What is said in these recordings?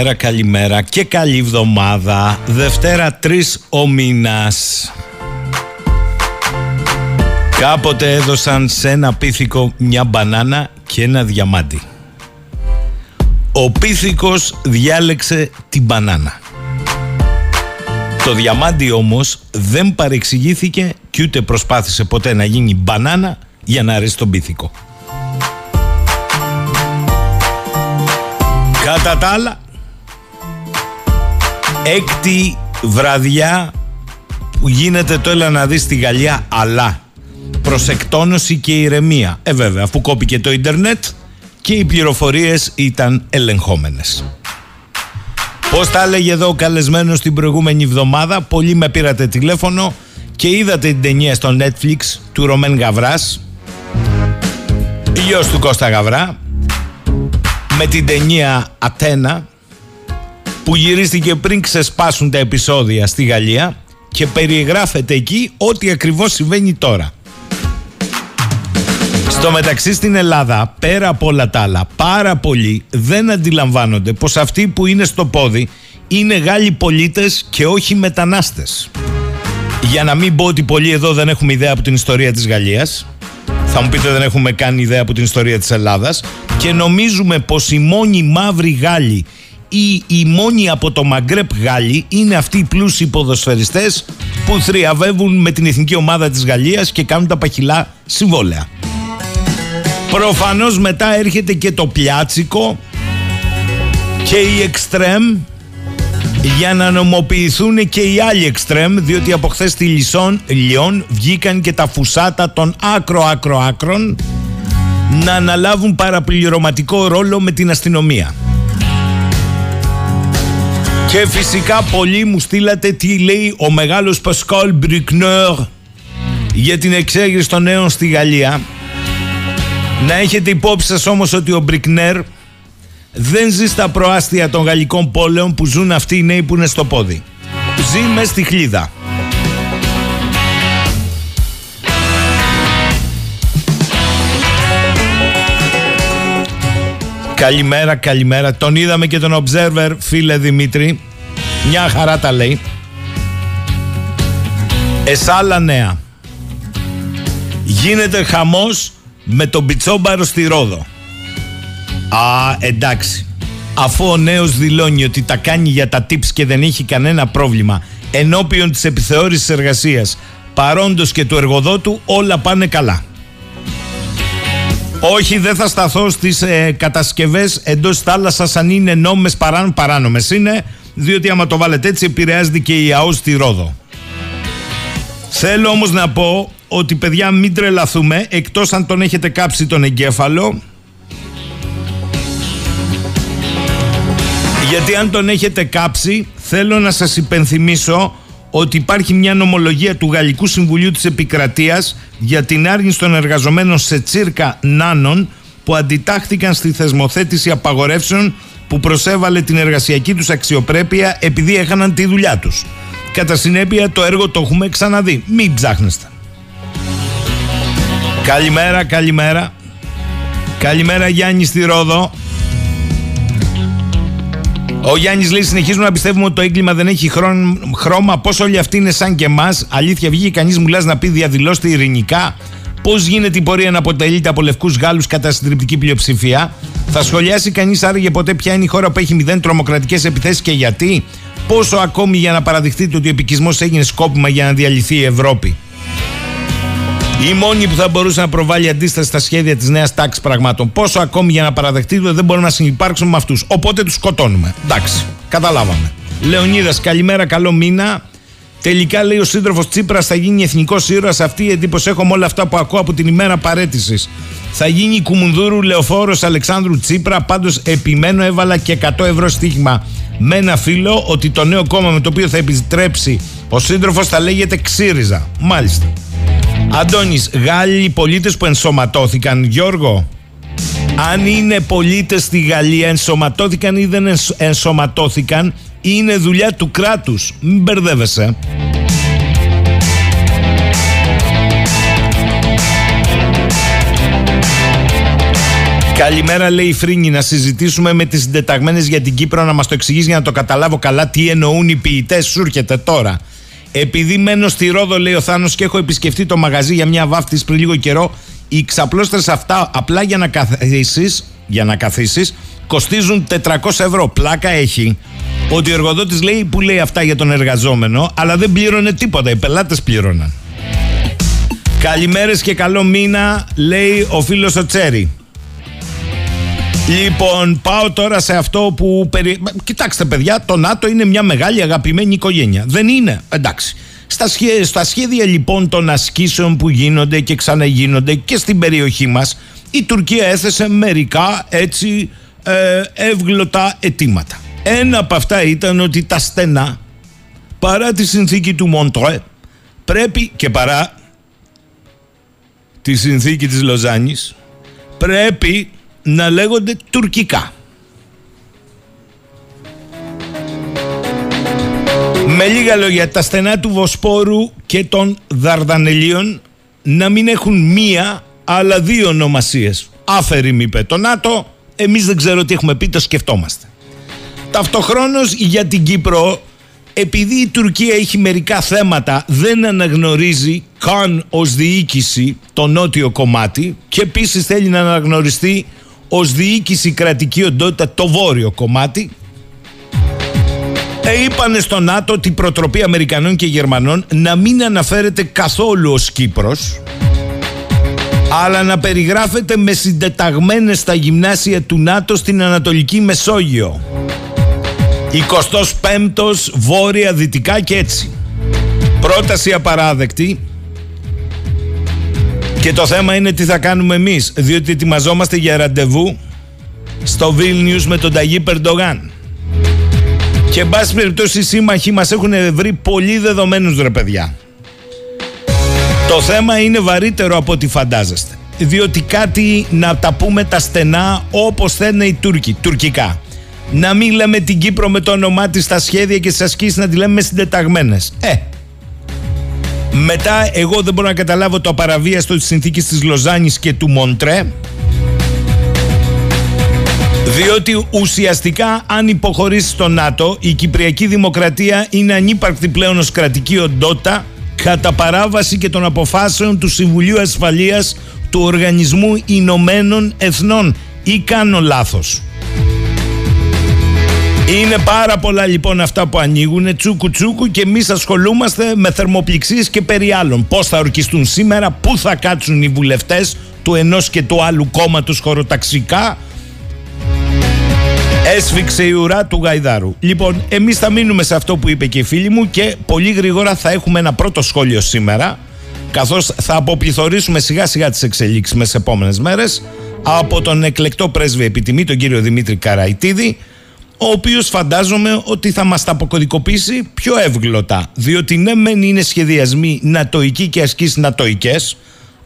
Καλημέρα, καλημέρα και καλή εβδομάδα. Δευτέρα 3 ο μήνας. Κάποτε έδωσαν σε ένα πίθηκο μια μπανάνα και ένα διαμάντι. Ο πίθηκος διάλεξε την μπανάνα. Το διαμάντι όμως δεν παρεξηγήθηκε και ούτε προσπάθησε ποτέ να γίνει μπανάνα για να αρέσει τον πίθηκο. Κατά τα άλλα, έκτη βραδιά που γίνεται το έλα να δεις στη Γαλλία, αλλά προσεκτόνωση και ηρεμία. Ε βέβαια, αφού κόπηκε το ίντερνετ και οι πληροφορίες ήταν ελεγχόμενες. Πώς τα έλεγε εδώ ο καλεσμένος την προηγούμενη εβδομάδα, πολλοί με πήρατε τηλέφωνο και είδατε την ταινία στο Netflix του Ρωμέν Γαβράς, γιος του Κώστα Γαβρά, με την ταινία Ατένα που γυρίστηκε πριν ξεσπάσουν τα επεισόδια στη Γαλλία και περιγράφεται εκεί ό,τι ακριβώς συμβαίνει τώρα. Στο μεταξύ στην Ελλάδα, πέρα από όλα τα άλλα, πάρα πολλοί δεν αντιλαμβάνονται πως αυτοί που είναι στο πόδι είναι Γάλλοι πολίτες και όχι μετανάστες. Για να μην πω ότι πολλοί εδώ δεν έχουμε ιδέα από την ιστορία της Γαλλίας, θα μου πείτε δεν έχουμε καν ιδέα από την ιστορία της Ελλάδας και νομίζουμε πως οι μόνοι μαύροι Γάλλοι ή οι μόνοι από το Μαγκρέπ Γάλλοι είναι αυτοί οι πλούσιοι ποδοσφαιριστές που θριαβεύουν με την εθνική ομάδα της Γαλλίας και κάνουν τα παχυλά συμβόλαια. Προφανώς μετά έρχεται και το πιάτσικο και η εξτρέμ για να νομοποιηθούν και οι άλλοι εξτρέμ διότι από χθες στη Λισόν, Λιόν βγήκαν και τα φουσάτα των άκρο άκρο άκρων να αναλάβουν παραπληρωματικό ρόλο με την αστυνομία. Και φυσικά πολλοί μου στείλατε τι λέει ο μεγάλος Πασκόλ Μπρικνέρ για την εξέγερση των νέων στη Γαλλία. Να έχετε υπόψη σας όμως ότι ο Μπρικνέρ δεν ζει στα προάστια των γαλλικών πόλεων που ζουν αυτοί οι νέοι που είναι στο πόδι. Ζει μες στη χλίδα. Καλημέρα, καλημέρα. Τον είδαμε και τον Observer, φίλε Δημήτρη. Μια χαρά τα λέει. Εσάλα νέα. Γίνεται χαμός με τον Πιτσόμπαρο στη Ρόδο. Α, εντάξει. Αφού ο νέος δηλώνει ότι τα κάνει για τα tips και δεν έχει κανένα πρόβλημα ενώπιον της επιθεώρησης εργασίας παρόντος και του εργοδότου όλα πάνε καλά. Όχι, δεν θα σταθώ στις ε, κατασκευές εντός θάλασσας αν είναι νόμιμες παράν, παράνομες είναι, διότι άμα το βάλετε έτσι επηρεάζεται και η ΑΟΣ στη Ρόδο. Θέλω όμως να πω ότι παιδιά μην τρελαθούμε, εκτός αν τον έχετε κάψει τον εγκέφαλο, γιατί αν τον έχετε κάψει, θέλω να σας υπενθυμίσω ότι υπάρχει μια νομολογία του Γαλλικού Συμβουλίου της Επικρατείας για την άρνηση των εργαζομένων σε τσίρκα νάνων που αντιτάχθηκαν στη θεσμοθέτηση απαγορεύσεων που προσέβαλε την εργασιακή τους αξιοπρέπεια επειδή έχαναν τη δουλειά τους. Κατά συνέπεια το έργο το έχουμε ξαναδεί. Μην ψάχνεστε. Καλημέρα, καλημέρα. Καλημέρα Γιάννη στη Ρόδο. Ο Γιάννης λέει: Συνεχίζουμε να πιστεύουμε ότι το έγκλημα δεν έχει χρώμα. Πώ όλοι αυτοί είναι σαν και εμάς. Αλήθεια, βγήκε κανείς μου λε να πει διαδηλώστε ειρηνικά. Πώς γίνεται η πορεία να αποτελείται από λευκούς Γάλλους κατά συντριπτική πλειοψηφία; Θα σχολιάσει κανείς άραγε ποτέ ποια είναι η χώρα που έχει μηδέν τρομοκρατικές επιθέσεις και γιατί; Πόσο ακόμη για να παραδειχτείτε ότι ο επικισμός έγινε σκόπιμα για να διαλυθεί η Ευρώπη; Η μόνη που θα μπορούσε να προβάλλει αντίσταση στα σχέδια της νέας τάξης πραγμάτων. Πόσο ακόμη για να παραδεχτείτε ότι δεν μπορούμε να συνεπάρξουμε με αυτούς. Οπότε τους σκοτώνουμε. Εντάξει, καταλάβαμε. Λεωνίδας, καλημέρα, καλό μήνα. Τελικά λέει ο σύντροφος Τσίπρας θα γίνει εθνικός ήρωας. Αυτή η εντύπωση έχω με όλα αυτά που ακούω από την ημέρα παρέτησης. Θα γίνει Κουμουνδούρου Λεωφόρος Αλεξάνδρου Τσίπρα. Πάντως επιμένω, έβαλα και 100 ευρώ στίγμα με ένα φίλο ότι το νέο κόμμα με το οποίο θα επιστρέψει ο σύντροφος θα λέγεται Ξύριζα. Μάλιστα. Αντώνης, Γάλλοι πολίτες που ενσωματώθηκαν, Γιώργο, αν είναι πολίτες στη Γαλλία ενσωματώθηκαν ή δεν ενσωματώθηκαν, είναι δουλειά του κράτους. Μην μπερδεύεσαι. Καλημέρα, λέει η Φρίνη. Να συζητήσουμε με τις συντεταγμένες για την Κύπρο να μας το εξηγήσει για να το καταλάβω καλά τι εννοούν οι ποιητές. Σου έρχεται τώρα. Επειδή μένω στη Ρόδο, λέει ο Θάνος, και έχω επισκεφτεί το μαγαζί για μια βάφτιση πριν λίγο καιρό, οι ξαπλώστρες αυτά απλά για να καθίσεις, για να καθίσεις, κοστίζουν 400 ευρώ. Πλάκα έχει ότι ο εργοδότης λέει που λέει αυτά για τον εργαζόμενο, αλλά δεν πλήρωνε τίποτα. Οι πελάτες πλήρωναν. Καλημέρες και καλό μήνα, λέει ο φίλος ο Τσέρι. Λοιπόν, πάω τώρα σε αυτό που. Περι... Κοιτάξτε, παιδιά, το ΝΑΤΟ είναι μια μεγάλη αγαπημένη οικογένεια. Δεν είναι. Εντάξει. Στα, σχέδια, στα σχέδια λοιπόν των ασκήσεων που γίνονται και ξαναγίνονται και στην περιοχή μας η Τουρκία έθεσε μερικά έτσι ε, εύγλωτα αιτήματα. Ένα από αυτά ήταν ότι τα στενά παρά τη συνθήκη του Μοντρέ πρέπει και παρά τη συνθήκη της Λοζάνης πρέπει να λέγονται τουρκικά. Με λίγα λόγια, τα στενά του Βοσπόρου και των Δαρδανελίων να μην έχουν μία αλλά δύο ονομασίες. Άφερη μη είπε το ΝΑΤΟ, εμείς δεν ξέρω τι έχουμε πει, το σκεφτόμαστε. Ταυτοχρόνως για την Κύπρο, επειδή η Τουρκία έχει μερικά θέματα, δεν αναγνωρίζει καν ως διοίκηση το νότιο κομμάτι και επίσης θέλει να αναγνωριστεί ως διοίκηση κρατική οντότητα το βόρειο κομμάτι. Ε, είπανε στο ΝΑΤΟ την προτροπή Αμερικανών και Γερμανών να μην αναφέρεται καθόλου ως Κύπρος αλλά να περιγράφεται με συντεταγμένες στα γυμνάσια του ΝΑΤΟ στην Ανατολική Μεσόγειο. 25ος βόρεια δυτικά και έτσι. Πρόταση απαράδεκτη και το θέμα είναι τι θα κάνουμε εμείς, διότι ετοιμαζόμαστε για ραντεβού στο Vilnius με τον Ταγί Περντογάν. Και εν πάση περιπτώσει οι σύμμαχοι μας έχουν βρει πολύ δεδομένους ρε παιδιά. Το θέμα είναι βαρύτερο από ό,τι φαντάζεστε. Διότι κάτι να τα πούμε τα στενά όπως θέλουν οι Τούρκοι, τουρκικά. Να μην λέμε την Κύπρο με το όνομά της στα σχέδια και στις ασκήσεις να τη λέμε συντεταγμένες. Ε, μετά εγώ δεν μπορώ να καταλάβω το απαραβίαστο της συνθήκης της Λοζάνης και του Μοντρέ διότι ουσιαστικά αν υποχωρήσει στο ΝΑΤΟ η Κυπριακή Δημοκρατία είναι ανύπαρκτη πλέον ως κρατική οντότητα κατά παράβαση και των αποφάσεων του Συμβουλίου Ασφαλείας του Οργανισμού Ηνωμένων Εθνών ή κάνω λάθος. Είναι πάρα πολλά λοιπόν αυτά που ανοίγουν τσούκου τσούκου και εμείς ασχολούμαστε με θερμοπληξίες και περί άλλων. Πώς θα ορκιστούν σήμερα, πού θα κάτσουν οι βουλευτές του ενός και του άλλου κόμματος χωροταξικά; Έσφιξε η ουρά του Γαϊδάρου. Λοιπόν, εμείς θα μείνουμε σε αυτό που είπε και η φίλη μου και πολύ γρήγορα θα έχουμε ένα πρώτο σχόλιο σήμερα καθώς θα αποπληθωρήσουμε σιγά σιγά τις εξελίξεις μες επόμενες μέρες από τον εκλεκτό πρέσβη επιτιμή, τον κύριο Δημήτρη Καραϊτίδη ο οποίος φαντάζομαι ότι θα μας τα αποκωδικοποιήσει πιο εύγλωτα, διότι ναι μεν είναι σχεδιασμοί νατοικοί και ασκήσεις νατοικές,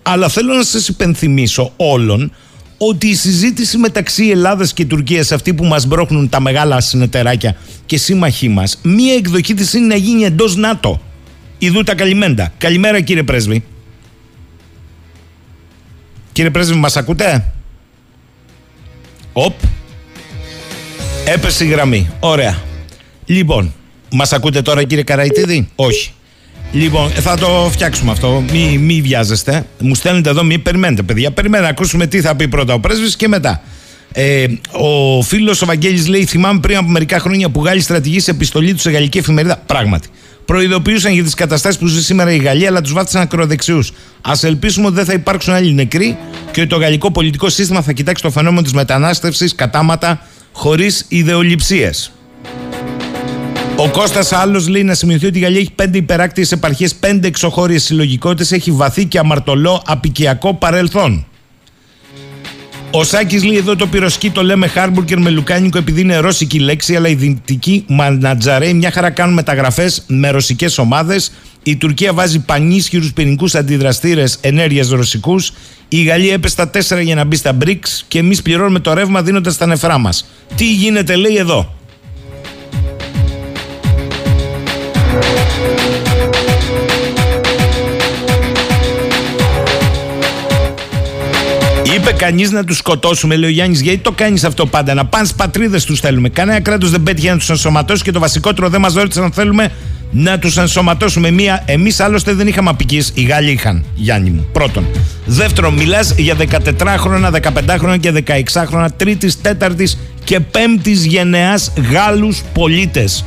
αλλά θέλω να σας υπενθυμίσω όλων ότι η συζήτηση μεταξύ Ελλάδας και Τουρκίας, αυτοί που μας μπρόχνουν τα μεγάλα συνεταιράκια και σύμμαχοί μας, μία εκδοχή της είναι να γίνει εντός ΝΑΤΟ. Ιδού τα καλυμέντα. Καλημέρα κύριε Πρέσβη. Κύριε Πρέσβη, μας ακούτε; Οπ. Έπεσε η γραμμή. Ωραία. Λοιπόν, μας ακούτε τώρα κύριε Καραϊτίδη, Όχι. Λοιπόν, θα το φτιάξουμε αυτό. Μη, μη βιάζεστε. Μου στέλνετε εδώ, μη περιμένετε, παιδιά. Περιμένετε να ακούσουμε τι θα πει πρώτα ο πρέσβης και μετά. Ε, ο φίλος ο Βαγγέλης λέει: Θυμάμαι πριν από μερικά χρόνια που Γάλλοι στρατηγοί επιστολή τους σε γαλλική εφημερίδα. Πράγματι. Προειδοποιούσαν για τις καταστάσεις που ζει σήμερα η Γαλλία, αλλά τους βάφτισαν ακροδεξιούς. Α ελπίσουμε ότι δεν θα υπάρξουν άλλοι νεκροί και ότι το γαλλικό πολιτικό σύστημα θα κοιτάξει το φαινόμενο της μετανάστευσης κατάματα χωρίς ιδεολειψίες. Ο Κώστας Άλλος λέει να σημειωθεί ότι η Γαλλία έχει πέντε υπεράκτιες επαρχίες, πέντε εξωχώριες συλλογικότητες, έχει βαθύ και αμαρτωλό απικιακό παρελθόν. Ο Σάκης λέει εδώ το πυροσκή το λέμε Χάρμπουργκερ με λουκάνικο επειδή είναι ρώσικη λέξη, αλλά οι δυτικοί μανατζαρέοι μια χαρά κάνουν μεταγραφές με ρωσικές ομάδες. Η Τουρκία βάζει πανίσχυρους πυρηνικούς αντιδραστήρες ενέργειας ρωσικούς. Η Γαλλία έπεσε στα 4 για να μπει στα BRICS και εμείς πληρώνουμε το ρεύμα δίνοντας τα νεφρά μας. Τι γίνεται, λέει εδώ; Είπε κανείς να τους σκοτώσουμε, λέει ο Γιάννης, γιατί το κάνεις αυτό πάντα. Να πάνε στι πατρίδε τους θέλουμε. Κανένα κράτος δεν πέτυχε να τους ενσωματώσει και το βασικότερο δεν μας ρώτησε αν θέλουμε να τους ενσωματώσουμε. Μία, εμείς άλλωστε δεν είχαμε απικίες. Οι Γάλλοι είχαν, Γιάννη μου. Πρώτον. Δεύτερον, μιλάς για 14χρονα, 15χρονα και 16χρονα, τρίτης, τέταρτης και πέμπτης γενεάς Γάλλους πολίτες.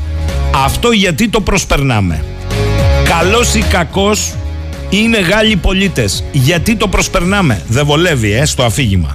Αυτό γιατί το προσπερνάμε. Καλός ή κακός είναι Γάλλοι πολίτες. Γιατί το προσπερνάμε; Δεν βολεύει, ε, στο αφήγημα.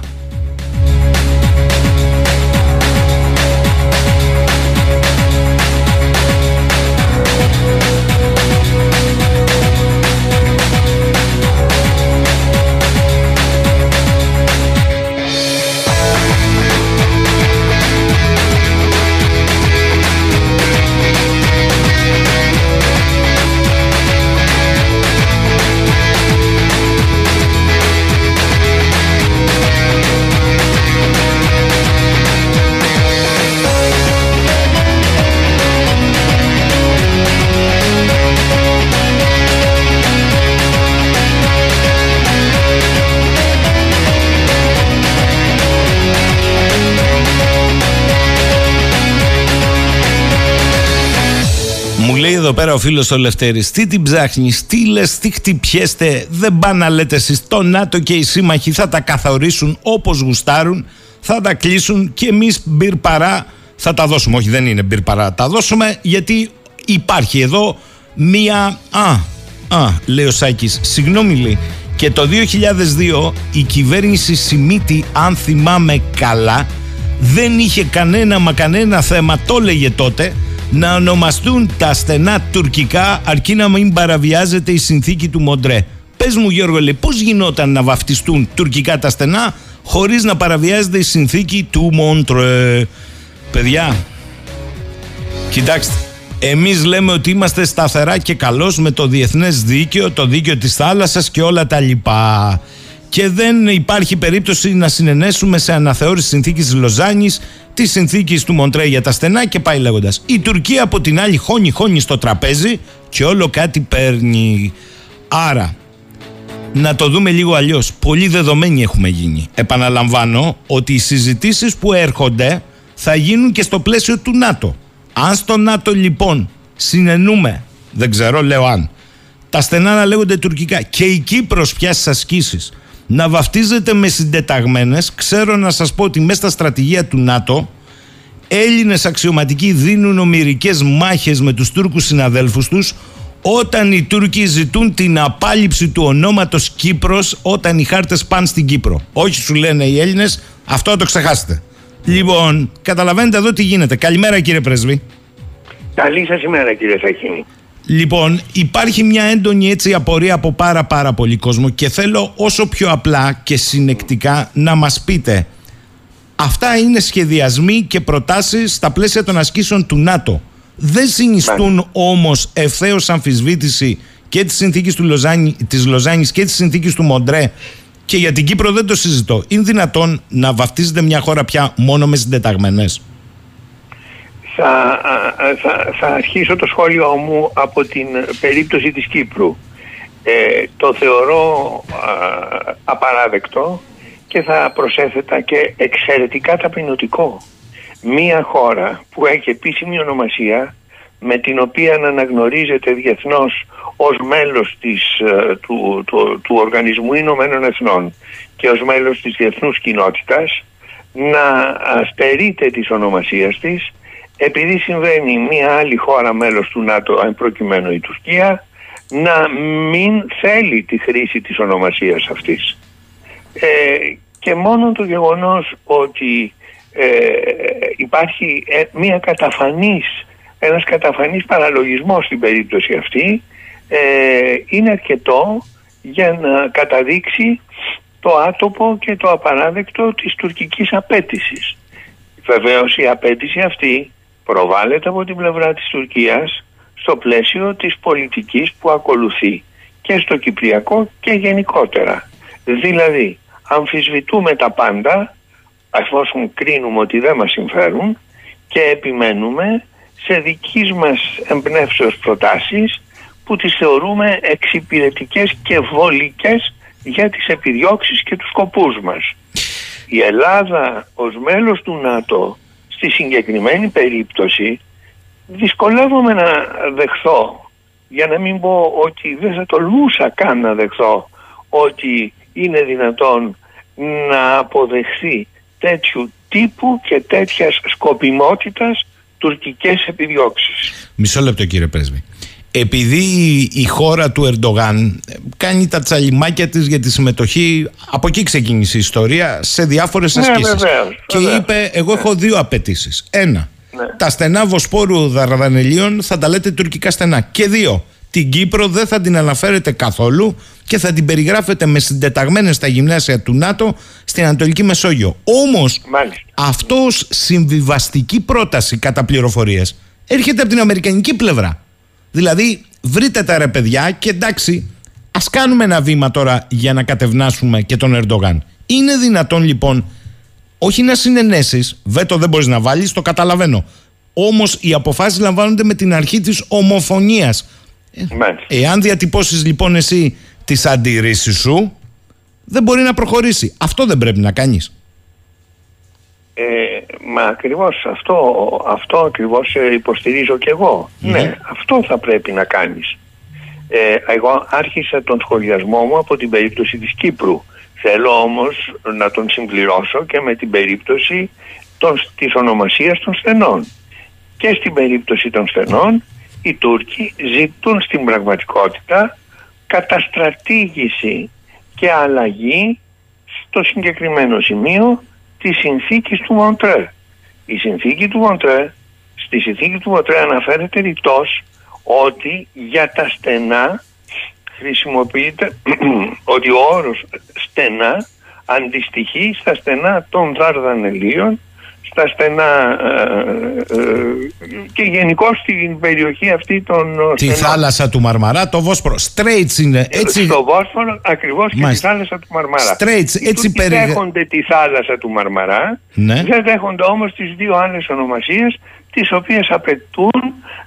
Εδώ πέρα ο φίλος ο Λευτέρης. Τι την ψάχνεις, τι λες, τι χτυπιέστε. Δεν πάνε να λέτε εσείς. Το ΝΑΤΟ και οι σύμμαχοι θα τα καθορίσουν όπως γουστάρουν, θα τα κλείσουν και εμείς μπυρ παρά θα τα δώσουμε. Όχι, δεν είναι μπυρ παρά. Τα δώσουμε γιατί υπάρχει εδώ μία. Α, α, λέει ο Σάκης. Συγγνώμη, λέει. Και το 2002 η κυβέρνηση Σιμίτη, αν θυμάμαι καλά, δεν είχε κανένα μα κανένα θέμα, το έλεγε τότε, να ονομαστούν τα στενά τουρκικά αρκεί να μην παραβιάζεται η συνθήκη του Μοντρέ. Πες μου Γιώργο, λέει, πώς γινόταν να βαφτιστούν τουρκικά τα στενά χωρίς να παραβιάζεται η συνθήκη του Μοντρέ; Παιδιά, κοιτάξτε, εμείς λέμε ότι είμαστε σταθερά και καλώς με το διεθνές δίκαιο, το δίκαιο της θάλασσας και όλα τα λοιπά και δεν υπάρχει περίπτωση να συνενέσουμε σε αναθεώρηση συνθήκης Λοζάνης, της συνθήκης του Μοντρέ για τα στενά και πάει λέγοντας. Η Τουρκία από την άλλη χώνει χώνει στο τραπέζι και όλο κάτι παίρνει. Άρα, να το δούμε λίγο αλλιώς. Πολύ δεδομένοι έχουμε γίνει. Επαναλαμβάνω ότι οι συζητήσεις που έρχονται θα γίνουν και στο πλαίσιο του ΝΑΤΟ. Αν στο ΝΑΤΟ λοιπόν συνενούμε, δεν ξέρω, λέω αν, τα στενά να λέγονται τουρκικά και η Κύπρος πια στις ασκήσεις να βαφτίζεται με συντεταγμένες. Ξέρω να σας πω ότι μέσα στα στρατηγία του ΝΑΤΟ Έλληνες αξιωματικοί δίνουν ομοιρικές μάχες με τους Τούρκους συναδέλφους τους όταν οι Τούρκοι ζητούν την απάλληψη του ονόματος Κύπρος όταν οι χάρτες πάνε στην Κύπρο. Όχι σου λένε οι Έλληνες, αυτό το ξεχάσετε. Λοιπόν, καταλαβαίνετε εδώ τι γίνεται. Καλημέρα κύριε Πρέσβη. Καλή σας ημέρα κύριε Σαχίνη. Λοιπόν, υπάρχει μια έντονη έτσι απορία από πάρα πάρα πολύ κόσμο και θέλω όσο πιο απλά και συνεκτικά να μας πείτε αυτά είναι σχεδιασμοί και προτάσεις στα πλαίσια των ασκήσεων του ΝΑΤΟ. Δεν συνιστούν όμως ευθέως αμφισβήτηση και της συνθήκης του Λοζάνη, της Λοζάνης και της συνθήκης του Μοντρέ και για την Κύπρο δεν το συζητώ. Είναι δυνατόν να βαφτίζεται μια χώρα πια μόνο μες συντεταγμένες θα, θα, θα αρχίσω το σχόλιο μου από την περίπτωση της Κύπρου. Ε, το θεωρώ απαράδεκτο και θα προσέθετα και εξαιρετικά ταπεινωτικό. Μία χώρα που έχει επίσημη ονομασία με την οποία αναγνωρίζεται διεθνώς ως μέλος της, ε, του, του, του Οργανισμού Ηνωμένων Εθνών και ως μέλος της διεθνούς κοινότητας να στερείται της ονομασίας της επειδή συμβαίνει μια άλλη χώρα μέλος του ΝΑΤΟ, αν προκειμένου η Τουρκία, να μην θέλει τη χρήση της ονομασίας αυτής. Ε, και μόνο το γεγονός ότι ε, υπάρχει ε, μια καταφανής, ένας καταφανής παραλογισμός στην περίπτωση αυτή ε, είναι αρκετό για να καταδείξει το άτομο και το απαράδεκτο της τουρκικής απέτησης. Βεβαίως η απέτηση αυτή προβάλλεται από την πλευρά της Τουρκίας στο πλαίσιο της πολιτικής που ακολουθεί και στο Κυπριακό και γενικότερα. Δηλαδή, αμφισβητούμε τα πάντα, εφόσον κρίνουμε ότι δεν μας συμφέρουν και επιμένουμε σε δικής μας εμπνεύσεως προτάσεις που τις θεωρούμε εξυπηρετικές και βολικές για τις επιδιώξεις και τους σκοπούς μας. η Ελλάδα ως μέλος του ΝΑΤΟ στη συγκεκριμένη περίπτωση δυσκολεύομαι να δεχθώ για να μην πω ότι δεν θα τολμούσα καν να δεχθώ ότι είναι δυνατόν να αποδεχθεί τέτοιου τύπου και τέτοιας σκοπιμότητας τουρκικές επιδιώξεις. Μισό λεπτό κύριε Πρέσβη. Επειδή η χώρα του Ερντογάν κάνει τα τσαλιμάκια της για τη συμμετοχή, από εκεί ξεκίνησε η ιστορία, σε διάφορες Ναι, ασκήσεις. βεβαίως, και βεβαίως. είπε, εγώ έχω δύο απαιτήσεις. Ένα, Ναι. τα στενά Βοσπόρου Δαρδανελίων θα τα λέτε τουρκικά στενά. Και δύο, την Κύπρο δεν θα την αναφέρετε καθόλου και θα την περιγράφετε με συντεταγμένες στα γυμνάσια του ΝΑΤΟ στην Ανατολική Μεσόγειο. Όμως, Μάλιστα. αυτός ως συμβιβαστική πρόταση κατά πληροφορίες έρχεται από την αμερικανική πλευρά. Δηλαδή, βρείτε τα ρε παιδιά και εντάξει, ας κάνουμε ένα βήμα τώρα για να κατευνάσουμε και τον Ερντογάν. Είναι δυνατόν λοιπόν, όχι να συνενέσεις, βέτο δεν μπορείς να βάλεις, το καταλαβαίνω. Όμως οι αποφάσεις λαμβάνονται με την αρχή της ομοφωνίας. Μάλιστα. Εάν διατυπώσεις λοιπόν εσύ τις αντιρρήσεις σου, δεν μπορεί να προχωρήσει. Αυτό δεν πρέπει να κάνεις. Ε, μα ακριβώς αυτό, αυτό ακριβώς ε, υποστηρίζω και εγώ. Ναι, αυτό θα πρέπει να κάνεις. Ε, εγώ άρχισα τον σχολιασμό μου από την περίπτωση της Κύπρου. Θέλω όμως να τον συμπληρώσω και με την περίπτωση των, της ονομασίας των στενών. Και στην περίπτωση των στενών οι Τούρκοι ζητούν στην πραγματικότητα καταστρατήγηση και αλλαγή στο συγκεκριμένο σημείο της συνθήκης του Μοντρέ. Η συνθήκη του Μοντρέ, στη συνθήκη του Μοντρέ αναφέρεται ρητός ότι για τα στενά χρησιμοποιείται ότι ο όρος στενά αντιστοιχεί στα στενά των Δαρδανελίων στα στενά ε, ε, και γενικώ στην περιοχή αυτή των Τη στενών. θάλασσα του Μαρμαρά, το Βόσπορο. Straits είναι έτσι. Στο Βόσπορο ακριβώς και τη Μάλιστα. θάλασσα του Μαρμαρά. Straits, Οι έτσι Τούρκοι περιγρα- δέχονται τη θάλασσα του Μαρμαρά, Ναι. δεν δέχονται όμως τις δύο άλλες ονομασίες τις οποίες απαιτούν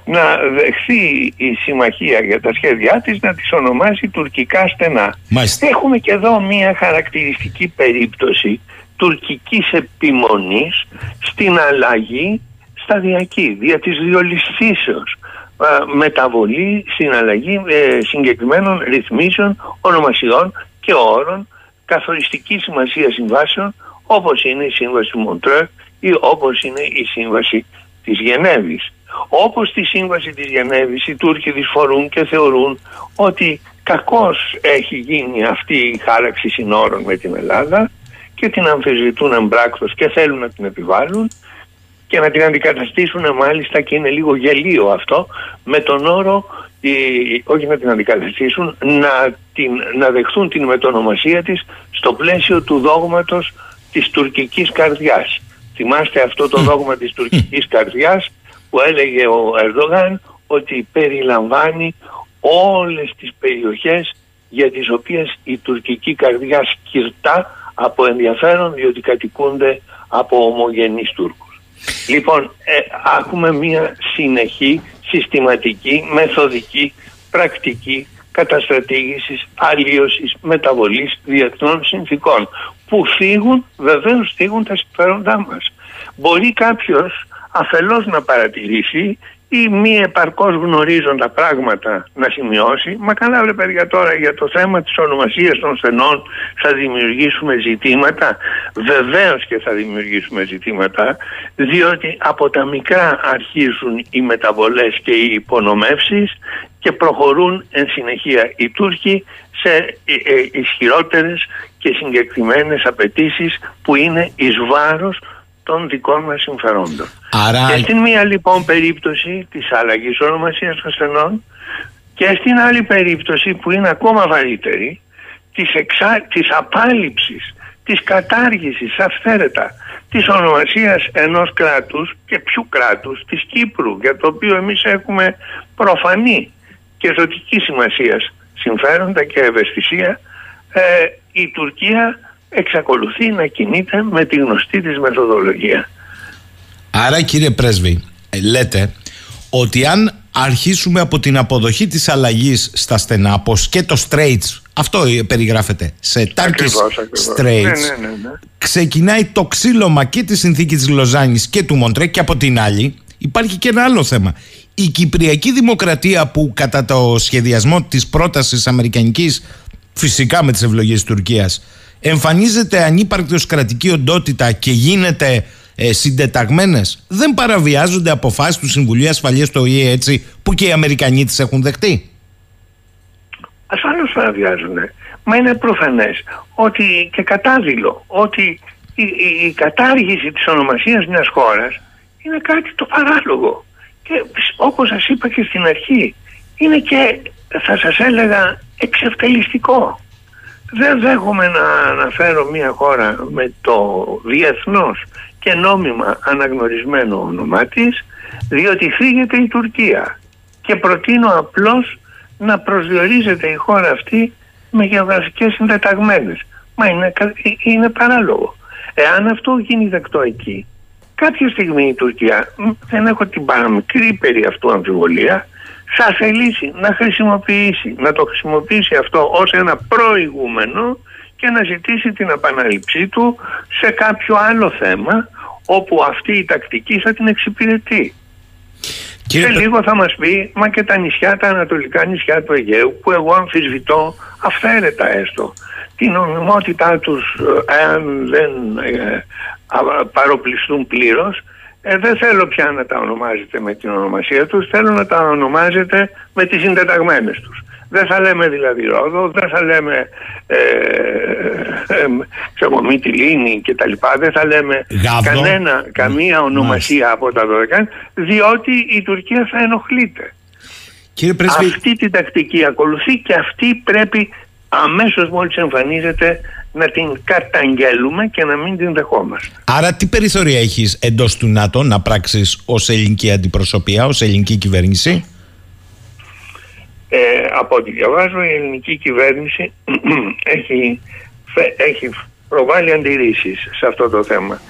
να δεχθεί η συμμαχία για τα σχέδιά της να τις ονομάσει τουρκικά στενά. Μάλιστα. Έχουμε και εδώ μια χαρακτηριστική περίπτωση τουρκικής επιμονής στην αλλαγή σταδιακή, δια της διολυστήσεως ε, μεταβολή στην αλλαγή ε, συγκεκριμένων ρυθμίσεων, ονομασιών και όρων καθοριστικής σημασίας συμβάσεων όπως είναι η σύμβαση του Μοντρέ ή όπως είναι η σύμβαση της Γενέβης. Όπως τη σύμβαση της Γενέβης οι Τούρκοι δυσφορούν και θεωρούν ότι κακώς έχει γίνει αυτή η χάραξη συνόρων με την Ελλάδα και την αμφισβητούν εμπράκτος και θέλουν να την επιβάλλουν και να την αντικαταστήσουν μάλιστα και είναι λίγο γελίο αυτό με τον όρο ε, όχι να την αντικαταστήσουν να, την, να δεχθούν την μετονομασία της στο πλαίσιο του δόγματος της τουρκικής καρδιάς. Θυμάστε αυτό το δόγμα της τουρκικής καρδιάς που έλεγε ο Ερδογάν ότι περιλαμβάνει όλες τις περιοχές για τις οποίες η τουρκική καρδιά σκυρτά από ενδιαφέρον διότι κατοικούνται από ομογενείς Τούρκους. Λοιπόν, ε, έχουμε μια συνεχή, συστηματική, μεθοδική, πρακτική καταστρατήγησης, αλλίωσης, μεταβολής διεθνών συνθήκων που φύγουν, βεβαίως φύγουν τα συμφέροντά μας. Μπορεί κάποιος αφελώς να παρατηρήσει ή μη επαρκώς γνωρίζοντα πράγματα να σημειώσει. Μα καλά βρε παιδιά τώρα για το θέμα της ονομασίας των στενών θα δημιουργήσουμε ζητήματα. Βεβαίως και θα δημιουργήσουμε ζητήματα διότι από τα μικρά αρχίζουν οι μεταβολές και οι υπονομεύσεις και προχωρούν εν συνεχεία οι Τούρκοι σε ε, ε, ισχυρότερες και συγκεκριμένες απαιτήσεις που είναι εις βάρος των δικών μας συμφερόντων. Άρα... Και στην μία λοιπόν περίπτωση της αλλαγής ονομασίας των στενών και στην άλλη περίπτωση που είναι ακόμα βαρύτερη της, εξά... της απάλληψης, της κατάργησης αυθαίρετα της ονομασίας ενός κράτους και ποιου κράτους της Κύπρου για το οποίο εμείς έχουμε προφανή και ζωτική σημασία συμφέροντα και ευαισθησία ε, η Τουρκία εξακολουθεί να κινείται με τη γνωστή της μεθοδολογία. Άρα κύριε Πρέσβη, ε, λέτε ότι αν αρχίσουμε από την αποδοχή της αλλαγής στα στενά, πως και το Straits Αυτό περιγράφεται. Σε Turkish Straits ναι, ναι, ναι, ναι, ξεκινάει το ξύλωμα και τη συνθήκη της Λοζάνης και του Μοντρέ και από την άλλη υπάρχει και ένα άλλο θέμα. Η Κυπριακή Δημοκρατία που κατά το σχεδιασμό της πρότασης αμερικανικής φυσικά με τις ευλογίες της Τουρκίας εμφανίζεται ανύπαρκτη ως κρατική οντότητα και γίνεται ε, συντεταγμένες; Δεν παραβιάζονται αποφάσεις του Συμβουλίου Ασφαλείας του ΟΗΕ έτσι που και οι Αμερικανοί τις έχουν δεχτεί; Ασφαλώς παραβιάζουν. Μα είναι προφανές ότι και κατάδειλο ότι η, η, η κατάργηση της ονομασίας μιας χώρας είναι κάτι το παράλογο. Και όπως σας είπα και στην αρχή είναι και θα σας έλεγα εξευτελιστικό. Δεν δέχομαι να αναφέρω μια χώρα με το διεθνώς και νόμιμα αναγνωρισμένο όνομά της διότι φύγεται η Τουρκία και προτείνω απλώς να προσδιορίζεται η χώρα αυτή με γεωγραφικές συντεταγμένες. Μα είναι, είναι παράλογο. Εάν αυτό γίνει δεκτό εκεί, κάποια στιγμή η Τουρκία, δεν έχω την παραμικρή περί αυτού αμφιβολία, θα θελήσει να χρησιμοποιήσει, να το χρησιμοποιήσει αυτό ως ένα προηγούμενο και να ζητήσει την επαναληψή του σε κάποιο άλλο θέμα όπου αυτή η τακτική θα την εξυπηρετεί. Κύριε... Σε λίγο θα μας πει, μα και τα νησιά, τα ανατολικά νησιά του Αιγαίου, που εγώ αμφισβητώ αυθαίρετα έστω, την νομιμότητά τους, εάν δεν ε, παροπλιστούν πλήρως, ε, δεν θέλω πια να τα ονομάζετε με την ονομασία τους, θέλω να τα ονομάζετε με τις συντεταγμένες τους. Δεν θα λέμε δηλαδή Ρόδο, δεν θα λέμε ε, ε, Μύτη Λίνη και τα λοιπά, δεν θα λέμε κανένα, καμία ονομασία από τα 12, διότι η Τουρκία θα ενοχλείται. Κύριε Πρέσβη... Αυτή την τακτική ακολουθεί και αυτή πρέπει αμέσως μόλις εμφανίζεται να την καταγγέλουμε και να μην την δεχόμαστε. Άρα τι περιθώρια έχεις εντός του ΝΑΤΟ να πράξεις ως ελληνική αντιπροσωπεία, ως ελληνική κυβέρνηση; Ε, από ό,τι διαβάζω η ελληνική κυβέρνηση έχει, έχει προβάλει αντιρρήσεις σε αυτό το θέμα.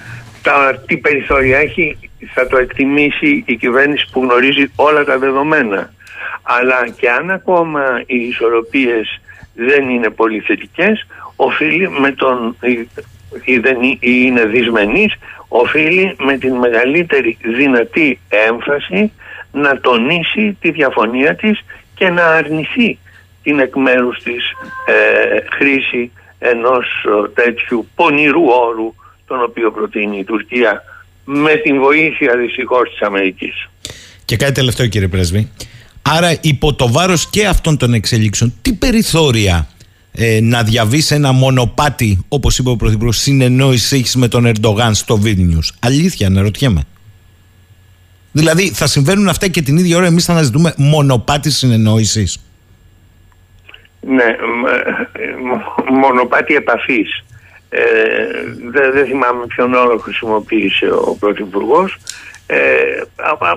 Τα, τι περιθώρια έχει θα το εκτιμήσει η κυβέρνηση που γνωρίζει όλα τα δεδομένα. Αλλά και αν ακόμα οι ισορροπίες δεν είναι πολύ θετικές, οφείλει με τον ή, δεν είναι δυσμενής, οφείλει με την μεγαλύτερη δυνατή έμφαση να τονίσει τη διαφωνία της και να αρνηθεί την εκ μέρους της ε, χρήση ενός τέτοιου πονηρού όρου τον οποίο προτείνει η Τουρκία με την βοήθεια δυστυχώς της Αμερικής. Και κάτι τελευταίο κύριε Πρέσβη. Άρα υπό το βάρος και αυτών των εξελίξεων τι περιθώρια ε, να διαβείς ένα μονοπάτι όπως είπε ο Πρωθυπουργός συνεννόησης έχεις με τον Ερντογάν στο Βίλνιους. Αλήθεια αναρωτιέμαι. Δηλαδή θα συμβαίνουν αυτά και την ίδια ώρα εμείς θα αναζητούμε μονοπάτι συνεννόησης. Ναι, ε, μονοπάτι επαφής. Ε, δεν, δεν θυμάμαι ποιον όρο χρησιμοποίησε ο Πρωθυπουργός. Ε,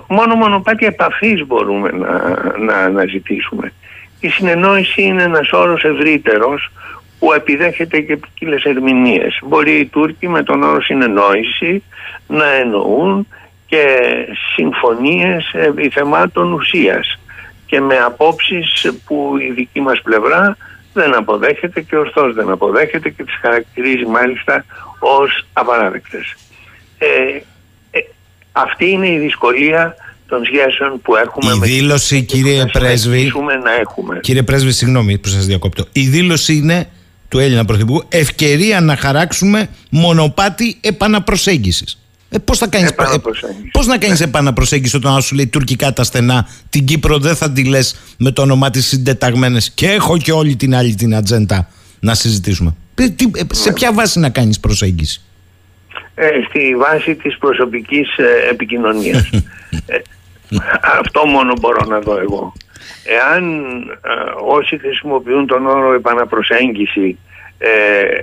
μόνο μονοπάτι επαφής μπορούμε να, να αναζητήσουμε. Η συνεννόηση είναι ένας όρος ευρύτερος που επιδέχεται και ποικίλες ερμηνείες. Μπορεί οι Τούρκοι με τον όρο συνεννόηση να εννοούν και συμφωνίες επί θεμάτων ουσίας και με απόψεις που η δική μας πλευρά δεν αποδέχεται και ορθώς δεν αποδέχεται και τις χαρακτηρίζει μάλιστα ως απαράδεκτες. Ε, ε, αυτή είναι η δυσκολία των σχέσεων που έχουμε η με δήλωση, κύριε Πρέσβη, να έχουμε. Κύριε Πρέσβη, συγγνώμη που σας διακόπτω. Η δήλωση είναι του Έλληνα Πρωθυπουργού ευκαιρία να χαράξουμε μονοπάτι επαναπροσέγγισης. Ε, Πώς θα κάνει. Ε, Πώς να κάνεις επαναπροσέγγιση όταν σου λέει τουρκικά τα στενά, την Κύπρο δεν θα τη λες με το όνομά της συντεταγμένες και έχω και όλη την άλλη την ατζέντα να συζητήσουμε. Ε, σε ναι. ποια βάση να κάνεις προσέγγιση; Ε, στη βάση της προσωπικής ε, επικοινωνίας. αυτό μόνο μπορώ να δω εγώ. Εάν όσοι χρησιμοποιούν τον όρο επαναπροσέγγιση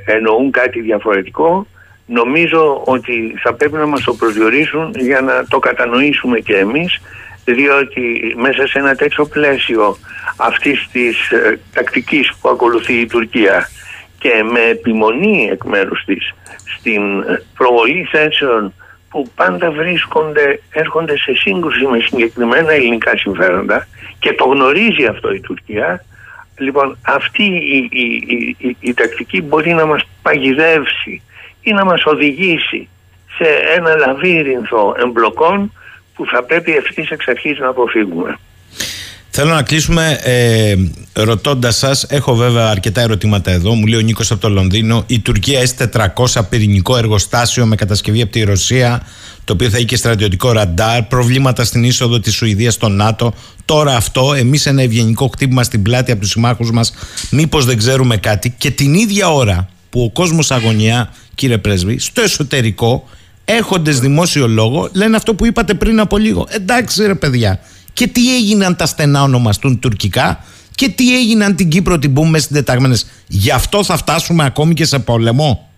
εννοούν κάτι διαφορετικό, νομίζω ότι θα πρέπει να μας το προσδιορίσουν για να το κατανοήσουμε και εμείς διότι μέσα σε ένα τέτοιο πλαίσιο αυτής της ε, τακτικής που ακολουθεί η Τουρκία και με επιμονή εκ μέρους της στην ε, προβολή θέσεων που πάντα βρίσκονται, έρχονται σε σύγκρουση με συγκεκριμένα ελληνικά συμφέροντα και το γνωρίζει αυτό η Τουρκία Λοιπόν, αυτή η, η, η, η, τακτική μπορεί να μας παγιδεύσει ή να μας οδηγήσει σε ένα λαβύρινθο εμπλοκών που θα πρέπει ευθύς εξ αρχής να αποφύγουμε. Θέλω να κλείσουμε ε, ρωτώντας σας. Έχω βέβαια αρκετά ερωτήματα εδώ. Μου λέει ο Νίκος από το Λονδίνο. Η Τουρκία S400 πυρηνικό εργοστάσιο με κατασκευή από τη Ρωσία, το οποίο θα έχει και στρατιωτικό ραντάρ. Προβλήματα στην είσοδο της Σουηδίας στο ΝΑΤΟ. Τώρα αυτό, εμείς ένα ευγενικό χτύπημα στην πλάτη από τους συμμάχους μας. Μήπως δεν ξέρουμε κάτι. Και την ίδια ώρα που ο κόσμος αγωνιά, κύριε Πρέσβη, στο εσωτερικό, έχοντες δημόσιο λόγο, λένε αυτό που είπατε πριν από λίγο. Εντάξει, ρε παιδιά, και τι έγιναν τα στενά ονομαστούν τουρκικά; Και τι έγιναν την Κύπρο την πούμε συντεταγμένες. Γι' αυτό θα φτάσουμε ακόμη και σε πόλεμο;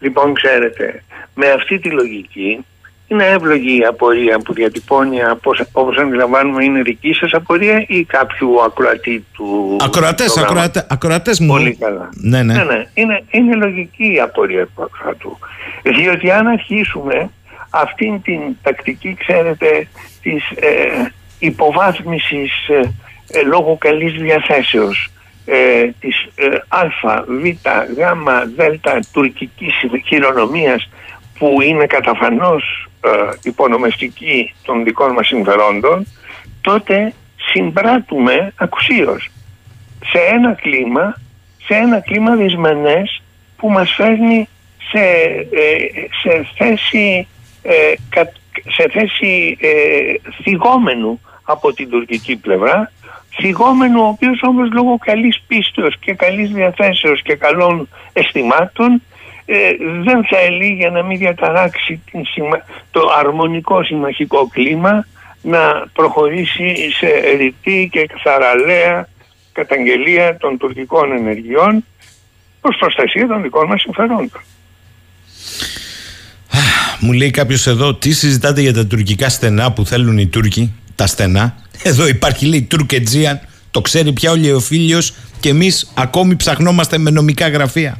Λοιπόν, ξέρετε, με αυτή τη λογική είναι εύλογη η απορία που διατυπώνει όπως αντιλαμβάνουμε είναι δική σας απορία ή κάποιου ακροατή του Ακροατές, ακροατές, ακροατές μου. Πολύ καλά. Ναι, ναι. ναι, ναι. Είναι, είναι λογική η απορία του ακροατού. Διότι αν αρχίσουμε αυτήν την τακτική, ξέρετε, της ε, υποβάθμισης ε, ε, λόγω καλής διαθέσεως ε, της ε, α, β, γ, δ τουρκικής χειρονομίας που είναι καταφανώς ε, υπονομευτική των δικών μας συμφερόντων τότε συμπράττουμε ακουσίως σε ένα κλίμα σε ένα κλίμα δυσμενές που μας φέρνει σε, σε θέση σε θέση ε, θυγόμενου από την τουρκική πλευρά θυγόμενου ο οποίος όμως λόγω καλής πίστεως και καλής διαθέσεως και καλών αισθημάτων ε, δεν θέλει για να μην διαταράξει την το αρμονικό συμμαχικό κλίμα να προχωρήσει σε ρητή και θαραλέα καταγγελία των τουρκικών ενεργειών προς προστασία των δικών μας συμφερόντων. Μου λέει κάποιος εδώ, τι συζητάτε για τα τουρκικά στενά που θέλουν οι Τούρκοι, τα στενά; Εδώ υπάρχει λέει Τουρκετζίαν, το ξέρει πια ο Λεοφίλιος και εμείς ακόμη ψαχνόμαστε με νομικά γραφεία.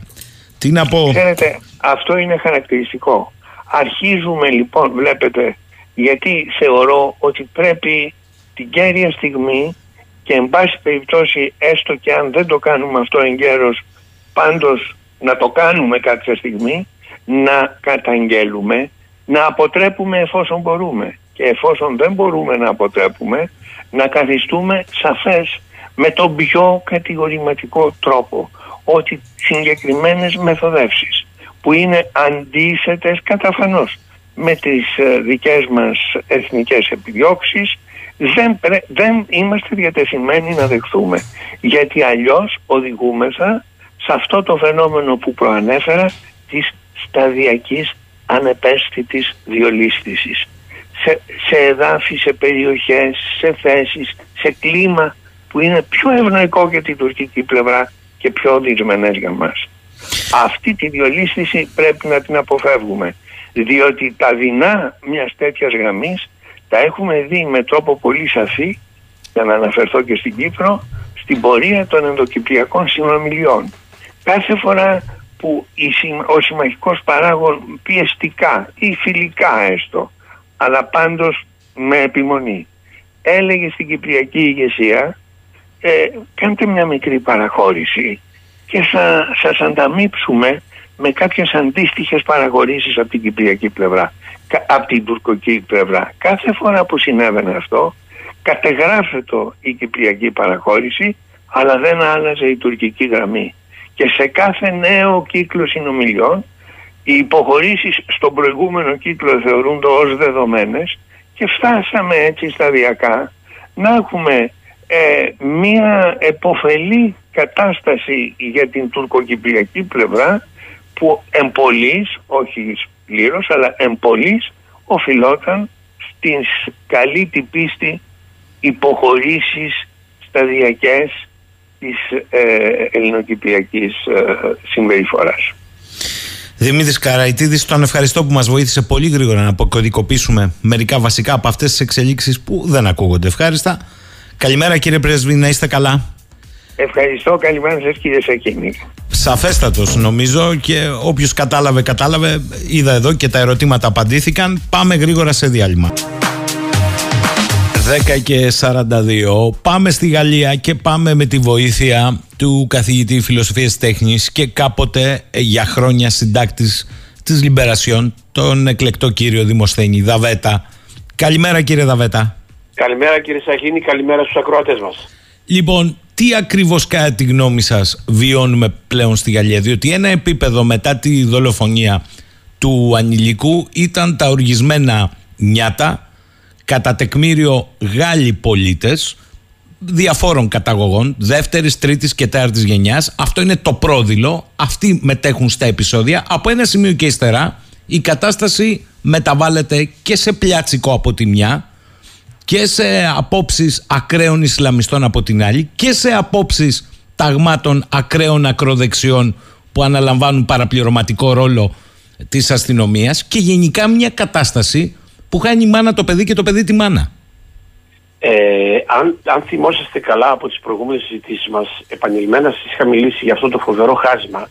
Τι να πω. Ξέρετε, αυτό είναι χαρακτηριστικό. Αρχίζουμε λοιπόν, βλέπετε, γιατί θεωρώ ότι πρέπει την κέρια στιγμή και εν πάση περιπτώσει έστω και αν δεν το κάνουμε αυτό εγκαίρως πάντως να το κάνουμε κάποια στιγμή να καταγγέλουμε, να αποτρέπουμε εφόσον μπορούμε. Και εφόσον δεν μπορούμε να αποτρέπουμε, να καθιστούμε σαφές με τον πιο κατηγορηματικό τρόπο ότι συγκεκριμένες μεθοδεύσεις που είναι αντίθετες καταφανώς με τις ε, δικές μας εθνικές επιδιώξεις δεν, δεν είμαστε διατεθειμένοι να δεχθούμε γιατί αλλιώς οδηγούμεθα σε αυτό το φαινόμενο που προανέφερα της σταδιακής ανεπαίσθητης διολίσθησης σε, σε εδάφη, σε περιοχές, σε θέσεις, σε κλίμα που είναι πιο ευνοϊκό για την τουρκική πλευρά και πιο δυσμενές για μας. Αυτή τη διολίσθηση πρέπει να την αποφεύγουμε διότι τα δεινά μιας τέτοιας γραμμής τα έχουμε δει με τρόπο πολύ σαφή για να αναφερθώ και στην Κύπρο στην πορεία των ενδοκυπριακών συνομιλιών. Κάθε φορά που ο συμμαχικός παράγων πιεστικά ή φιλικά έστω αλλά πάντως με επιμονή. Έλεγε στην Κυπριακή ηγεσία ε, κάντε μια μικρή παραχώρηση και θα σας ανταμείψουμε με κάποιες αντίστοιχες παραχωρήσεις από την Κυπριακή πλευρά από την τουρκική πλευρά. Κάθε φορά που συνέβαινε αυτό κατεγράφεται η Κυπριακή παραχώρηση αλλά δεν άλλαζε η τουρκική γραμμή και σε κάθε νέο κύκλο συνομιλιών οι υποχωρήσεις στον προηγούμενο κύκλο θεωρούνται ως δεδομένες και φτάσαμε έτσι σταδιακά να έχουμε ε, μία εποφελή κατάσταση για την τουρκοκυπριακή πλευρά που εμπολής, όχι πλήρως, αλλά εμπολής οφειλόταν στην καλή την πίστη υποχωρήσεις σταδιακές της ε, ελληνοκυπριακής ε, συμπεριφοράς. Δημήτρης Καραϊτίδης, τον ευχαριστώ που μας βοήθησε πολύ γρήγορα να αποκωδικοποιήσουμε μερικά βασικά από αυτές τις εξελίξεις που δεν ακούγονται ευχάριστα. Καλημέρα κύριε Πρέσβη, να είστε καλά. Ευχαριστώ, καλημέρα σας κύριε Σακίνη. Σαφέστατος νομίζω και όποιος κατάλαβε, κατάλαβε. Είδα εδώ και τα ερωτήματα απαντήθηκαν. Πάμε γρήγορα σε διάλειμμα. 10 και 42. Πάμε στη Γαλλία και πάμε με τη βοήθεια του καθηγητή φιλοσοφίας τέχνης και κάποτε ε, για χρόνια συντάκτης της Λιμπερασιών, τον εκλεκτό κύριο Δημοσθένη Δαβέτα. Καλημέρα κύριε Δαβέτα. Καλημέρα κύριε Σαχίνη, καλημέρα στους ακροατές μας. Λοιπόν, τι ακριβώς κατά τη γνώμη σας βιώνουμε πλέον στη Γαλλία, διότι ένα επίπεδο μετά τη δολοφονία του ανηλικού ήταν τα οργισμένα νιάτα, κατά τεκμήριο Γάλλοι πολίτες διαφόρων καταγωγών, δεύτερης, τρίτης και τέταρτης γενιάς. Αυτό είναι το πρόδειλο. Αυτοί μετέχουν στα επεισόδια. Από ένα σημείο και ύστερα η κατάσταση μεταβάλλεται και σε πλιάτσικο από τη μια και σε απόψεις ακραίων Ισλαμιστών από την άλλη και σε απόψεις ταγμάτων ακραίων ακροδεξιών που αναλαμβάνουν παραπληρωματικό ρόλο της αστυνομίας και γενικά μια κατάσταση που χάνει η μάνα το παιδί και το παιδί τη μάνα; Ε, αν, αν θυμόσαστε καλά από τις προηγούμενες συζητήσεις μας, επανειλημμένα σας είχα μιλήσει για αυτό το φοβερό χάσμα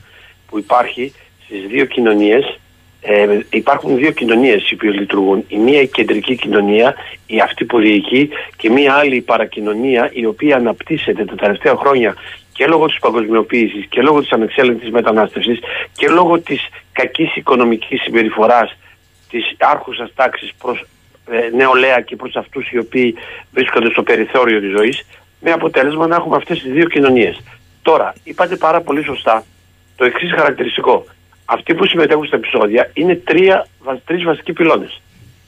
που υπάρχει στις δύο κοινωνίες. Ε, υπάρχουν δύο κοινωνίες οι οποίες λειτουργούν. Η μία η κεντρική κοινωνία, η αυτή πολιτική και μία άλλη η παρακοινωνία η οποία αναπτύσσεται τα τελευταία χρόνια και λόγω της παγκοσμιοποίησης και λόγω της ανεξέλεγκτης μετανάστευσης και λόγω της κακής οικονομικής συμπεριφοράς της άρχουσας τάξης προς ε, νεολαία και προς αυτούς οι οποίοι βρίσκονται στο περιθώριο της ζωής με αποτέλεσμα να έχουμε αυτές τις δύο κοινωνίες. Τώρα, είπατε πάρα πολύ σωστά το εξής χαρακτηριστικό. Αυτοί που συμμετέχουν στα επεισόδια είναι τρία, τρεις βασικοί πυλώνες.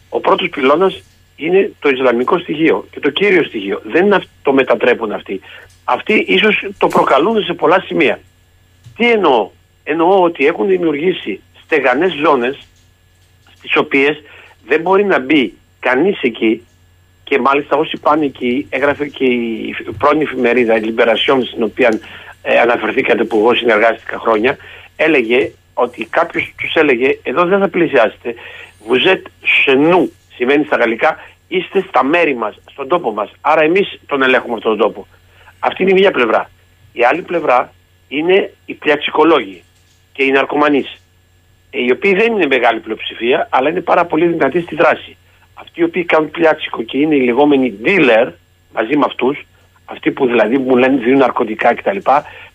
Ο πρώτος πυλώνας είναι το Ισλαμικό στοιχείο και το κύριο στοιχείο. Δεν το μετατρέπουν αυτοί. Αυτοί ίσως το προκαλούν σε πολλά σημεία. Τι εννοώ; Εννοώ ότι έχουν δημιουργήσει στεγανές ζώνες στις οποίες δεν μπορεί να μπει κανείς εκεί και μάλιστα όσοι πάνε εκεί, έγραφε και η πρώην εφημερίδα, η Liberation, στην οποία ε, αναφερθήκατε που εγώ συνεργάστηκα χρόνια, έλεγε ότι κάποιος τους έλεγε: Εδώ δεν θα πλησιάσετε. Βουζέτ σενού σημαίνει στα γαλλικά, είστε στα μέρη μας, στον τόπο μας. Άρα εμείς τον ελέγχουμε αυτόν τον τόπο. Αυτή είναι η μία πλευρά. Η άλλη πλευρά είναι οι πλιαξικολόγοι και οι ναρκωμανείς οι οποίοι δεν είναι μεγάλη πλειοψηφία, αλλά είναι πάρα πολύ δυνατοί στη δράση. Αυτοί οι οποίοι κάνουν πλιάτσικο και είναι οι λεγόμενοι dealer μαζί με αυτούς, αυτοί που δηλαδή μου λένε δίνουν ναρκωτικά κτλ.,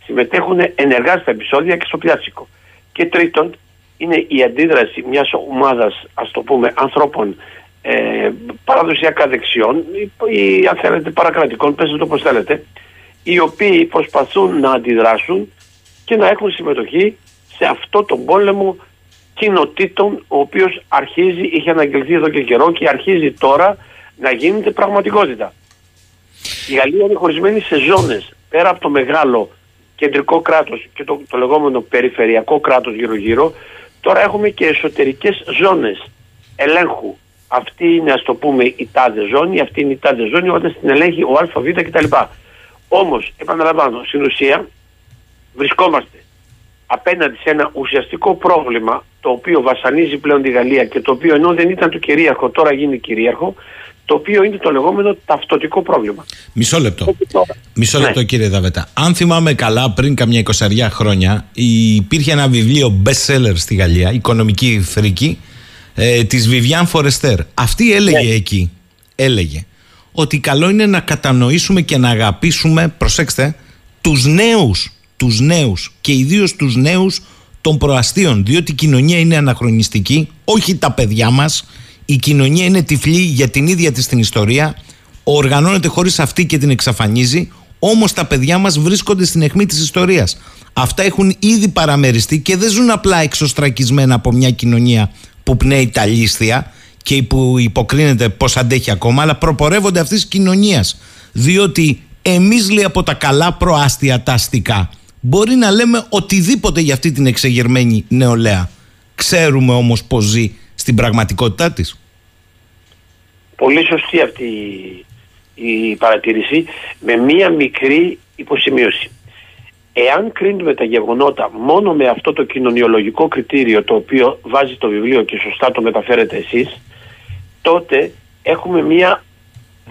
συμμετέχουν ενεργά στα επεισόδια και στο πλιάτσικο. Και τρίτον, είναι η αντίδραση μιας ομάδας, ας το πούμε, ανθρώπων ε, παραδοσιακά δεξιών ή, αν θέλετε παρακρατικών, πέστε το όπω θέλετε, οι οποίοι προσπαθούν να αντιδράσουν και να έχουν συμμετοχή σε αυτό τον πόλεμο κοινοτήτων ο οποίος αρχίζει, είχε αναγγελθεί εδώ και καιρό και αρχίζει τώρα να γίνεται πραγματικότητα. Η Γαλλία είναι χωρισμένη σε ζώνες πέρα από το μεγάλο κεντρικό κράτος και το, το λεγόμενο περιφερειακό κράτος γύρω γύρω τώρα έχουμε και εσωτερικές ζώνες ελέγχου. Αυτή είναι ας το πούμε η τάδε ζώνη, αυτή είναι η τάδε ζώνη όταν στην ελέγχει ο ΑΒ κτλ. Όμως, επαναλαμβάνω, στην ουσία βρισκόμαστε απέναντι σε ένα ουσιαστικό πρόβλημα το οποίο βασανίζει πλέον τη Γαλλία και το οποίο ενώ δεν ήταν το κυρίαρχο τώρα γίνει κυρίαρχο το οποίο είναι το λεγόμενο ταυτοτικό πρόβλημα. Μισό λεπτό. Μισό λεπτό ναι. κύριε Δαβέτα. Αν θυμάμαι καλά πριν καμιά εικοσαριά χρόνια υπήρχε ένα βιβλίο best seller στη Γαλλία, οικονομική φρίκη ε, της Vivian Forester. Αυτή έλεγε ναι. εκεί, έλεγε ότι καλό είναι να κατανοήσουμε και να αγαπήσουμε, προσέξτε, τους νέους τους νέους και ιδίως τους νέους των προαστίων διότι η κοινωνία είναι αναχρονιστική όχι τα παιδιά μας η κοινωνία είναι τυφλή για την ίδια της την ιστορία οργανώνεται χωρίς αυτή και την εξαφανίζει όμως τα παιδιά μας βρίσκονται στην αιχμή της ιστορίας. Αυτά έχουν ήδη παραμεριστεί και δεν ζουν απλά εξωστρακισμένα από μια κοινωνία που πνέει τα λίστια και που υποκρίνεται πως αντέχει ακόμα αλλά προπορεύονται αυτής της κοινωνίας διότι εμείς λέει από τα καλά προάστια τα αστικά Μπορεί να λέμε οτιδήποτε για αυτή την εξεγερμένη νεολαία. Ξέρουμε όμως πώς ζει στην πραγματικότητά της. Πολύ σωστή αυτή η παρατήρηση με μία μικρή υποσημείωση. Εάν κρίνουμε τα γεγονότα μόνο με αυτό το κοινωνιολογικό κριτήριο το οποίο βάζει το βιβλίο και σωστά το μεταφέρετε εσείς, τότε έχουμε μία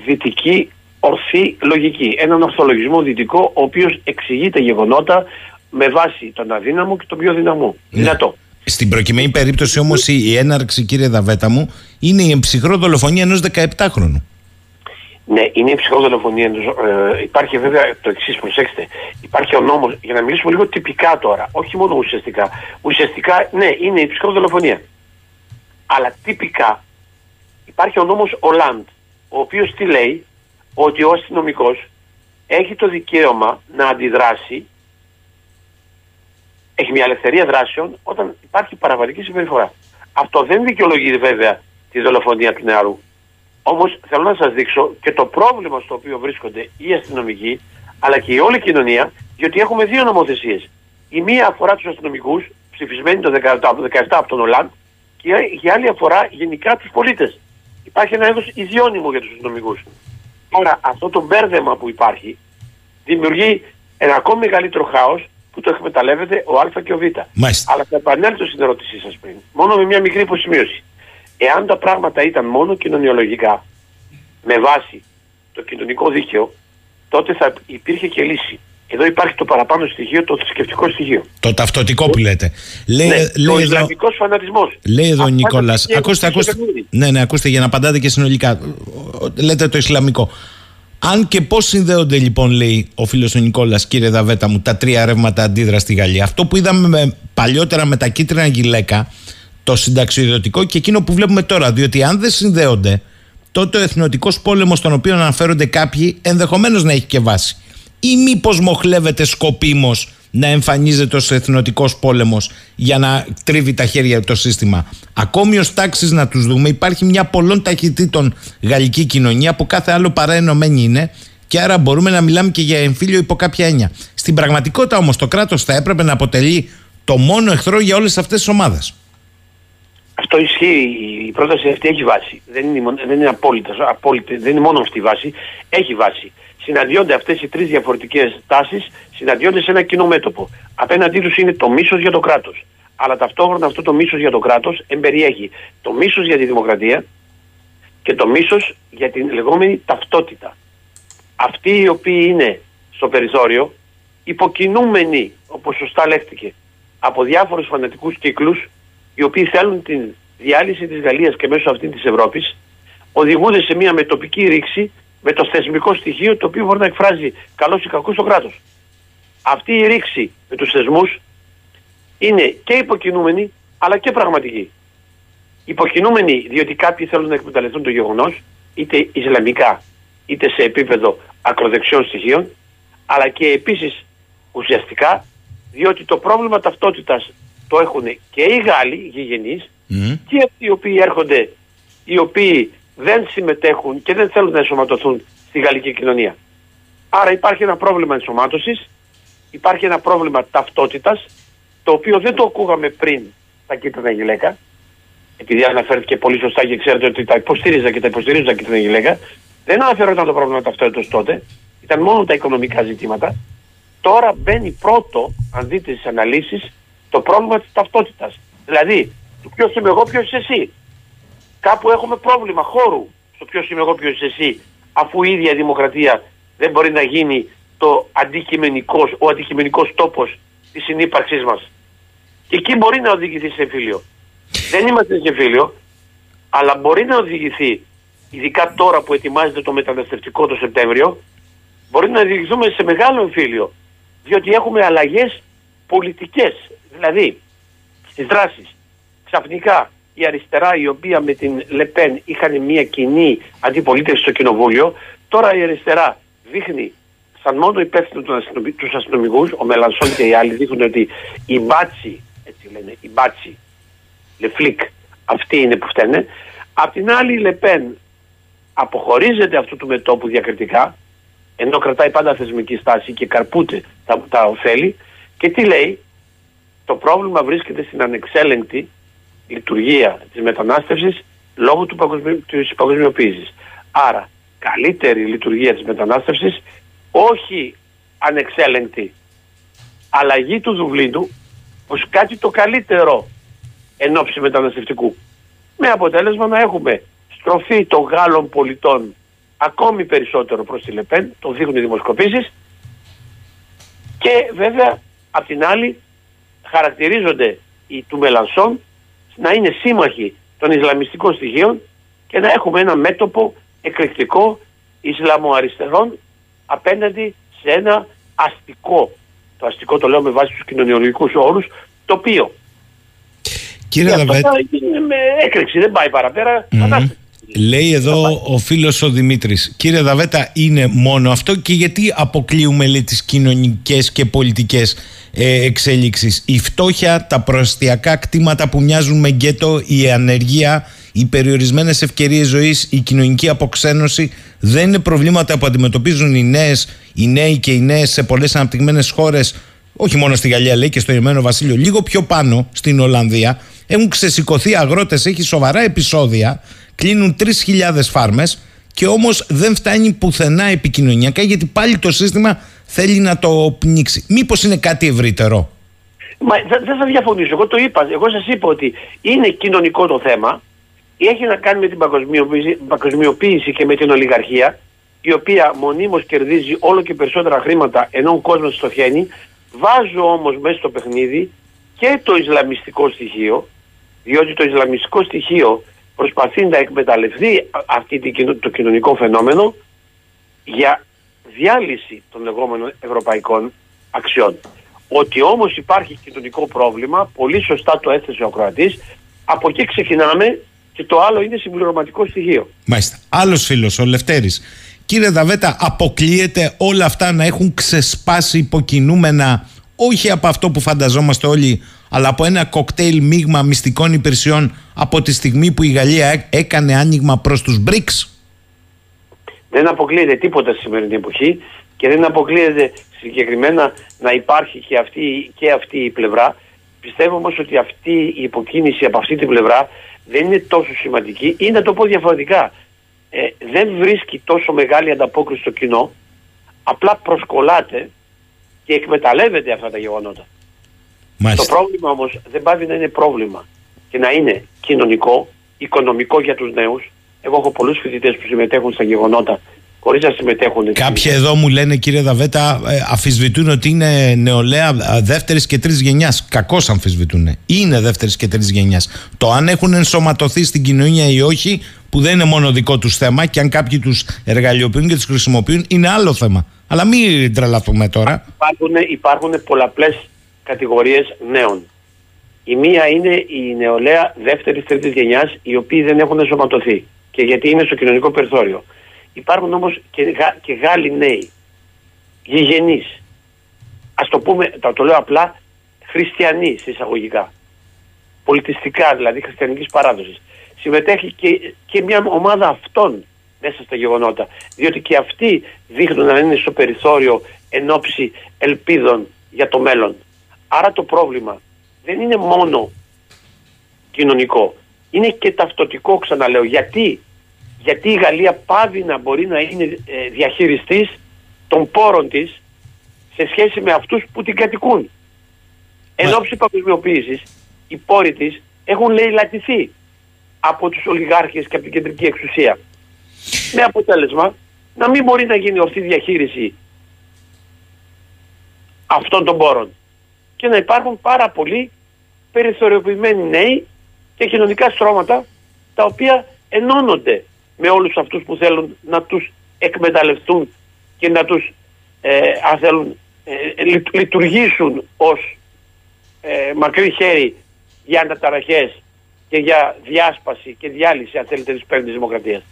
δυτική ορθή λογική. Έναν ορθολογισμό δυτικό, ο οποίος εξηγεί τα γεγονότα με βάση τον αδύναμο και τον πιο δυναμό. Ναι. Δυνατό. Στην προκειμένη περίπτωση όμως η έναρξη, κύριε Δαβέτα μου, είναι η εμψυχρό δολοφονία ενός 17χρονου. Ναι, είναι η ψυχοδολοφονία. Ε, υπάρχει βέβαια το εξής, προσέξτε. Υπάρχει ο νόμος, για να μιλήσουμε λίγο τυπικά τώρα, όχι μόνο ουσιαστικά. Ουσιαστικά, ναι, είναι η ψυχοδολοφονία. Αλλά τυπικά υπάρχει ο νόμος Ολάντ, ο οποίος τι λέει, ότι ο αστυνομικός έχει το δικαίωμα να αντιδράσει, έχει μια ελευθερία δράσεων όταν υπάρχει παραβατική συμπεριφορά. Αυτό δεν δικαιολογεί βέβαια τη δολοφονία του νεαρού. Όμως θέλω να σας δείξω και το πρόβλημα στο οποίο βρίσκονται οι αστυνομικοί αλλά και η όλη κοινωνία, διότι έχουμε δύο νομοθεσίες. Η μία αφορά τους αστυνομικούς, ψηφισμένη το 17, από τον Ολάντ, και η άλλη αφορά γενικά τους πολίτες. Υπάρχει ένα είδος ιδιώνυμο για τους αστυνομικούς. Τώρα αυτό το μπέρδεμα που υπάρχει δημιουργεί ένα ακόμη μεγαλύτερο χάος που το εκμεταλλεύεται ο Α και ο Β. Μάλιστα. Αλλά θα επανέλθω στην ερώτησή σας πριν. Μόνο με μια μικρή υποσημείωση. Εάν τα πράγματα ήταν μόνο κοινωνιολογικά, με βάση το κοινωνικό δίκαιο, τότε θα υπήρχε και λύση. Εδώ υπάρχει το παραπάνω στοιχείο, το θρησκευτικό στοιχείο. Το ταυτοτικό που λέτε. Λέει, ναι, λέει ο Ισλαμικός φανατισμός. Λέει εδώ ο Νικόλας. Ακούστε, ακούστε. Ναι, ναι, ακούστε για να απαντάτε και συνολικά. Λέτε το Ισλαμικό. Αν και πώς συνδέονται λοιπόν, λέει ο φίλος ο Νικόλας, κύριε Δαβέτα μου, τα τρία ρεύματα αντίδραση στη Γαλλία. Αυτό που είδαμε με, παλιότερα με τα κίτρινα γυλαίκα, το συνταξιοδοτικό και εκείνο που βλέπουμε τώρα. Διότι αν δεν συνδέονται, τότε ο εθνοτικός πόλεμος, στον οποίο αναφέρονται κάποιοι, ενδεχομένως να έχει και βάση. Ή μήπως μοχλεύεται σκοπίμως να εμφανίζεται ως εθνοτικός πόλεμος για να τρίβει τα χέρια το σύστημα. Ακόμη ως τάξει να τους δούμε, υπάρχει μια πολλών ταχυτήτων γαλλική κοινωνία που κάθε άλλο παρά ενωμένη είναι και άρα μπορούμε να μιλάμε και για εμφύλιο υπό κάποια έννοια. Στην πραγματικότητα όμως το κράτος θα έπρεπε να αποτελεί το μόνο εχθρό για όλες αυτές τις ομάδες. Αυτό ισχύει. Η πρόταση αυτή έχει βάση. Δεν είναι, δεν είναι απόλυτα, απόλυτα, δεν είναι μόνος αυτή η βάση. Έχει βάση. Συναντιόνται αυτές οι τρεις διαφορετικές τάσεις, συναντιόνται σε ένα κοινό μέτωπο. Απέναντί τους είναι το μίσος για το κράτος. Αλλά ταυτόχρονα αυτό το μίσος για το κράτος εμπεριέχει το μίσος για τη δημοκρατία και το μίσος για την λεγόμενη ταυτότητα. Αυτοί οι οποίοι είναι στο περιθώριο, υποκινούμενοι, όπως σωστά λέχτηκε, από διάφορους φανατικούς κύκλους, οι οποίοι θέλουν την διάλυση της Γαλλίας και μέσω αυτή της Ευρώπης οδηγούνται σε μια μετοπική ρήξη με το θεσμικό στοιχείο το οποίο μπορεί να εκφράζει καλός ή κακός στο κράτος. Αυτή η ρήξη με τους θεσμούς είναι και υποκινούμενη αλλά και πραγματική. Υποκινούμενη διότι κάποιοι θέλουν να εκμεταλλευτούν το γεγονός είτε ισλαμικά είτε σε επίπεδο ακροδεξιών στοιχείων αλλά και επίσης ουσιαστικά διότι το πρόβλημα ταυτότητας το έχουν και οι Γάλλοι γηγενείς mm. και αυτοί οι οποίοι έρχονται, οι οποίοι δεν συμμετέχουν και δεν θέλουν να ενσωματωθούν στη γαλλική κοινωνία. Άρα υπάρχει ένα πρόβλημα ενσωμάτωσης, υπάρχει ένα πρόβλημα ταυτότητας, το οποίο δεν το ακούγαμε πριν τα κίτρινα γυλαίκα, επειδή αναφέρθηκε πολύ σωστά και ξέρετε ότι τα υποστήριζα και τα υποστηρίζουν τα κίτρινα γυλαίκα, δεν αναφερόταν το πρόβλημα ταυτότητας τότε, ήταν μόνο τα οικονομικά ζητήματα. Τώρα μπαίνει πρώτο, αν δείτε τι αναλύσεις, το πρόβλημα της ταυτότητας. Δηλαδή, του ποιος είμαι εγώ, ποιος είσαι εσύ. Κάπου έχουμε πρόβλημα χώρου στο ποιος είμαι εγώ, ποιος είσαι εσύ, αφού η ίδια η δημοκρατία δεν μπορεί να γίνει το αντικειμενικός, ο αντικειμενικός τόπος της συνύπαρξής μας. Και εκεί μπορεί να οδηγηθεί σε εμφύλιο. Δεν είμαστε σε εμφύλιο, αλλά μπορεί να οδηγηθεί, ειδικά τώρα που ετοιμάζεται το μεταναστευτικό το Σεπτέμβριο, μπορεί να οδηγηθούμε σε μεγάλο εμφύλιο. Διότι έχουμε αλλαγές πολιτικές. Δηλαδή, στις δράσεις, ξαφνικά η αριστερά η οποία με την Λεπέν είχαν μια κοινή αντιπολίτευση στο κοινοβούλιο, τώρα η αριστερά δείχνει σαν μόνο υπεύθυνο τους αστυνομικούς, ο Μελανσόν και οι άλλοι δείχνουν ότι η μπάτσι, έτσι λένε, η μπάτσι, λεφλίκ, αυτοί είναι που φταίνε. Απ' την άλλη η Λεπέν αποχωρίζεται αυτού του μετόπου διακριτικά, ενώ κρατάει πάντα θεσμική στάση και καρπούται τα, τα ωφέλη και τι λέει, το πρόβλημα βρίσκεται στην ανεξέλεγκτη λειτουργία της μετανάστευσης λόγω του παγκοσμι... της παγκοσμιοποίησης. Άρα, καλύτερη λειτουργία της μετανάστευσης, όχι ανεξέλεγκτη αλλαγή του Δουβλίνου ως κάτι το καλύτερο εν ώψη μεταναστευτικού. Με αποτέλεσμα να έχουμε στροφή των Γάλλων πολιτών ακόμη περισσότερο προς τη Λεπέν, το δείχνουν οι δημοσκοπήσεις και βέβαια απ' την άλλη χαρακτηρίζονται οι του Μελανσόν να είναι σύμμαχοι των Ισλαμιστικών στοιχείων και να έχουμε ένα μέτωπο εκρηκτικό Ισλαμοαριστερών απέναντι σε ένα αστικό, το αστικό το λέω με βάση τους κοινωνιολογικούς όρους, τοπίο. Κύριε Δαβέτα. Είναι με έκρηξη, δεν πάει παραπέρα. Mm-hmm. Λέει εδώ ο φίλος ο Δημήτρης Κύριε Δαβέτα είναι μόνο αυτό και γιατί αποκλείουμε λέει, τις κοινωνικές και πολιτικές ε, εξέλιξεις; Η φτώχεια, τα προαστιακά κτήματα που μοιάζουν με γκέτο, η ανεργία, οι περιορισμένες ευκαιρίες ζωής, η κοινωνική αποξένωση δεν είναι προβλήματα που αντιμετωπίζουν οι νέες, οι νέοι και οι νέες σε πολλές αναπτυγμένες χώρες όχι μόνο στη Γαλλία λέει και στο Ηνωμένο Βασίλειο, λίγο πιο πάνω στην Ολλανδία, έχουν ξεσηκωθεί αγρότες, έχει σοβαρά επεισόδια κλείνουν 3.000 φάρμες και όμως δεν φτάνει πουθενά επικοινωνιακά γιατί πάλι το σύστημα θέλει να το πνίξει. Μήπως είναι κάτι ευρύτερο; Μα δεν θα διαφωνήσω. Εγώ το είπα. Εγώ σας είπα ότι είναι κοινωνικό το θέμα. Έχει να κάνει με την παγκοσμιοποίηση, παγκοσμιοποίηση και με την ολιγαρχία η οποία μονίμως κερδίζει όλο και περισσότερα χρήματα ενώ ο κόσμος στοχαίνει. Βάζω όμως μέσα στο παιχνίδι και το Ισλαμιστικό στοιχείο διότι το Ισλαμιστικό στοιχείο προσπαθεί να εκμεταλλευτεί αυτή το κοινωνικό φαινόμενο για διάλυση των λεγόμενων ευρωπαϊκών αξιών. Ότι όμως υπάρχει κοινωνικό πρόβλημα, πολύ σωστά το έθεσε ο Κροατής, από εκεί ξεκινάμε και το άλλο είναι συμπληρωματικό στοιχείο. Μάλιστα. Άλλος φίλος, ο Λευτέρης. Κύριε Δαβέτα, αποκλείεται όλα αυτά να έχουν ξεσπάσει υποκινούμενα όχι από αυτό που φανταζόμαστε όλοι αλλά από ένα κοκτέιλ μείγμα μυστικών υπηρεσιών από τη στιγμή που η Γαλλία έκανε άνοιγμα προς τους BRICS. Δεν αποκλείεται τίποτα στη σημερινή εποχή και δεν αποκλείεται συγκεκριμένα να υπάρχει και αυτή, και αυτή η πλευρά. Πιστεύω όμως ότι αυτή η υποκίνηση από αυτή την πλευρά δεν είναι τόσο σημαντική ή να το πω διαφορετικά. Ε, δεν βρίσκει τόσο μεγάλη ανταπόκριση στο κοινό, απλά προσκολάται και εκμεταλλεύεται αυτά τα γεγονότα. Το πρόβλημα όμως δεν πάει να είναι πρόβλημα και να είναι κοινωνικό, οικονομικό για τους νέους. Εγώ έχω πολλούς φοιτητές που συμμετέχουν στα γεγονότα χωρίς να συμμετέχουν. Κάποιοι εδώ μου λένε, κύριε Δαβέτα, ε, αφισβητούν ότι είναι νεολαία ε, δεύτερης και τρίτη γενιάς. Κακώς αμφισβητούν. Είναι δεύτερης και τρίτη γενιάς. Το αν έχουν ενσωματωθεί στην κοινωνία ή όχι, που δεν είναι μόνο δικό τους θέμα, και αν κάποιοι τους εργαλειοποιούν και τους χρησιμοποιούν, είναι άλλο θέμα. Αλλά μην τρελαθούμε τώρα. Υπάρχουν, υπάρχουν πολλαπλές κατηγορίες νέων. Η μία είναι η νεολαία δεύτερης, τρίτης γενιάς, οι οποίοι δεν έχουν ενσωματωθεί και γιατί είναι στο κοινωνικό περιθώριο. Υπάρχουν όμως και, Γα, και Γάλλοι νέοι, γηγενείς, ας το πούμε, το, το λέω απλά, χριστιανοί εισαγωγικά, πολιτιστικά δηλαδή χριστιανικής παράδοσης. Συμμετέχει και, και μια ομάδα αυτών μέσα στα γεγονότα, διότι και αυτοί δείχνουν να είναι στο περιθώριο εν ώψη ελπίδων για το μέλλον. Άρα το πρόβλημα δεν είναι μόνο κοινωνικό. Είναι και ταυτοτικό ξαναλέω. Γιατί, Γιατί η Γαλλία πάβει να μπορεί να είναι ε, διαχειριστής των πόρων της σε σχέση με αυτούς που την κατοικούν. Εν ώψη παγκοσμιοποίησης, οι πόροι της έχουν λαιλατηθεί από τους ολιγάρχες και από την κεντρική εξουσία. Με αποτέλεσμα να μην μπορεί να γίνει ορθή διαχείριση αυτών των πόρων και να υπάρχουν πάρα πολλοί περιθωριοποιημένοι νέοι και κοινωνικά στρώματα τα οποία ενώνονται με όλους αυτούς που θέλουν να τους εκμεταλλευτούν και να τους ε, αν θέλουν, ε, λειτουργήσουν ως ε, μακρύ χέρι για αναταραχές και για διάσπαση και διάλυση αν θέλετε της πέμπτης δημοκρατίας.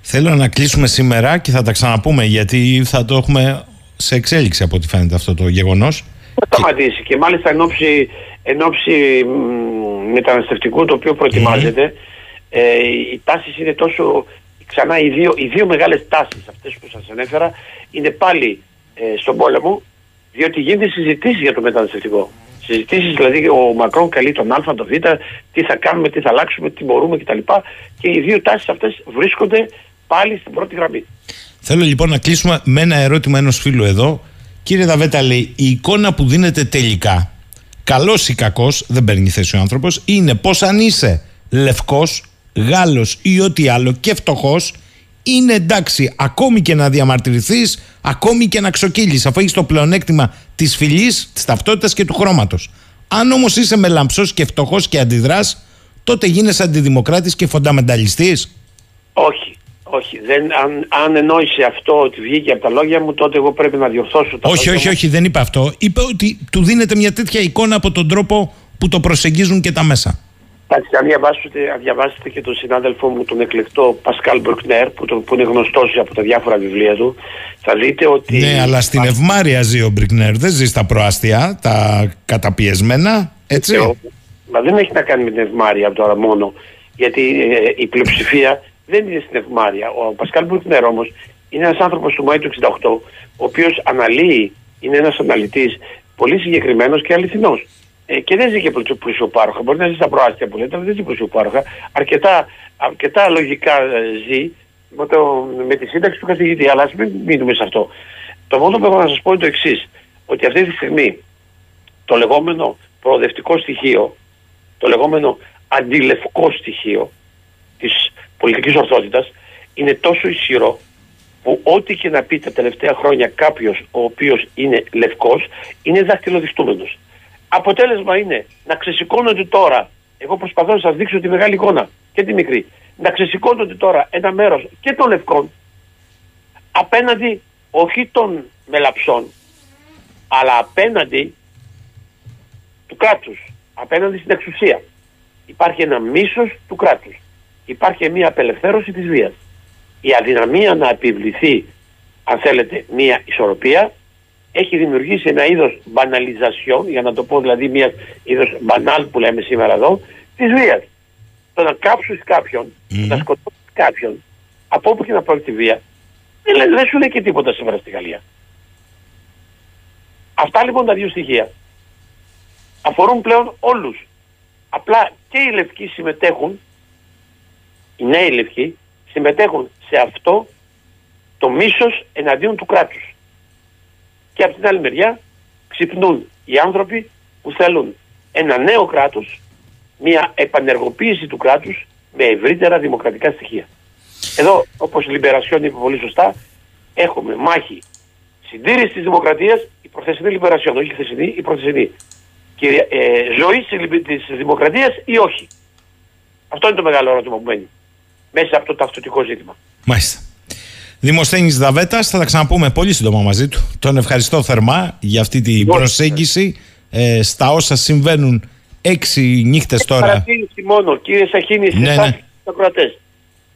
Θέλω να κλείσουμε σήμερα και θα τα ξαναπούμε γιατί θα το έχουμε σε εξέλιξη από ό,τι φαίνεται αυτό το γεγονός. Θα σταματήσει και μάλιστα εν ώψη, εν ώψη μεταναστευτικού το οποίο προετοιμάζεται ε, οι τάσεις είναι τόσο ξανά οι δύο, οι δύο μεγάλες τάσεις αυτές που σας ανέφερα είναι πάλι ε, στον πόλεμο διότι γίνεται συζητήσεις για το μεταναστευτικό. Συζητήσεις δηλαδή ο Μακρόν καλεί τον Α, τον Β, τι θα κάνουμε, τι θα αλλάξουμε, τι μπορούμε κτλ. Και οι δύο τάσεις αυτές βρίσκονται πάλι στην πρώτη γραμμή. Θέλω λοιπόν να κλείσουμε με ένα ερώτημα ενός φίλου εδώ. Κύριε Δαβέτα, λέει, η εικόνα που δίνεται τελικά, καλός ή κακός, δεν παίρνει θέση ο άνθρωπος, είναι πως αν είσαι λευκός, Γάλλος ή ό,τι άλλο και φτωχός, είναι εντάξει ακόμη και να διαμαρτυρηθείς, ακόμη και να ξοκύλεις, αφού έχεις το πλεονέκτημα της φυλή, της ταυτότητας και του χρώματος. Αν όμως είσαι μελαμψός και φτωχός και αντιδράς, τότε γίνεσαι αντιδημοκράτης και φονταμενταλιστής. Όχι, Όχι, δεν, αν, αν εννοήσε αυτό ότι βγήκε από τα λόγια μου, τότε εγώ πρέπει να διορθώσω τα Όχι, όχι, όχι, δεν είπε αυτό. Είπε ότι του δίνεται μια τέτοια εικόνα από τον τρόπο που το προσεγγίζουν και τα μέσα. Εντάξει, αν διαβάσετε, αν διαβάσετε και τον συνάδελφό μου, τον εκλεκτό Πασκάλ Μπρουκνέρ, που, το, που είναι γνωστός από τα διάφορα βιβλία του, θα δείτε ότι. Ναι, αλλά στην Ευμάρεια ζει ο Μπρουκνέρ, δεν ζει στα προάστια, τα καταπιεσμένα, έτσι. Ε, μα δεν έχει να κάνει με την Ευμάρεια τώρα μόνο, γιατί ε, η πλειοψηφία δεν είναι στην Ευμάρεια. Ο Πασκάλ Μπρουκνέρ όμως είναι ένας άνθρωπος του Μάη του 68, ο οποίος αναλύει, είναι ένας αναλυτής πολύ συγκεκριμένος και αληθινός. Ε, και δεν ζει και πλουσιοπάροχα. Μπορεί να ζει στα προάστια που λέτε, αλλά δεν ζει πλουσιοπάροχα. Αρκετά, αρκετά λογικά ε, ζει με, το, με τη σύνταξη του καθηγητή. Αλλά ας μην μείνουμε σε αυτό. Το μόνο που έχω να σας πω είναι το εξής. Ότι αυτή τη στιγμή το λεγόμενο προοδευτικό στοιχείο, το λεγόμενο αντιλευκό στοιχείο τη πολιτικής ορθότητας είναι τόσο ισχυρό που ό,τι και να πει τα τελευταία χρόνια κάποιος ο οποίος είναι λευκός είναι δαχτυλοδιστούμενος. Αποτέλεσμα είναι να ξεσηκώνονται τώρα, εγώ προσπαθώ να σας δείξω τη μεγάλη εικόνα και τη μικρή, να ξεσηκώνονται τώρα ένα μέρος και των λευκών απέναντι όχι των μελαψών, αλλά απέναντι του κράτους, απέναντι στην εξουσία. Υπάρχει ένα μίσος του κράτους. Υπάρχει μια απελευθέρωση της βίας. Η αδυναμία να επιβληθεί, αν θέλετε, μια ισορροπία έχει δημιουργήσει ένα είδος μπαναλιζασιόν, για να το πω δηλαδή μια είδος μπανάλ που λέμε σήμερα εδώ, της βίας. Το να κάψεις κάποιον, mm. να σκοτώσεις κάποιον, από όπου και να πρόκειται βία, δεν, δεν σου λέει και τίποτα σήμερα στη Γαλλία. Αυτά λοιπόν τα δύο στοιχεία αφορούν πλέον όλους. Απλά και οι λευκοί συμμετέχουν, οι νέοι λευκοί, συμμετέχουν σε αυτό το μίσος εναντίον του κράτους. Και από την άλλη μεριά ξυπνούν οι άνθρωποι που θέλουν ένα νέο κράτος, μια επανεργοποίηση του κράτους με ευρύτερα δημοκρατικά στοιχεία. Εδώ, όπως η Λιμπερασιόν είπε πολύ σωστά, έχουμε μάχη συντήρησης της δημοκρατίας, η προθεσινή Λιμπερασιόν, όχι η χθεσινή, η προθεσινή. Και ε, ζωή της δημοκρατίας ή όχι. Αυτό είναι το μεγάλο ερώτημα που μένει μέσα από το ταυτοτικό ζήτημα. Μάλιστα. Δημοσθένης Δαβέτας, θα τα ξαναπούμε πολύ σύντομα μαζί του. Τον ευχαριστώ θερμά για αυτή την προσέγγιση ε, στα όσα συμβαίνουν έξι νύχτες τώρα. Παρατήρηση μόνο, κύριε Σαχίνη, ναι, ναι.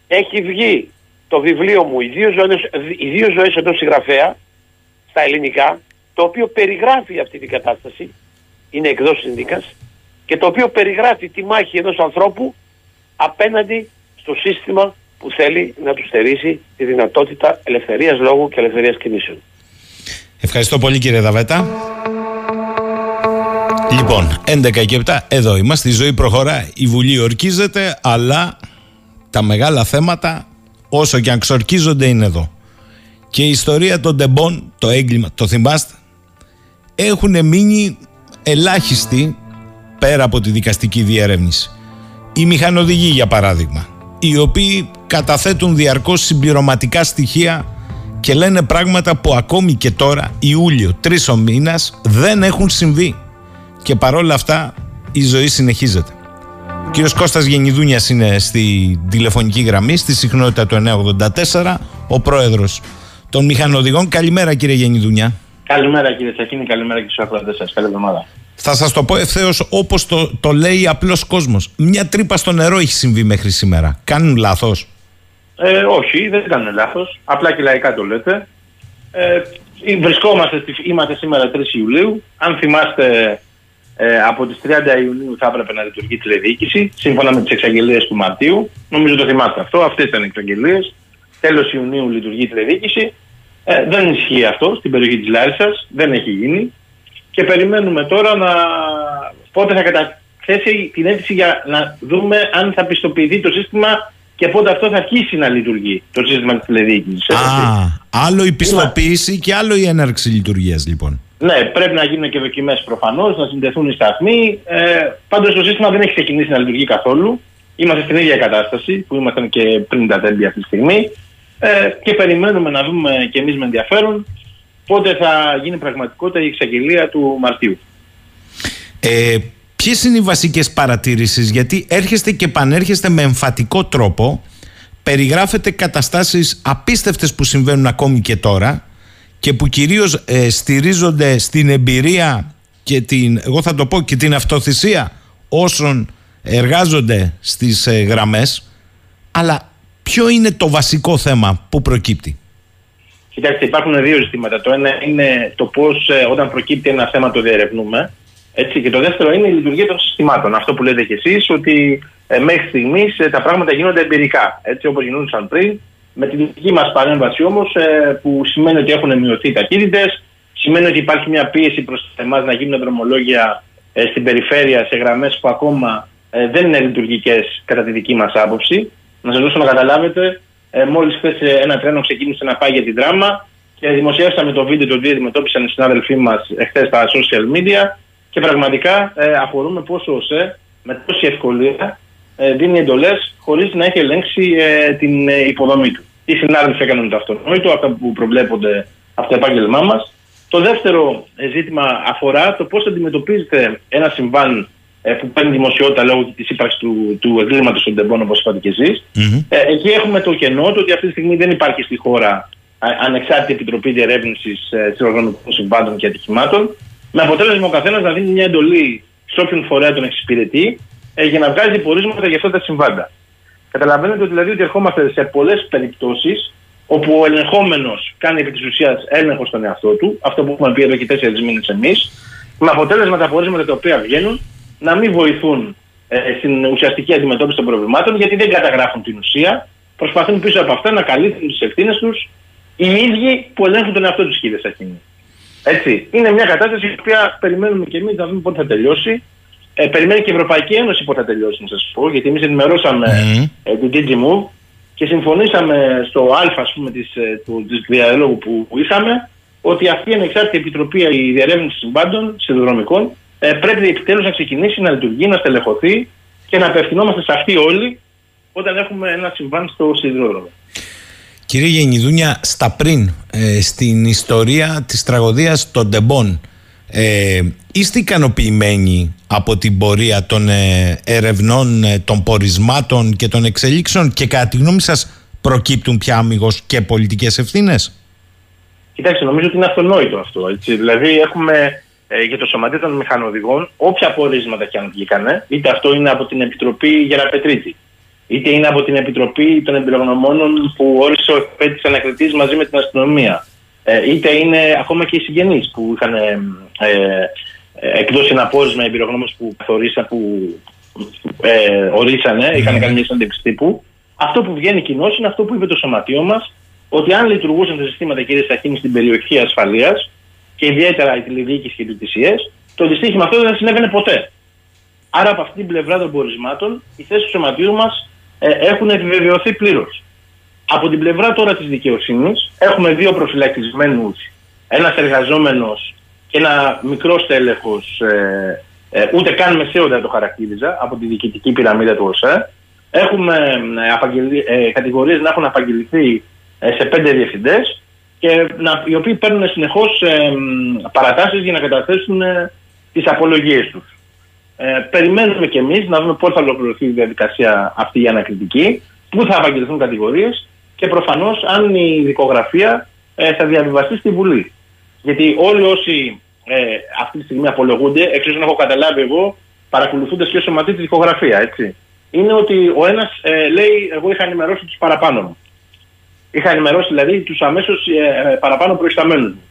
Έχει βγει το βιβλίο μου «Οι δύο ζωές, οι δύο ζωές ενός συγγραφέα» στα ελληνικά, το οποίο περιγράφει αυτή την κατάσταση, είναι εκδόσεις συνδίκας, και το οποίο περιγράφει τη μάχη ενός ανθρώπου απέναντι στο σύστημα που θέλει να τους στερήσει τη δυνατότητα ελευθερίας λόγου και ελευθερίας κινήσεων. Ευχαριστώ πολύ κύριε Δαβέτα. Λοιπόν, 11 και 7, εδώ είμαστε. Η ζωή προχωρά, η Βουλή ορκίζεται, αλλά τα μεγάλα θέματα, όσο και αν ξορκίζονται, είναι εδώ. Και η ιστορία των τεμπών, το έγκλημα, το θυμάστε, έχουν μείνει ελάχιστοι πέρα από τη δικαστική διερεύνηση. Οι μηχανοδηγοί, για παράδειγμα, οι οποίοι καταθέτουν διαρκώς συμπληρωματικά στοιχεία και λένε πράγματα που ακόμη και τώρα, Ιούλιο, τρεις ο μήνας, δεν έχουν συμβεί. Και παρόλα αυτά η ζωή συνεχίζεται. Ο κύριος Κώστας Γενιδούνιας είναι στη τηλεφωνική γραμμή, στη συχνότητα του 984, ο πρόεδρος των μηχανοδηγών. Καλημέρα κύριε Γενιδούνια. Καλημέρα κύριε Σαχίνη, καλημέρα και στους ακροατές σας. Καλή εβδομάδα. Θα σας το πω ευθέως όπως το, το λέει απλός κόσμος. Μια τρύπα στο νερό έχει συμβεί μέχρι σήμερα. Κάνουν λάθος; Ε, όχι, δεν κάνουν λάθος. Απλά και λαϊκά το λέτε. Ε, βρισκόμαστε, είμαστε σήμερα 3 Ιουλίου. Αν θυμάστε, ε, από τις 30 Ιουνίου θα έπρεπε να λειτουργεί η τηλεδιοίκηση, σύμφωνα με τις εξαγγελίες του Μαρτίου. Νομίζω το θυμάστε αυτό. Αυτές ήταν οι εξαγγελίες. Τέλος Ιουνίου λειτουργεί η τηλεδιοίκηση. Ε, δεν ισχύει αυτό στην περιοχή της Λάρισας. Δεν έχει γίνει και περιμένουμε τώρα να πότε θα καταθέσει την αίτηση για να δούμε αν θα πιστοποιηθεί το σύστημα και πότε αυτό θα αρχίσει να λειτουργεί το σύστημα της τηλεδιοίκησης. Α, άλλο η πιστοποίηση και άλλο η έναρξη λειτουργίας λοιπόν. Ναι, πρέπει να γίνουν και δοκιμές προφανώς, να συνδεθούν οι σταθμοί. Ε, Πάντως το σύστημα δεν έχει ξεκινήσει να λειτουργεί καθόλου. Είμαστε στην ίδια κατάσταση που ήμασταν και πριν τα τέμπη αυτή τη στιγμή. Ε, και περιμένουμε να δούμε και εμείς με ενδιαφέρον πότε θα γίνει πραγματικότητα η εξαγγελία του Μαρτίου. Ε, Ποιες είναι οι βασικές παρατήρησει, Γιατί έρχεστε και πανέρχεστε με εμφατικό τρόπο περιγράφετε καταστάσεις απίστευτες που συμβαίνουν ακόμη και τώρα και που κυρίως ε, στηρίζονται στην εμπειρία και την, εγώ θα το πω και την αυτοθυσία όσων εργάζονται στις ε, γραμμές αλλά ποιο είναι το βασικό θέμα που προκύπτει; Κοιτάξτε, υπάρχουν δύο ζητήματα. Το ένα είναι το πώς ε, όταν προκύπτει ένα θέμα το διερευνούμε. Έτσι, και το δεύτερο είναι η λειτουργία των συστημάτων. Αυτό που λέτε κι εσείς, ότι ε, μέχρι στιγμής ε, τα πράγματα γίνονται εμπειρικά. Έτσι, όπως γινόντουσαν πριν. Με τη δική μας παρέμβαση όμως, ε, που σημαίνει ότι έχουν μειωθεί οι ταχύτητε, σημαίνει ότι υπάρχει μια πίεση προς εμάς να γίνουν δρομολόγια ε, στην περιφέρεια σε γραμμές που ακόμα ε, δεν είναι λειτουργικές κατά τη δική μας άποψη. Να σας δώσω να καταλάβετε, ε, Μόλις χθες ε, ένα τρένο ξεκίνησε να πάει για την δράμα και δημοσιεύσαμε το βίντεο το οποίο αντιμετώπισαν οι συνάδελφοί μας εχθές στα social media και πραγματικά ε, αφορούμε πόσο ο ΣΕ με τόση ευκολία ε, δίνει εντολές χωρίς να έχει ελέγξει ε, την ε, υποδομή του. Οι συνάδελφοι έκαναν το αυτονόητο, αυτά που προβλέπονται από το επάγγελμά μας. Το δεύτερο ε, ζήτημα αφορά το πώς αντιμετωπίζεται ένα συμβάν ε, που παίρνει δημοσιότητα λόγω της ύπαρξης του, του εγκλήματος των τεμπών, όπως είπατε και εσει Ε, εκεί έχουμε το κενό το ότι αυτή τη στιγμή δεν υπάρχει στη χώρα ανεξάρτητη επιτροπή διερεύνησης ε, σειροδρομικών συμβάντων και ατυχημάτων. Με αποτέλεσμα ο καθένας να δίνει μια εντολή σε όποιον φορέα τον εξυπηρετεί ε, για να βγάζει πορίσματα για αυτά τα συμβάντα. Καταλαβαίνετε ότι, δηλαδή, ότι ερχόμαστε σε πολλές περιπτώσεις όπου ο ελεγχόμενος κάνει επί της ουσίας έλεγχο στον εαυτό του, αυτό που έχουμε πει εδώ και τέσσερις μήνες εμείς, με αποτέλεσμα τα πορίσματα τα οποία βγαίνουν να μην βοηθούν ε, στην ουσιαστική αντιμετώπιση των προβλημάτων γιατί δεν καταγράφουν την ουσία. Προσπαθούν πίσω από αυτά να καλύπτουν τις ευθύνες τους οι ίδιοι που ελέγχουν τον εαυτό τους, κύριε Σαχίνη. Έτσι. Είναι μια κατάσταση η οποία περιμένουμε και εμείς να δούμε πότε θα τελειώσει. Ε, περιμένει και η Ευρωπαϊκή Ένωση πότε θα τελειώσει, να σας πω, γιατί εμείς ενημερώσαμε mm. ε, την DigiMove και συμφωνήσαμε στο Α, ας πούμε, της, ε, του, της διαλόγου που, που είχαμε, ότι αυτή η ανεξάρτητη επιτροπή η διερεύνηση συμβάντων σιδηροδρομικών ε, πρέπει επιτέλους να ξεκινήσει να λειτουργεί, να στελεχωθεί και να απευθυνόμαστε σε αυτή όλοι όταν έχουμε ένα συμβάν στο σιδηρόδρομο. Κύριε Γενιδούνια, στα πριν, ε, στην ιστορία της τραγωδίας των Ντεμπών, ε, είστε ικανοποιημένοι από την πορεία των ε, ερευνών, ε, των πορισμάτων και των εξελίξεων και κατά τη γνώμη σας προκύπτουν πια αμυγός και πολιτικές ευθύνες; Κοιτάξτε, νομίζω ότι είναι αυτονόητο αυτό. Έτσι. Δηλαδή έχουμε ε, για το Σωματείο των Μηχανοδηγών, όποια πορίσματα και αν βγήκανε, είτε αυτό είναι από την Επιτροπή Γεραπετρίτη, είτε είναι από την Επιτροπή των Εμπειρογνωμόνων που όρισε ο εκπαίδευτη ανακριτής μαζί με την αστυνομία, ε, είτε είναι ακόμα και οι συγγενείς που είχαν ε, ε, εκδώσει ένα πόρισμα εμπειρογνώμων που καθορίσαν, που ε, ορίσανε, είχαν ναι. κάνει μια συνέντευξη τύπου. Αυτό που βγαίνει κοινώς είναι αυτό που είπε το σωματείο μας, ότι αν λειτουργούσαν τα συστήματα κυρίες Σαχίνης στην περιοχή ασφαλείας, και ιδιαίτερα η τηλεδιοίκηση και οι πληκτησίε, το δυστύχημα αυτό δεν συνέβαινε ποτέ. Άρα από αυτή την πλευρά των πορισμάτων, οι θέσεις του σωματείου μας ε, έχουν επιβεβαιωθεί πλήρως. Από την πλευρά τώρα της δικαιοσύνης, έχουμε δύο προφυλακισμένους, ένας εργαζόμενος και ένα μικρός στέλεχος, ε, ε, ούτε καν μεσαίο το χαρακτήριζα, από τη διοικητική πυραμίδα του ΟΣΕ. Έχουμε ε, ε, κατηγορίες να έχουν απαγγελθεί ε, σε πέντε διευθυντές και να, οι οποίοι παίρνουν συνεχώς ε, παρατάσεις για να καταθέσουν ε, τις απολογίες τους. Ε, περιμένουμε κι εμείς να δούμε πώς θα ολοκληρωθεί η διαδικασία αυτή η ανακριτική, πού θα απαγγελθούν κατηγορίες και προφανώς αν η δικογραφία ε, θα διαβιβαστεί στη Βουλή. Γιατί όλοι όσοι ε, αυτή τη στιγμή απολογούνται, εξ όσων έχω καταλάβει εγώ, παρακολουθούνται και σωματή τη δικογραφία, έτσι. Είναι ότι ο ένας ε, λέει: Εγώ είχα ενημερώσει τους παραπάνω μου. Είχα ενημερώσει δηλαδή τους αμέσως ε, παραπάνω προϊσταμένους μου.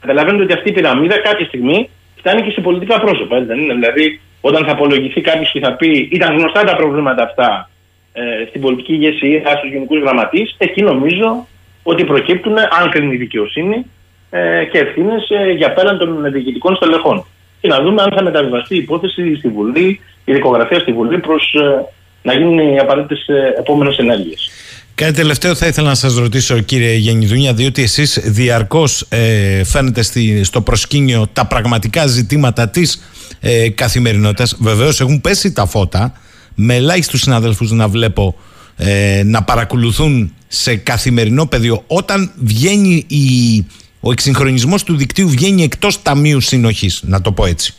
Καταλαβαίνετε ότι αυτή η πυραμίδα κάποια στιγμή φτάνει και σε πολιτικά πρόσωπα. Έτσι, δεν είναι; Δηλαδή, όταν θα απολογηθεί κάποιος και θα πει ήταν γνωστά τα προβλήματα αυτά ε, στην πολιτική ηγεσία, στους γενικούς γραμματείς, εκεί νομίζω ότι προκύπτουν, αν κρίνει η δικαιοσύνη, ε, και ευθύνες ε, για πέραν των διοικητικών στελεχών. Και να δούμε αν θα μεταβιβαστεί η υπόθεση στη Βουλή, η δικογραφία στη Βουλή, προς ε, να γίνουν οι απαραίτητες ε, επόμενες ενέργειες. Κάτι τελευταίο θα ήθελα να σας ρωτήσω κύριε Γενιδούνια διότι εσείς διαρκώς ε, φαίνεται στη, στο προσκήνιο τα πραγματικά ζητήματα της ε, καθημερινότητας. Βεβαίως έχουν πέσει τα φώτα με ελάχιστους συναδέλφους να βλέπω ε, να παρακολουθούν σε καθημερινό πεδίο όταν βγαίνει η, ο εξυγχρονισμός του δικτύου βγαίνει εκτός ταμείου συνοχής να το πω έτσι.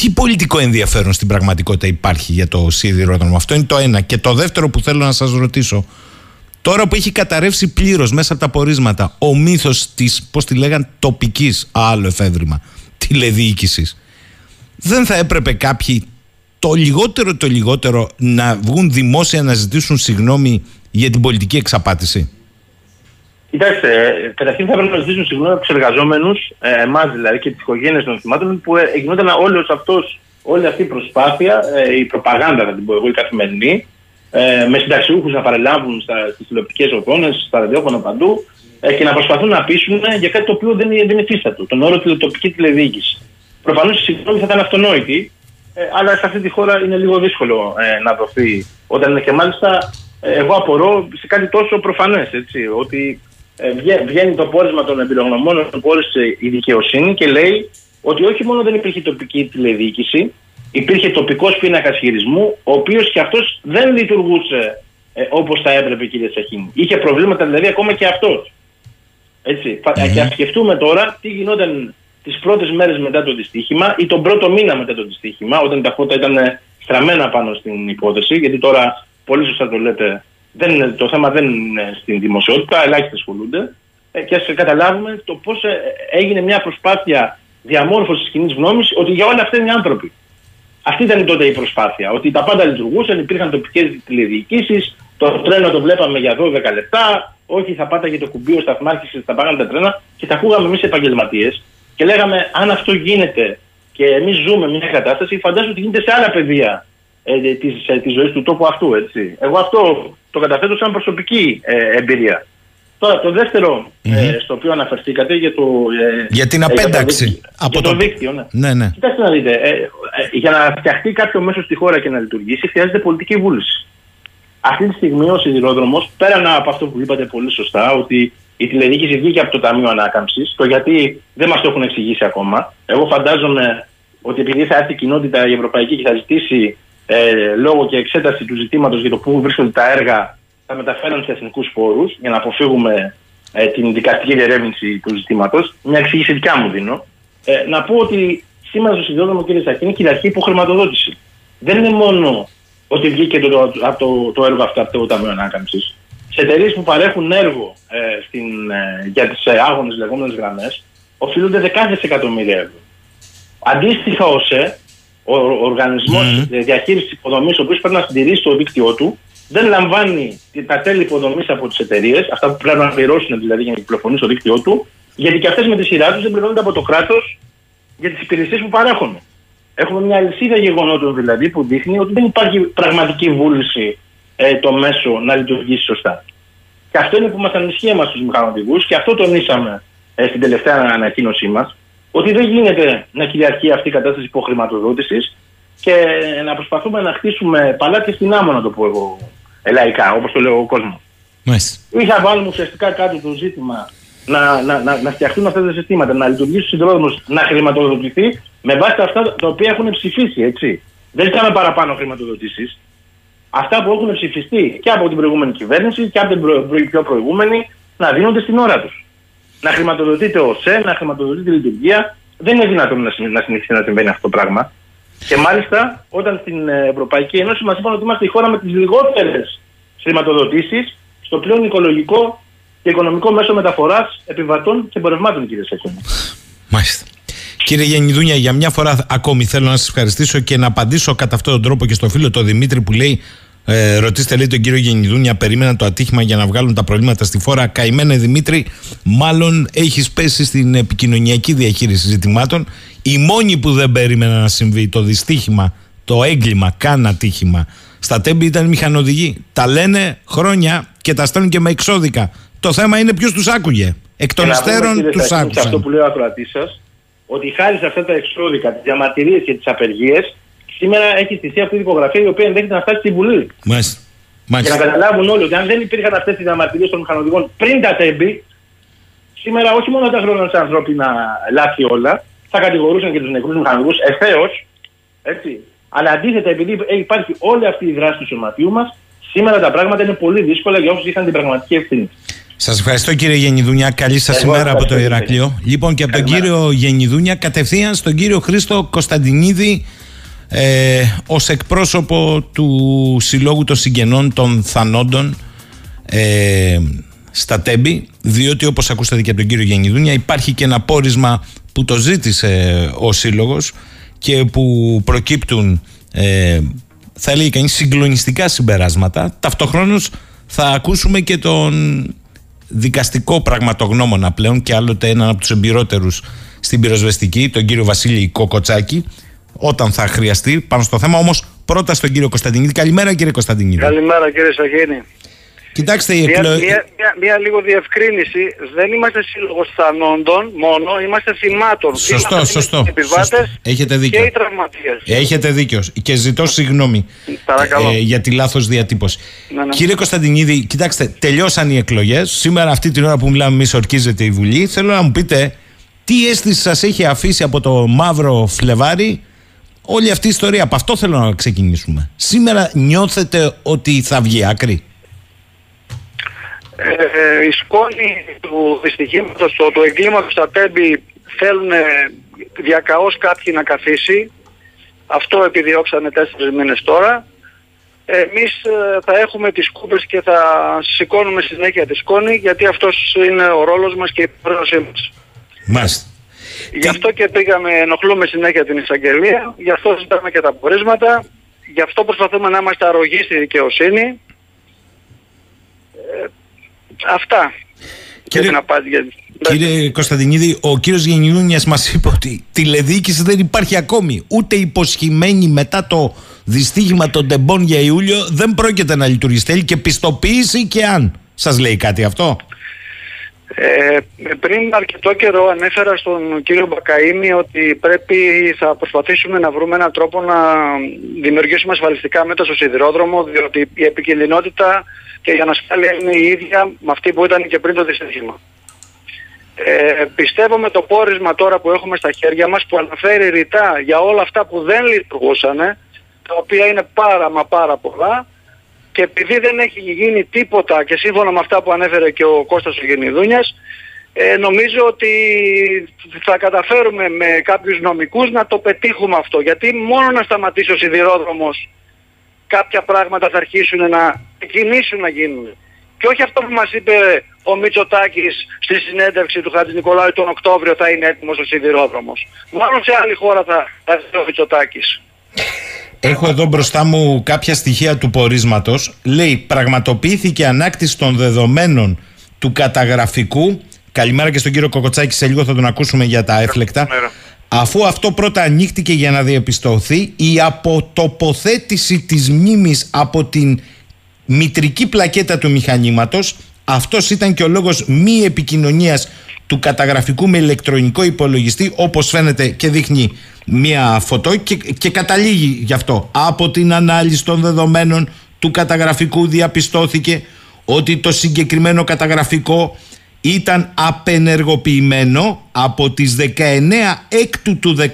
Τι πολιτικό ενδιαφέρον στην πραγματικότητα υπάρχει για το σιδηρόδρομο. Αυτό είναι το ένα. Και το δεύτερο που θέλω να σας ρωτήσω. Τώρα που έχει καταρρεύσει πλήρως μέσα από τα πορίσματα ο μύθος της, πώς τη λέγαν, τοπικής, άλλο εφεύρημα, τηλεδιοίκησης. Δεν θα έπρεπε κάποιοι το λιγότερο το λιγότερο να βγουν δημόσια να ζητήσουν συγγνώμη για την πολιτική εξαπάτηση; Κοιτάξτε, καταρχήν θα πρέπει να ζητήσουν συγγνώμη από τους εργαζόμενους, ε, εμάς δηλαδή και τις οικογένειες των θυμάτων, που ε, γινόταν όλος αυτός, όλη αυτή η προσπάθεια, ε, η προπαγάνδα, να την πω εγώ, η καθημερινή, ε, με συνταξιούχους να παρελάβουν στις τηλεοπτικές οθόνες, στα ραδιόφωνα παντού ε, και να προσπαθούν να πείσουν για κάτι το οποίο δεν, δεν υφίστατο, τον όρο τηλετοπική τηλεδιοίκηση. Προφανώς η συγγνώμη θα ήταν αυτονόητη, ε, αλλά σε αυτή τη χώρα είναι λίγο δύσκολο ε, να δοθεί. Όταν είναι και μάλιστα, ε, εγώ απορώ σε κάτι τόσο προφανές, ότι ε, βγαίνει το πόρισμα των εμπειρογνωμόνων που πόρισε η δικαιοσύνη και λέει ότι όχι μόνο δεν υπήρχε τοπική τηλεδιοίκηση, υπήρχε τοπικός πίνακας χειρισμού, ο οποίος και αυτός δεν λειτουργούσε ε, όπως θα έπρεπε, κύριε Σαχίνη. Είχε προβλήματα δηλαδή ακόμα και αυτός. Έτσι. Mm-hmm. Και ας σκεφτούμε τώρα τι γινόταν τις πρώτες μέρες μετά το δυστύχημα ή τον πρώτο μήνα μετά το δυστύχημα, όταν τα φώτα ήταν στραμμένα πάνω στην υπόθεση, γιατί τώρα πολύ σωστά το λέτε, δεν, το θέμα δεν είναι στην δημοσιότητα, ελάχιστοι ασχολούνται. Ε, και ας καταλάβουμε το πώς ε, έγινε μια προσπάθεια διαμόρφωσης κοινής γνώμης ότι για όλα αυτά είναι άνθρωποι. Αυτή ήταν τότε η προσπάθεια. Ότι τα πάντα λειτουργούσαν, υπήρχαν τοπικές τηλεδιοικήσεις, το τρένο το βλέπαμε για 12 λεπτά, όχι θα πάταγε το κουμπί ο σταθμάρχης, θα πάγανε τα τρένα και τα ακούγαμε εμείς επαγγελματίες και λέγαμε αν αυτό γίνεται και εμείς ζούμε μια κατάσταση, φαντάζομαι ότι γίνεται σε άλλα πεδία ε, της της ζωής του τόπου αυτού. Έτσι. Εγώ αυτό το καταθέτω σαν προσωπική ε, εμπειρία. Τώρα το δευτερο ε, στο οποίο αναφερθήκατε για το. Ε, για την απένταξη. Για, από το, δίκτυο, ναι. ναι, ναι. Κοιτάξτε να δείτε. Ε, για να φτιαχτεί κάποιο μέσο στη χώρα και να λειτουργήσει, χρειάζεται πολιτική βούληση. Αυτή τη στιγμή ο σιδηρόδρομος, πέραν από αυτό που είπατε πολύ σωστά, ότι η τηλεδιοίκηση βγήκε από το Ταμείο Ανάκαμψης, το γιατί δεν μας το έχουν εξηγήσει ακόμα. Εγώ φαντάζομαι ότι επειδή θα έρθει η κοινότητα η ευρωπαϊκή και θα ζητήσει ε, λόγω και εξέταση του ζητήματος για το πού βρίσκονται τα έργα, θα μεταφέρουν σε εθνικούς πόρους για να αποφύγουμε ε, την δικαστική διερεύνηση του ζητήματος. Μια εξήγηση δικιά μου δίνω. Ε, να πω ότι σήμερα στο σιδηρόδρομο, κύριε Σακίνη, κυριαρχεί υποχρηματοδότηση. Δεν είναι μόνο ότι βγήκε το, το, το, το έργο αυτό από το Ταμείο Ανάκαμψης. Σε εταιρείες που παρέχουν έργο ε, στην, ε, για τις ε, άγονε λεγόμενες γραμμές, οφείλονται δεκάδες εκατομμύρια ευρώ. Αντίστοιχα, ο ΣΕ ο οργανισμός mm. διαχείρισης υποδομής, ο οποίος πρέπει να συντηρήσει το δίκτυό του, δεν λαμβάνει τα τέλη υποδομής από τις εταιρείες, αυτά που πρέπει να πληρώσουν δηλαδή για να κυκλοφορούν στο δίκτυό του, γιατί και αυτές με τη σειρά τους δεν πληρώνονται από το κράτος για τις υπηρεσίες που παρέχουν. Έχουμε μια αλυσίδα γεγονότων δηλαδή που δείχνει ότι δεν υπάρχει πραγματική βούληση ε, το μέσο να λειτουργήσει σωστά. Και αυτό είναι που μας ανησυχεί εμάς τους μηχανοδηγούς και αυτό τονίσαμε ε, στην τελευταία ανακοίνωσή μας ότι δεν γίνεται να κυριαρχεί αυτή η κατάσταση υποχρηματοδότησης και να προσπαθούμε να χτίσουμε παλάτια στην άμμο, να το πω εγώ ελαϊκά, όπως το λέω ο κόσμος. Ή θα βάλουμε ουσιαστικά κάτω το ζήτημα να, να, να, να φτιαχτούν αυτά τα συστήματα, να λειτουργήσει ο συνδρόμο, να χρηματοδοτηθεί με βάση αυτά τα οποία έχουν ψηφίσει. Έτσι. Δεν ζητάμε παραπάνω χρηματοδοτήσεις. Αυτά που έχουν ψηφιστεί και από την προηγούμενη κυβέρνηση και από την προ, πιο προηγούμενη να δίνονται στην ώρα τους να χρηματοδοτείται ο ΣΕ, να χρηματοδοτείται η λειτουργία. Δεν είναι δυνατόν να συνεχίσει να συμβαίνει αυτό το πράγμα. Και μάλιστα όταν στην ε, Ευρωπαϊκή Ένωση μας είπαν ότι είμαστε η χώρα με τις λιγότερες χρηματοδοτήσεις στο πλέον οικολογικό και οικονομικό μέσο μεταφοράς επιβατών και εμπορευμάτων, κύριε Σέχη. Μάλιστα. Κύριε Γεννηδούνια, για μια φορά ακόμη θέλω να σας ευχαριστήσω και να απαντήσω κατά αυτόν τον τρόπο και στο φίλο τον Δημήτρη που λέει ε, ρωτήστε λέει τον κύριο Γενιδούνια, περίμενα το ατύχημα για να βγάλουν τα προβλήματα στη φόρα. Καημένε Δημήτρη, μάλλον έχεις πέσει στην επικοινωνιακή διαχείριση ζητημάτων. Η μόνη που δεν περίμενα να συμβεί το δυστύχημα, το έγκλημα, καν ατύχημα στα τέμπη ήταν οι μηχανοδηγοί. Τα λένε χρόνια και τα στέλνουν και με εξώδικα. Το θέμα είναι ποιος τους άκουγε. Εκ των υστέρων τους άκουσαν. αυτό που λέει ο ακροατής σας, ότι χάρη σε αυτά τα εξώδικα, τις διαμαρτυρίες και τις απεργίες, σήμερα έχει στηθεί αυτή η υπογραφή η οποία ενδέχεται να φτάσει στην Βουλή. Μάλιστα. Για να καταλάβουν όλοι ότι αν δεν υπήρχαν αυτές οι διαμαρτυρίες των μηχανοδηγών πριν τα τέμπη, σήμερα όχι μόνο τα χρόνια σε ανθρώπινα λάθη όλα, θα κατηγορούσαν και τους νεκρούς μηχανοδηγούς ευθέως, έτσι. Αλλά αντίθετα, επειδή υπάρχει όλη αυτή η δράση του σωματείου μας, σήμερα τα πράγματα είναι πολύ δύσκολα για όσους είχαν την πραγματική ευθύνη. Σας ευχαριστώ κύριε Γενιδούνια. Καλή σας ημέρα από το Ηράκλειο. Λοιπόν, και από τον κύριο Γενιδούνια κατευθείαν στον κύριο Χρήστο Κωνσταντινίδη ε, ως εκπρόσωπο του Συλλόγου των Συγγενών των Θανόντων ε, στα Τέμπη διότι όπως ακούσατε και από τον κύριο Γενιδούνια υπάρχει και ένα πόρισμα που το ζήτησε ο Σύλλογος και που προκύπτουν ε, θα έλεγε κανείς συγκλονιστικά συμπεράσματα. Ταυτοχρόνως θα ακούσουμε και τον δικαστικό πραγματογνώμονα πλέον και άλλοτε έναν από τους εμπειρότερους στην πυροσβεστική, τον κύριο Βασίλη Κοκοτσάκη όταν θα χρειαστεί πάνω στο θέμα. Όμως πρώτα στον κύριο Κωνσταντινίδη. Καλημέρα κύριε Κωνσταντινίδη. Καλημέρα κύριε Σαγένη. Κοιτάξτε, η Μια, μια, μια, λίγο διευκρίνηση. Δεν είμαστε σύλλογος θανόντων μόνο, είμαστε θυμάτων. Σωστό, σωστό. Επιβάτες Έχετε δίκιο. Και οι τραυματίες. Έχετε δίκιο. Και ζητώ συγγνώμη ε, για τη λάθος διατύπωση. Ναι, ναι. Κύριε Κωνσταντινίδη, κοιτάξτε, τελειώσαν οι εκλογές. Σήμερα, αυτή την ώρα που μιλάμε, εμείς ορκίζεται η Βουλή. Θέλω να μου πείτε τι αίσθηση σας έχει αφήσει από το μαύρο Φλεβάρι όλη αυτή η ιστορία. Από αυτό θέλω να ξεκινήσουμε. Σήμερα νιώθετε ότι θα βγει άκρη; Ε, ε η σκόνη του δυστυχήματος, του, του εγκλήματος στα τέμπη θέλουν διακαώς κάποιοι να καθίσει. Αυτό επιδιώξανε τέσσερις μήνες τώρα. Εμείς ε, θα έχουμε τις κούπες και θα σηκώνουμε συνέχεια τη σκόνη γιατί αυτός είναι ο ρόλος μας και η πρόεδρος μας. Μάλιστα. Γι' αυτό και πήγαμε, ενοχλούμε συνέχεια την εισαγγελία, γι' αυτό ζητάμε και τα πορίσματα, γι' αυτό προσπαθούμε να είμαστε αρρωγοί στη δικαιοσύνη. Ε, αυτά. Κύριε, κύριε Κωνσταντινίδη, ο κύριος Γενιούνιας μας είπε ότι τηλεδιοίκηση δεν υπάρχει ακόμη. Ούτε υποσχημένη μετά το δυστύχημα των τεμπών για Ιούλιο δεν πρόκειται να λειτουργήσει. Θέλει και πιστοποίηση και αν. Σας λέει κάτι αυτό; Ε, πριν αρκετό καιρό ανέφερα στον κύριο Μπακαήμι ότι πρέπει θα προσπαθήσουμε να βρούμε έναν τρόπο να δημιουργήσουμε ασφαλιστικά μέτρα στο σιδηρόδρομο διότι η επικινδυνότητα και η ανασφάλεια είναι η ίδια με αυτή που ήταν και πριν το δυστύχημα. Ε, πιστεύω με το πόρισμα τώρα που έχουμε στα χέρια μας που αναφέρει ρητά για όλα αυτά που δεν λειτουργούσαν τα οποία είναι πάρα μα πάρα πολλά και επειδή δεν έχει γίνει τίποτα και σύμφωνα με αυτά που ανέφερε και ο Κώστας ο Γενιδούνιας ε, νομίζω ότι θα καταφέρουμε με κάποιους νομικούς να το πετύχουμε αυτό γιατί μόνο να σταματήσει ο σιδηρόδρομος κάποια πράγματα θα αρχίσουν να κινήσουν να γίνουν. Και όχι αυτό που μας είπε ο Μητσοτάκης στη συνέντευξη του Χατζη Νικολάου τον Οκτώβριο θα είναι έτοιμος ο σιδηρόδρομος. Μόνο σε άλλη χώρα θα, θα ο Μητσοτάκης. Έχω εδώ μπροστά μου κάποια στοιχεία του πορίσματος. Λέει πραγματοποιήθηκε ανάκτηση των δεδομένων του καταγραφικού. Καλημέρα και στον κύριο Κοκοτσάκη, σε λίγο θα τον ακούσουμε για τα έφλεκτα. Αφού αυτό πρώτα ανοίχτηκε για να διαπιστωθεί, η αποτοποθέτηση της μνήμης από την μητρική πλακέτα του μηχανήματος, αυτός ήταν και ο λόγος μη επικοινωνίας του καταγραφικού με ηλεκτρονικό υπολογιστή, όπως φαίνεται και δείχνει μία φωτό και, και καταλήγει γι' αυτό. Από την ανάλυση των δεδομένων του καταγραφικού διαπιστώθηκε ότι το συγκεκριμένο καταγραφικό ήταν απενεργοποιημένο από τις 19 έκτου του 18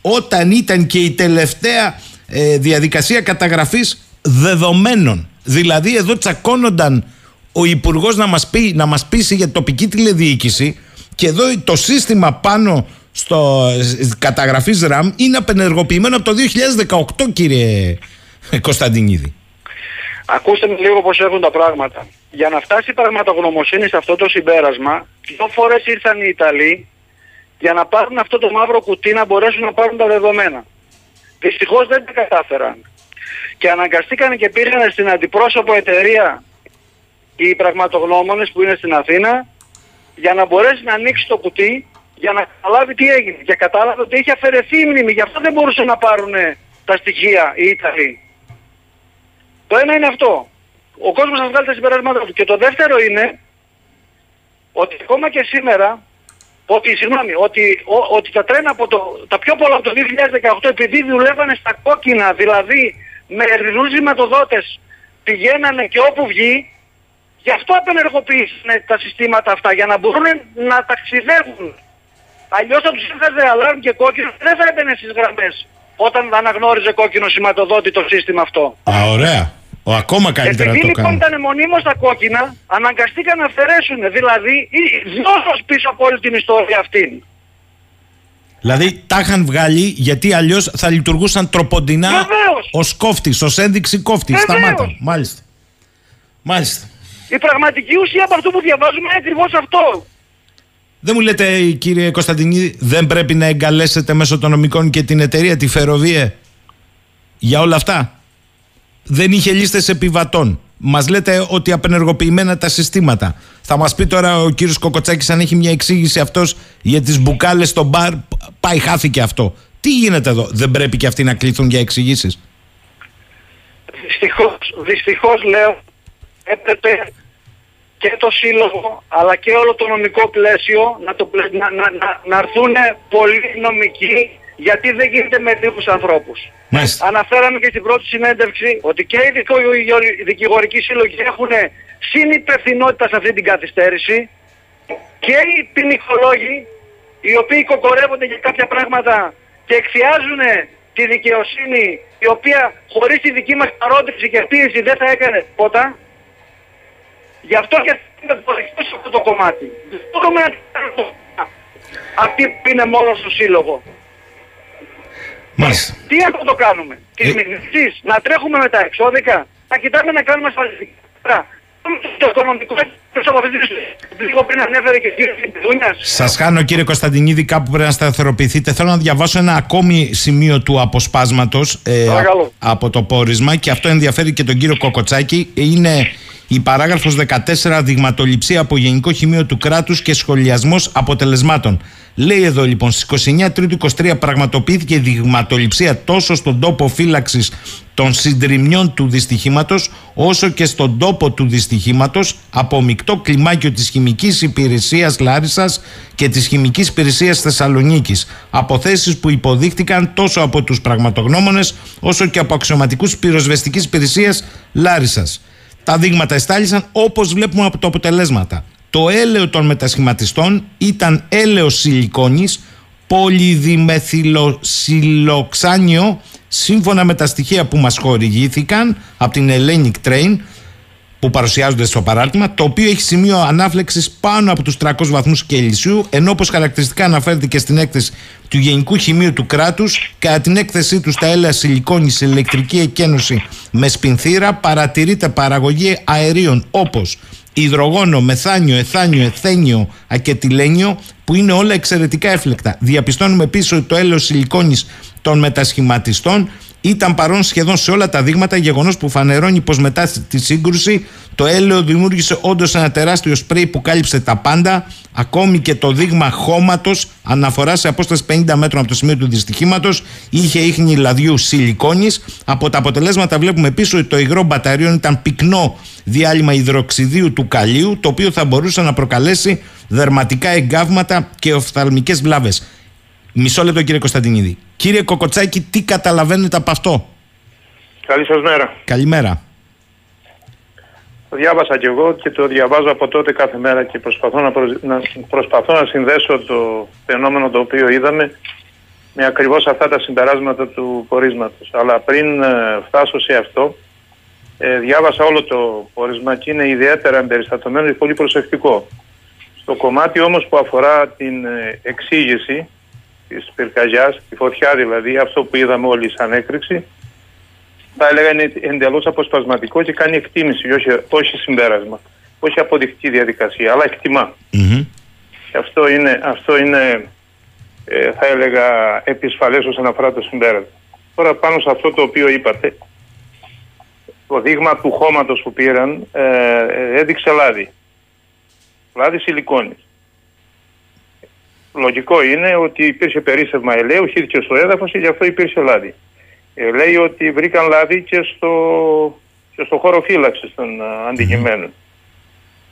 όταν ήταν και η τελευταία ε, διαδικασία καταγραφής δεδομένων. Δηλαδή εδώ τσακώνονταν ο υπουργός να μας, πει, να μας πείσει για τοπική τηλεδιοίκηση και εδώ το σύστημα πάνω στο καταγραφής RAM είναι απενεργοποιημένο από το 2018 κύριε Κωνσταντινίδη. Ακούστε με λίγο πώς έχουν τα πράγματα. Για να φτάσει η πραγματογνωμοσύνη σε αυτό το συμπέρασμα, δύο φορές ήρθαν οι Ιταλοί για να πάρουν αυτό το μαύρο κουτί να μπορέσουν να πάρουν τα δεδομένα. Δυστυχώς δεν τα κατάφεραν. Και αναγκαστήκαν και πήραν στην αντιπρόσωπο εταιρεία οι πραγματογνώμονες που είναι στην Αθήνα για να μπορέσει να ανοίξει το κουτί για να καταλάβει τι έγινε. Και κατάλαβε ότι έχει αφαιρεθεί η μνήμη. Γι' αυτό δεν μπορούσαν να πάρουν τα στοιχεία οι Ιταλοί. Το ένα είναι αυτό. Ο κόσμος θα βγάλει τα συμπεράσματα του. Και το δεύτερο είναι ότι ακόμα και σήμερα ότι, συγγνώμη, ότι, ο, ότι τα τρένα από το, τα πιο πολλά από το 2018 επειδή δουλεύανε στα κόκκινα, δηλαδή με ερδινούς χρηματοδότες πηγαίνανε και όπου βγει, γι' αυτό απενεργοποίησαν τα συστήματα αυτά, για να μπορούν να ταξιδεύουν Αλλιώς θα τους είχατε αλάρμ και κόκκινο δεν θα έμπαινε στις γραμμές όταν αναγνώριζε κόκκινο σηματοδότη το σύστημα αυτό. Α, ωραία. Ο ακόμα καλύτερα Επειδή το λοιπόν κάνουν. ήταν μονίμως τα κόκκινα, αναγκαστήκαν να αφαιρέσουν δηλαδή δώσος πίσω από όλη την ιστορία αυτή. Δηλαδή τα είχαν βγάλει γιατί αλλιώς θα λειτουργούσαν τροποντινά Βεβαίως. ως κόφτης, ως ένδειξη κόφτης. Βεβαίως. Σταμάτα. Μάλιστα. Μάλιστα. Η πραγματική ουσία από αυτό που διαβάζουμε είναι ακριβώς αυτό. Δεν μου λέτε, κύριε Κωνσταντινίδη, δεν πρέπει να εγκαλέσετε μέσω των νομικών και την εταιρεία, τη Φεροβίε, για όλα αυτά; Δεν είχε λίστες επιβατών. Μας λέτε ότι απενεργοποιημένα τα συστήματα. Θα μας πει τώρα ο κύριος Κοκοτσάκης αν έχει μια εξήγηση αυτός για τις μπουκάλες στο μπαρ. Πάει, χάθηκε αυτό. Τι γίνεται εδώ, δεν πρέπει και αυτοί να κληθούν για εξηγήσεις; Δυστυχώς, δυστυχώς λέω έπρεπε και το σύλλογο αλλά και όλο το νομικό πλαίσιο να, το, πλαι- να, να, να, να έρθουν πολύ νομικοί γιατί δεν γίνεται με λίγους ανθρώπους. Μάλιστα. Αναφέραμε και στην πρώτη συνέντευξη ότι και οι δικο- οι δικηγορικοί σύλλογοι έχουν συνυπευθυνότητα σε αυτή την καθυστέρηση και οι ποινικολόγοι οι οποίοι κοκορεύονται για κάποια πράγματα και εκφιάζουν τη δικαιοσύνη η οποία χωρίς τη δική μας παρόντευση και πίεση δεν θα έκανε τίποτα γι' αυτό και θα το σε αυτό το κομμάτι. Δεν μπορούμε να κάνουμε αυτοί που είναι μόνο στο σύλλογο. Μάλιστα. Τι αυτό το κάνουμε; Τις Ε. μηνύσεις, να τρέχουμε με τα εξώδικα, να κοιτάμε να κάνουμε ασφαλιστικά. Το οικονομικό έξω από αυτή τη λίγο πριν ανέφερε και ο κύριος Πιδούνιας. Σας χάνω κύριε Κωνσταντινίδη, κάπου πρέπει να σταθεροποιηθείτε. Θέλω να διαβάσω ένα ακόμη σημείο του αποσπάσματος Παρακαλώ. από το πόρισμα και αυτό ενδιαφέρει και τον κύριο Κοκοτσάκη. Είναι η παράγραφος 14 δειγματοληψία από Γενικό Χημείο του Κράτους και σχολιασμός αποτελεσμάτων. Λέει εδώ λοιπόν στις 29 Τρίτου 23 πραγματοποιήθηκε η δειγματοληψία τόσο στον τόπο φύλαξης των συντριμιών του δυστυχήματος όσο και στον τόπο του δυστυχήματος από μεικτό κλιμάκιο της χημικής υπηρεσίας Λάρισας και της χημικής υπηρεσίας Θεσσαλονίκης. Αποθέσεις που υποδείχτηκαν τόσο από τους πραγματογνώμονες όσο και από αξιωματικούς πυροσβεστικής υπηρεσίας Λάρισας. Τα δείγματα εστάλησαν όπως βλέπουμε από τα αποτελέσματα. Το έλαιο των μετασχηματιστών ήταν έλαιος σιλικόνης, πολυδιμεθυλοσιλοξάνιο, σύμφωνα με τα στοιχεία που μας χορηγήθηκαν από την Hellenic Train, που παρουσιάζονται στο παράρτημα, το οποίο έχει σημείο ανάφλεξης πάνω από τους 300 βαθμούς Κελσίου, ενώ όπως χαρακτηριστικά αναφέρεται και στην έκθεση του Γενικού Χημείου του Κράτους, κατά την έκθεσή τους στα έλαια σιλικόνης σε ηλεκτρική εκένωση με σπινθήρα, παρατηρείται παραγωγή αερίων όπως υδρογόνο, μεθάνιο, εθάνιο, εθένιο, ακετιλένιο, που είναι όλα εξαιρετικά έφλεκτα. Διαπιστώνουμε επίσης ότι το έλαιο σιλικόνης των μετασχηματιστών ήταν παρόν σχεδόν σε όλα τα δείγματα, γεγονός που φανερώνει πως μετά τη σύγκρουση το έλαιο δημιούργησε όντως ένα τεράστιο σπρέι που κάλυψε τα πάντα, ακόμη και το δείγμα χώματος αναφοράς σε απόσταση 50 μέτρων από το σημείο του δυστυχήματος είχε ίχνη λαδιού σιλικόνης. Από τα αποτελέσματα βλέπουμε επίση ότι το υγρό μπαταρίων ήταν πυκνό διάλειμμα υδροξιδίου του καλίου, το οποίο θα μπορούσε να προκαλέσει δερματικά εγκάβματα και οφθαλμικές βλάβες. Μισό λεπτό κύριε Κωνσταντινίδη. Κύριε Κοκοτσάκη, τι καταλαβαίνετε από αυτό; Καλή σας μέρα. Καλημέρα. Το διάβασα κι εγώ και το διαβάζω από τότε κάθε μέρα και προσπαθώ να, προσ- να, προσπαθώ να συνδέσω το φαινόμενο το οποίο είδαμε με ακριβώς αυτά τα συμπεράσματα του πορίσματος. Αλλά πριν ε, φτάσω σε αυτό, ε, διάβασα όλο το πόρισμα και είναι ιδιαίτερα εμπεριστατωμένο και πολύ προσεκτικό. Στο κομμάτι όμως που αφορά την ε, εξήγηση της πυρκαγιάς, τη φωτιά δηλαδή, αυτό που είδαμε όλοι σαν έκρηξη, θα έλεγα είναι εντελώς αποσπασματικό και κάνει εκτίμηση, όχι, όχι συμπέρασμα. Όχι αποδεικτική διαδικασία, αλλά εκτιμά. Μμμ. Και αυτό είναι, αυτό είναι ε, θα έλεγα, επισφαλές όσον αφορά το συμπέρασμα. Τώρα πάνω σε αυτό το οποίο είπατε, το δείγμα του χώματος που πήραν ε, ε, έδειξε λάδι. Λάδι σιλικόνης. Λογικό είναι ότι υπήρχε περίσσευμα ελαίου, χύθηκε στο έδαφος και γι' αυτό υπήρχε λάδι. Ε, λέει ότι βρήκαν λάδι και στο, και στο χώρο φύλαξης των α, αντικειμένων.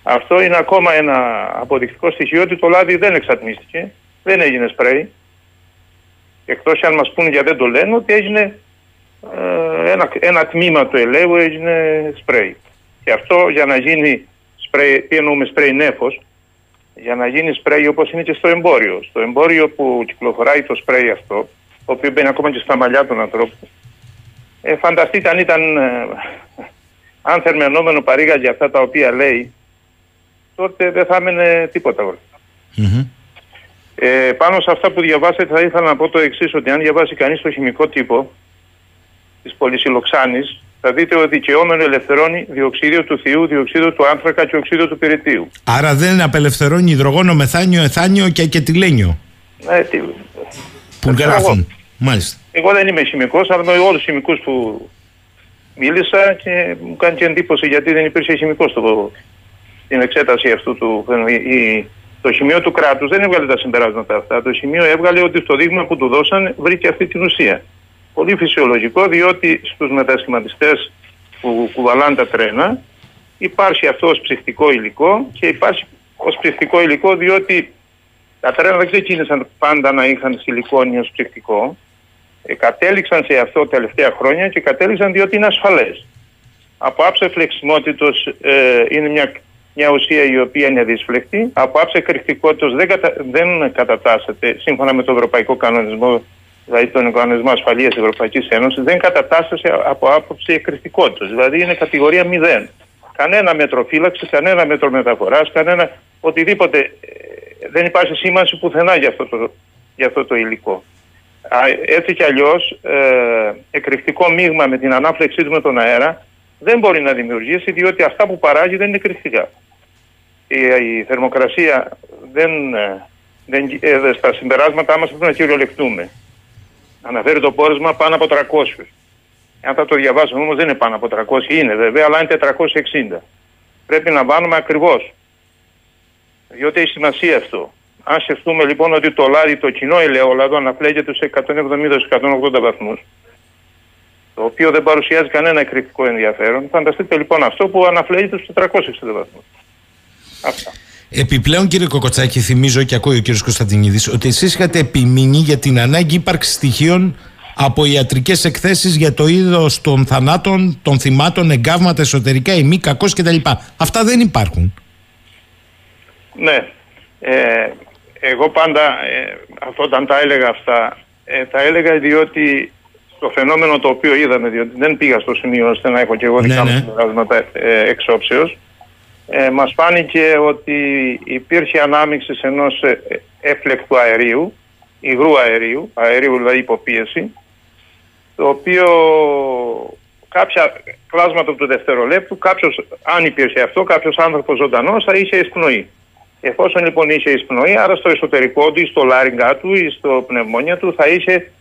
Αυτό είναι ακόμα ένα αποδεικτικό στοιχείο ότι το λάδι δεν εξατμίστηκε, δεν έγινε σπρέι. Εκτός αν μας πούνε γιατί δεν το λένε ότι έγινε ε, ένα, ένα τμήμα του ελαίου έγινε σπρέι. Και αυτό για να γίνει σπρέι, τι εννοούμε σπρέι νέφος, για να γίνει σπρέι όπως είναι και στο εμπόριο. Στο εμπόριο που κυκλοφοράει το σπρέι αυτό, το οποίο μπαίνει ακόμα και στα μαλλιά των ανθρώπων, ε, φανταστείτε αν ήταν ε, αν θερμενόμενο παρήγαγε αυτά τα οποία λέει, τότε δεν θα έμενε τίποτα. Ε, πάνω σε αυτά που διαβάσατε θα ήθελα να πω το εξής ότι αν διαβάσει κανείς το χημικό τύπο της πολυσυλλοξάνης θα δείτε ότι δικαιόμενο ελευθερώνει διοξίδιο του θείου, διοξίδιο του άνθρακα και οξίδιο του πυρητίου. Άρα δεν απελευθερώνει υδρογόνο, μεθάνιο, εθάνιο και ακετιλένιο. Ε, τι... Που γράφουν. Μάλιστα. Εγώ δεν είμαι χημικός, αλλά με όλους τους χημικούς που μίλησα και μου κάνει και εντύπωση γιατί δεν υπήρχε χημικός στο, στην εξέταση αυτού του η, το σημείο του κράτους δεν έβγαλε τα συμπεράσματα αυτά. Το σημείο έβγαλε ότι στο δείγμα που του δώσαν βρήκε αυτή την ουσία. Πολύ φυσιολογικό διότι στους μετασχηματιστές που κουβαλάνε τα τρένα υπάρχει αυτό ως ψυχτικό υλικό και υπάρχει ως ψυχτικό υλικό διότι τα τρένα δεν ξεκίνησαν πάντα να είχαν σιλικόνιο ως ψυχτικό ε, κατέληξαν σε αυτό τα τελευταία χρόνια και κατέληξαν διότι είναι ασφαλές. Από άψε φλεξιμότητος ε, είναι μια, μια ουσία η οποία είναι δυσφλεκτή. Από άψε κρυκτικότητος δεν, κατα, δεν κατατάσσεται σύμφωνα με τον Ευρωπαϊκό Κανονισμό δηλαδή τον Οργανισμό Ασφαλείας τη Ευρωπαϊκής Ένωσης, δεν κατατάσσεται από άποψη εκκριστικότητα. Δηλαδή είναι κατηγορία 0. Κανένα μέτρο φύλαξη, κανένα μέτρο μεταφορά, κανένα οτιδήποτε. Ε, δεν υπάρχει σήμανση πουθενά για αυτό το, για αυτό το υλικό έτσι κι αλλιώς ε, εκρηκτικό μείγμα με την ανάφλεξή του με τον αέρα δεν μπορεί να δημιουργήσει διότι αυτά που παράγει δεν είναι κρυκτικά. Η, η θερμοκρασία δεν, ε, δεν, ε, στα συμπεράσματά μας πρέπει να κυριολεκτούμε. Αναφέρει το πόρισμα πάνω από 300. Αν θα το διαβάσουμε όμως δεν είναι πάνω από 300, είναι βέβαια, αλλά είναι 460. Πρέπει να βάλουμε ακριβώς. Διότι έχει σημασία αυτό. Αν σκεφτούμε λοιπόν ότι το λάδι, το κοινό ελαιόλαδο αναπλέγεται σε 170-180 βαθμούς, το οποίο δεν παρουσιάζει κανένα εκρηκτικό ενδιαφέρον, φανταστείτε λοιπόν αυτό που αναπλέγεται στους 460 βαθμούς. Αυτά. Επιπλέον κύριε Κοκοτσάκη, θυμίζω και ακούει ο κύριος Κωνσταντινίδης ότι εσείς είχατε επιμείνει για την ανάγκη ύπαρξης στοιχείων από ιατρικές εκθέσεις για το είδος των θανάτων, των θυμάτων, εγκάβματα εσωτερικά, ημί, κακός κτλ. Αυτά δεν υπάρχουν. Ναι. Ε, εγώ πάντα ε, αυτό όταν τα έλεγα αυτά, ε, τα έλεγα διότι το φαινόμενο το οποίο είδαμε, διότι δεν πήγα στο σημείο ώστε να έχω και εγώ δικά ναι, μου συμπεράσματα ε, εξόψεως, ε, μας φάνηκε ότι υπήρχε ανάμειξη ενός ε, έφλεκτου αερίου, υγρού αερίου, αερίου δηλαδή υποπίεση, το οποίο κάποια κλάσματα του δευτερολέπτου, κάποιος, αν υπήρχε αυτό, κάποιος άνθρωπος ζωντανός θα είχε εισπνοή. Εφόσον λοιπόν είχε εισπνοή, άρα στο εσωτερικό του ή στο λάριγγά του ή στο πνευμόνια του θα είχε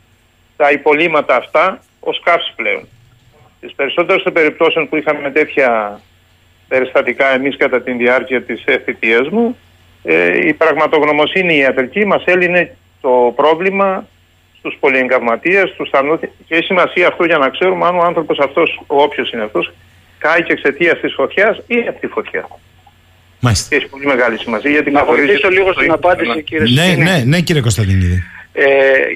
τα υπολείμματα αυτά ως καύση πλέον. Στι περισσότερες των περιπτώσεων που είχαμε τέτοια περιστατικά εμείς κατά τη διάρκεια της θητεία μου, ε, η πραγματογνωμοσύνη ιατρική μας έλυνε το πρόβλημα στους πολυεγκαυματίες, στους θανού. Και έχει σημασία αυτό για να ξέρουμε αν ο άνθρωπος αυτός, όποιος είναι αυτός, κάει και εξαιτίας της φωτιάς ή από τη φωτιά. Μάλιστα. Έχει πολύ μεγάλη σημασία γιατί Να βοηθήσω λίγο στην απάντηση, κύριε Ναι, ναι, ναι, κύριε Κωνσταντινίδη. Ε,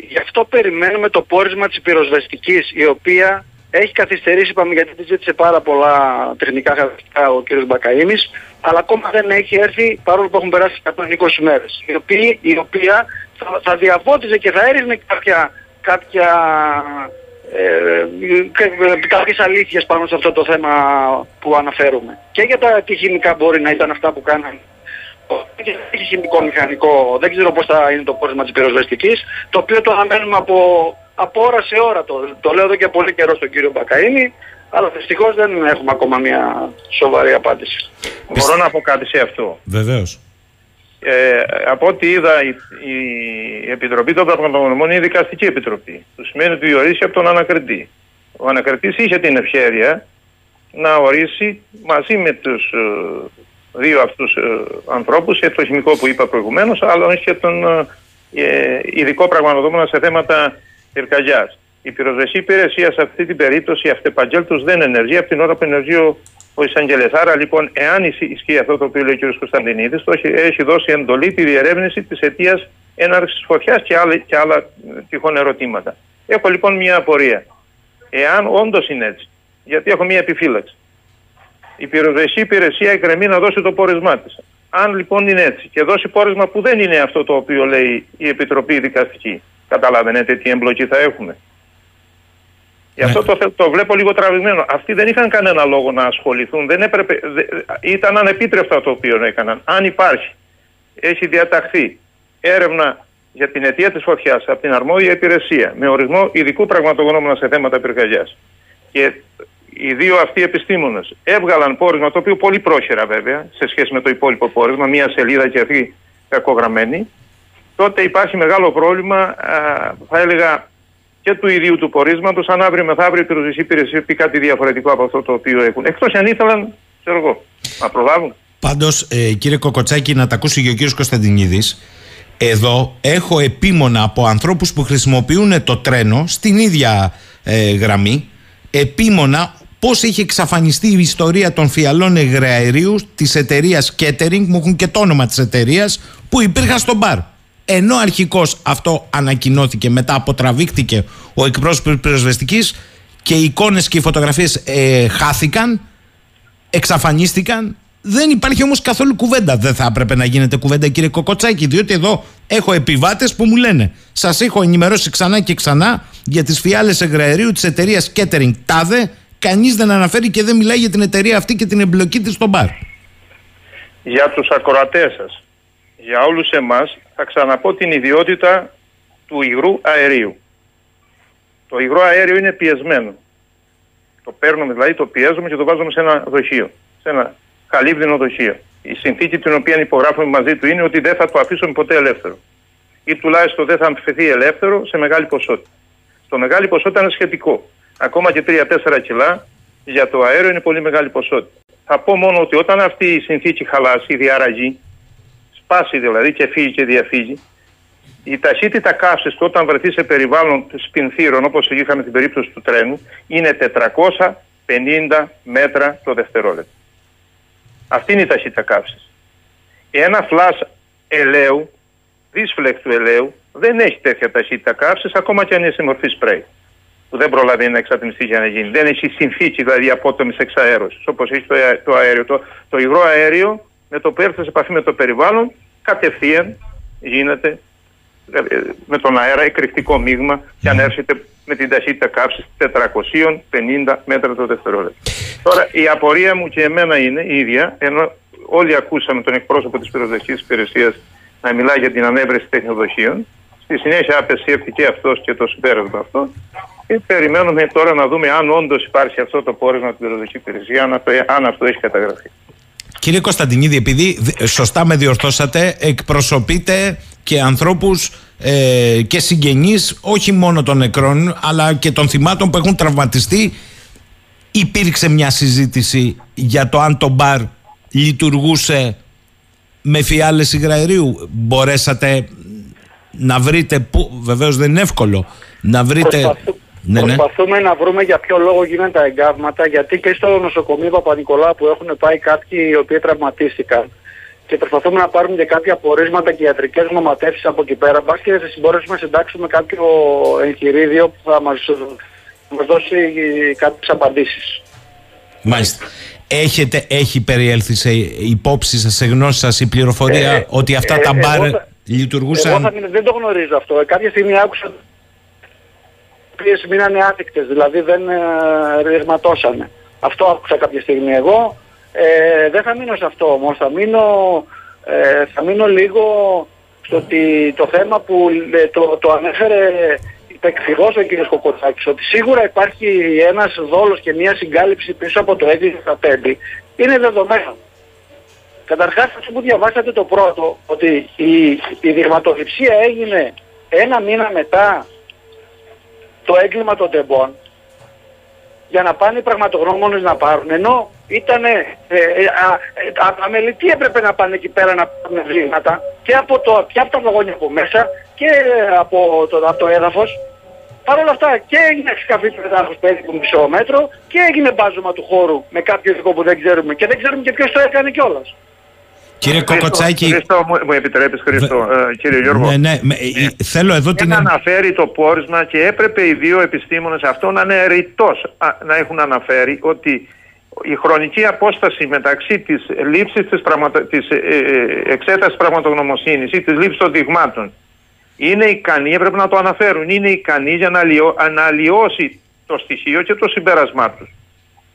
γι' αυτό περιμένουμε το πόρισμα της πυροσβεστικής, η οποία έχει καθυστερήσει, είπαμε, γιατί τη ζήτησε πάρα πολλά τεχνικά χαρακτηριστικά ο κύριος Μπακαΐμης, αλλά ακόμα δεν έχει έρθει, παρόλο που έχουν περάσει 120 μέρες, η οποία, η οποία θα, θα διαφώτιζε και θα έριχνε κάποια, κάποια ε, κάποιες αλήθειες πάνω σε αυτό το θέμα που αναφέρουμε. Και για τα τι χημικά μπορεί να ήταν αυτά που κάναν έχει χημικό μηχανικό, δεν ξέρω πώς θα είναι το πόρισμα της πυροσβεστικής, το οποίο το αναμένουμε από, από ώρα σε ώρα. Το, το λέω εδώ και πολύ καιρό στον κύριο Μπακαΐνη, αλλά δυστυχώς δεν έχουμε ακόμα μια σοβαρή απάντηση. Μπορώ να πω κάτι σε αυτό; Βεβαίως. Ε, από ό,τι είδα, η, η Επιτροπή των Πραγματογνωμών είναι η δικαστική επιτροπή. Του σημαίνει ότι διορίσει από τον ανακριτή. Ο ανακριτής είχε την ευχαίρεια να ορίσει μαζί με τους ε, δύο αυτούς ε, ανθρώπους, και το χημικό που είπα προηγουμένως, αλλά και τον ε, ειδικό πραγματογνώμονα σε θέματα πυρκαγιάς. Η πυροσβεσή υπηρεσία σε αυτή την περίπτωση αυτεπαγγέλτο δεν ενεργεί από την ώρα που ενεργεί ο ο εισαγγελέας. Άρα λοιπόν, εάν ισχύει αυτό το οποίο λέει ο κ. Κωνσταντινίδης, το έχει δώσει εντολή τη διερεύνηση της αιτίας έναρξης φωτιάς και, άλλα, και άλλα τυχόν ερωτήματα. Έχω λοιπόν μια απορία. Εάν όντως είναι έτσι, γιατί έχω μια επιφύλαξη. Η πυροσβεστική υπηρεσία εκκρεμεί να δώσει το πόρισμά της. Αν λοιπόν είναι έτσι και δώσει πόρισμα που δεν είναι αυτό το οποίο λέει η Επιτροπή Δικαστική, καταλαβαίνετε τι εμπλοκή θα έχουμε. Γι' αυτό το, το βλέπω λίγο τραβηγμένο. Αυτοί δεν είχαν κανένα λόγο να ασχοληθούν. Δεν έπρεπε, ήταν ανεπίτρεπτα το οποίο έκαναν. Αν υπάρχει, έχει διαταχθεί έρευνα για την αιτία της φωτιάς από την αρμόδια υπηρεσία με ορισμό ειδικού πραγματογνώμονα σε θέματα πυρκαγιάς. Και οι δύο αυτοί επιστήμονες. Έβγαλαν πόρισμα, το οποίο πολύ πρόχειρα βέβαια, σε σχέση με το υπόλοιπο πόρισμα, μία σελίδα και αυτή κακογραμμένη, τότε υπάρχει μεγάλο πρόβλημα, θα έλεγα, και του ιδίου του πορίσματος, αν αύριο μεθαύριο η πυροσβεστική υπηρεσία πει κάτι διαφορετικό από αυτό το οποίο έχουν. Εκτός αν ήθελαν, ξέρω εγώ, να προλάβουν. Πάντως, ε, κύριε Κοκοτσάκη, να τα ακούσει και ο κύριος Κωνσταντινίδης, εδώ έχω επίμονα από ανθρώπους που χρησιμοποιούν το τρένο στην ίδια ε, γραμμή. Επίμονα πώς έχει εξαφανιστεί η ιστορία των φιαλών εγραερίου της εταιρείας Catering, μου έχουν και το όνομα της εταιρείας που υπήρχαν στο μπαρ. Ενώ αρχικώς αυτό ανακοινώθηκε, μετά αποτραβήχτηκε ο εκπρόσωπος πυροσβεστικής και οι εικόνες και οι φωτογραφίες ε, χάθηκαν, εξαφανίστηκαν δεν υπάρχει όμως καθόλου κουβέντα. Δεν θα έπρεπε να γίνεται κουβέντα, κύριε Κοκοτσάκη, διότι εδώ έχω επιβάτες που μου λένε Σας έχω ενημερώσει ξανά και ξανά για τις φιάλες εγραερίου της εταιρείας Catering Τάδε. Κανείς δεν αναφέρει και δεν μιλάει για την εταιρεία αυτή και την εμπλοκή της στο μπαρ. Για τους ακροατές σας, για όλους εμάς, θα ξαναπώ την ιδιότητα του υγρού αερίου. Το υγρό αέριο είναι πιεσμένο. Το παίρνουμε δηλαδή, το πιέζουμε και το βάζουμε σε ένα δοχείο. Σε ένα καλύπτει δοχείο. Η συνθήκη την οποία υπογράφουμε μαζί του είναι ότι δεν θα το αφήσουμε ποτέ ελεύθερο. Ή τουλάχιστον δεν θα αμφιθεθεί ελεύθερο σε μεγάλη ποσότητα. Το μεγάλη ποσότητα είναι σχετικό. Ακόμα και 3-4 κιλά για το αέριο είναι πολύ μεγάλη ποσότητα. Θα πω μόνο ότι όταν αυτή η συνθήκη χαλάσει, διαραγεί, σπάσει δηλαδή και φύγει και διαφύγει, η ταχύτητα καύσης του όταν βρεθεί σε περιβάλλον σπινθύρων, όπως είχαμε την περίπτωση του τρένου, είναι 450 μέτρα το δευτερόλεπτο. Αυτή είναι η ταχύτητα καύσης. Ένα φλάς ελαίου, δυσφλέκτου ελαίου, δεν έχει τέτοια ταχύτητα καύσης ακόμα και αν είναι σε μορφή σπρέι. Που δεν προλαβαίνει να εξατμιστεί για να γίνει. Δεν έχει συνθήκη δηλαδή απότομης εξαέρωσης όπως έχει το, το αέριο. Το, το υγρό αέριο με το που έρθει σε επαφή με το περιβάλλον κατευθείαν γίνεται ε, με τον αέρα εκρηκτικό μείγμα και αν έρχεται με την ταχύτητα καύσης 450 μέτρα το δευτερόλεπτο. Τώρα η απορία μου και εμένα είναι η ίδια, ενώ όλοι ακούσαμε τον εκπρόσωπο της πυροδοχής υπηρεσίας να μιλάει για την ανέβρεση τεχνοδοχείων. Στη συνέχεια απεσιεύτηκε αυτός και το συμπέρασμα αυτό. Και περιμένουμε τώρα να δούμε αν όντως υπάρχει αυτό το πόρισμα την πυροδοχή υπηρεσία, αν αυτό, αν αυτό έχει καταγραφεί. Κύριε Κωνσταντινίδη, επειδή σωστά με διορθώσατε, εκπροσωπείτε και ανθρώπους ε, και συγγενείς όχι μόνο των νεκρών αλλά και των θυμάτων που έχουν τραυματιστεί υπήρξε μια συζήτηση για το αν το μπαρ λειτουργούσε με φιάλες υγραερίου μπορέσατε να βρείτε που βεβαίως δεν είναι εύκολο να βρείτε ναι, ναι. Προσπαθούμε να βρούμε για ποιο λόγο γίνανε τα εγκάβματα, γιατί και στο νοσοκομείο Παπα-Νικολάου που έχουν πάει κάποιοι οι οποίοι τραυματίστηκαν και προσπαθούμε να πάρουμε και κάποια απορίσματα και ιατρικές γνωματεύσεις από εκεί πέρα, μπας και θα μπορέσουμε να συντάξουμε κάποιο εγχειρίδιο που θα μας, μας δώσει κάποιες απαντήσεις. Μάλιστα. Έχετε, έχει περιέλθει σε υπόψη σας, σε γνώση σας η πληροφορία ε, ότι αυτά ε, τα μπαρ λειτουργούσαν... Εγώ θα, δεν το γνωρίζω αυτό. Κάποια στιγμή άκουσα οποίες μείνανε άθικτες, δηλαδή δεν ε, ρηγματώσανε. Αυτό άκουσα κάποια στιγμή εγώ. Ε, δεν θα μείνω σε αυτό όμως, θα μείνω, ε, θα μείνω λίγο στο ότι το θέμα που ε, το, το ανέφερε υπεκφυγός ο κ. Κοκοτσάκης, ότι σίγουρα υπάρχει ένας δόλος και μια συγκάλυψη πίσω από το έδινο στα πέμπτη, είναι δεδομένο. Καταρχάς αυτό που διαβάσατε το πρώτο, ότι η, η έγινε ένα μήνα μετά το έγκλημα των τεμπών για να πάνε οι πραγματογνώμονες να πάρουν ενώ ήταν ε, ε, αμελητοί έπρεπε να πάνε εκεί πέρα να πάρουν βήματα και από, το, και από τα βαγόνια από μέσα και από το, από το έδαφος Παρ' όλα αυτά και έγινε σκαφή του εδάφους περίπου μισό μέτρο και έγινε μπάζωμα του χώρου με κάποιο ειδικό που δεν ξέρουμε και δεν ξέρουμε και ποιος το έκανε κιόλας. Κύριε Κοκοτσάκη. Χριστό, μου, μου επιτρέπεις, Χριστό, ε, κύριε Γιώργο. Ναι, ναι, ε, θέλω εδώ την. αναφέρει το πόρισμα και έπρεπε οι δύο επιστήμονες αυτό να είναι ρητός να έχουν αναφέρει ότι η χρονική απόσταση μεταξύ της λήψης της, πραγματο... της ε, ε, εξέτασης πραγματογνωμοσύνης ή της λήψης των δειγμάτων είναι ικανή, έπρεπε να το αναφέρουν, είναι ικανή για να, αλλοιώ... να αλλοιώσει το στοιχείο και το συμπέρασμά τους.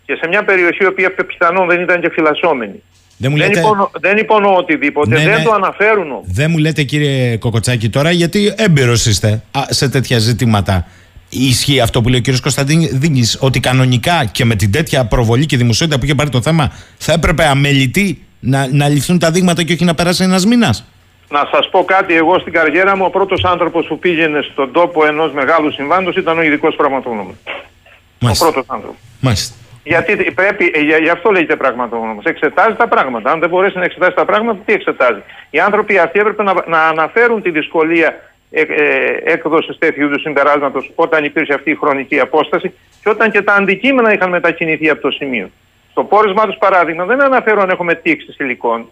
Και σε μια περιοχή η οποία πιθανόν δεν ήταν και φυλασσόμενη. Δεν μου Δεν, λέτε... υπονοώ, δεν υπονοώ οτιδήποτε, Ναι, δεν ναι. το αναφέρουν όμως. Δεν μου λέτε κύριε Κοκοτσάκη τώρα γιατί έμπειρος είστε α, σε τέτοια ζητήματα. Ισχύει αυτό που λέει ο κύριος Κωνσταντίνης, ότι κανονικά και με την τέτοια προβολή και δημοσιότητα που είχε πάρει το θέμα, θα έπρεπε αμελητή να, να ληφθούν τα δείγματα και όχι να περάσει ένας μήνας; Να σας πω κάτι, εγώ στην καριέρα μου ο πρώτος άνθρωπος που πήγαινε στον τόπο ενός μεγάλου συμβάντος ήταν ο ειδικός πραγματογνώμος. Ο Μάλιστα. πρώτος άνθρωπος. Μάλιστα. Γιατί πρέπει, ε, για, γι' αυτό λέγεται πραγματογνώμος. Εξετάζει τα πράγματα. Αν δεν μπορέσει να εξετάσει τα πράγματα, τι εξετάζει. Οι άνθρωποι αυτοί έπρεπε να, να αναφέρουν τη δυσκολία ε, ε, έκδοσης τέτοιου είδους συμπεράσματος όταν υπήρχε αυτή η χρονική απόσταση και όταν και τα αντικείμενα είχαν μετακινηθεί από το σημείο. Στο πόρισμα τους, παράδειγμα, δεν αναφέρω αν έχουμε τήξει υλικών.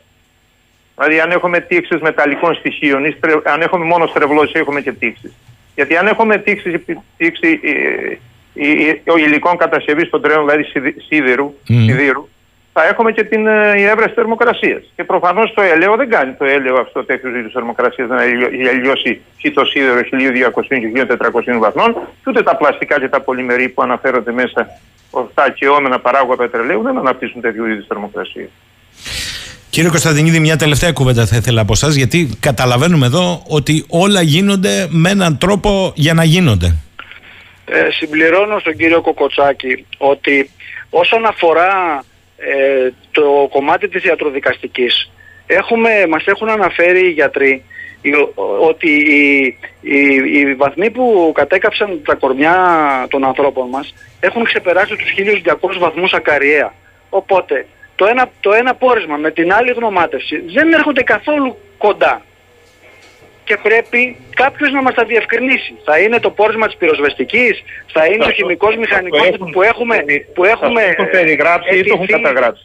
Δηλαδή, αν έχουμε τήξει μεταλλικών στοιχείων ή στρε- αν έχουμε μόνο στρεβλώσεις, έχουμε και τήξει. Γιατί αν έχουμε τήξει, τήξη ε, ε, ε, υλικών κατασκευής των τρένων, δηλαδή σιδη- σίδηρου, Μμμ. σιδήρου, θα έχουμε και την ε, η έβρεση θερμοκρασία. Και προφανώς το έλαιο δεν κάνει το έλαιο αυτό τέτοιου είδους θερμοκρασία να λιω- λιώσει ή το σίδερο 1200 και 1400 βαθμών, και ούτε τα πλαστικά και τα πολυμερή που αναφέρονται μέσα ορθά και όμενα παράγωγα πετρελαίου δεν αναπτύσσουν τέτοιου είδους θερμοκρασία. Κύριε Κωνσταντινίδη, μια τελευταία κουβέντα θα ήθελα από εσά, γιατί καταλαβαίνουμε εδώ ότι όλα γίνονται με έναν τρόπο για να γίνονται. Ε, συμπληρώνω στον κύριο Κοκοτσάκη ότι όσον αφορά ε, το κομμάτι της ιατροδικαστικής έχουμε, μας έχουν αναφέρει οι γιατροί οι- ο- ότι οι, οι, οι βαθμοί που κατέκαψαν τα κορμιά των ανθρώπων μας έχουν ξεπεράσει τους 1200 βαθμούς ακαριέα. Οπότε το ένα, το ένα πόρισμα με την άλλη γνωμάτευση δεν έρχονται καθόλου κοντά και πρέπει κάποιος να μας τα διευκρινίσει. Θα είναι το πόρισμα της πυροσβεστικής, θα είναι ο Θα το- χημικός θα το μηχανικός έχουν- που έχουμε. Που Σας έχουμε το έχουν περιγράψει ή το έχουν αιτηθεί. καταγράψει.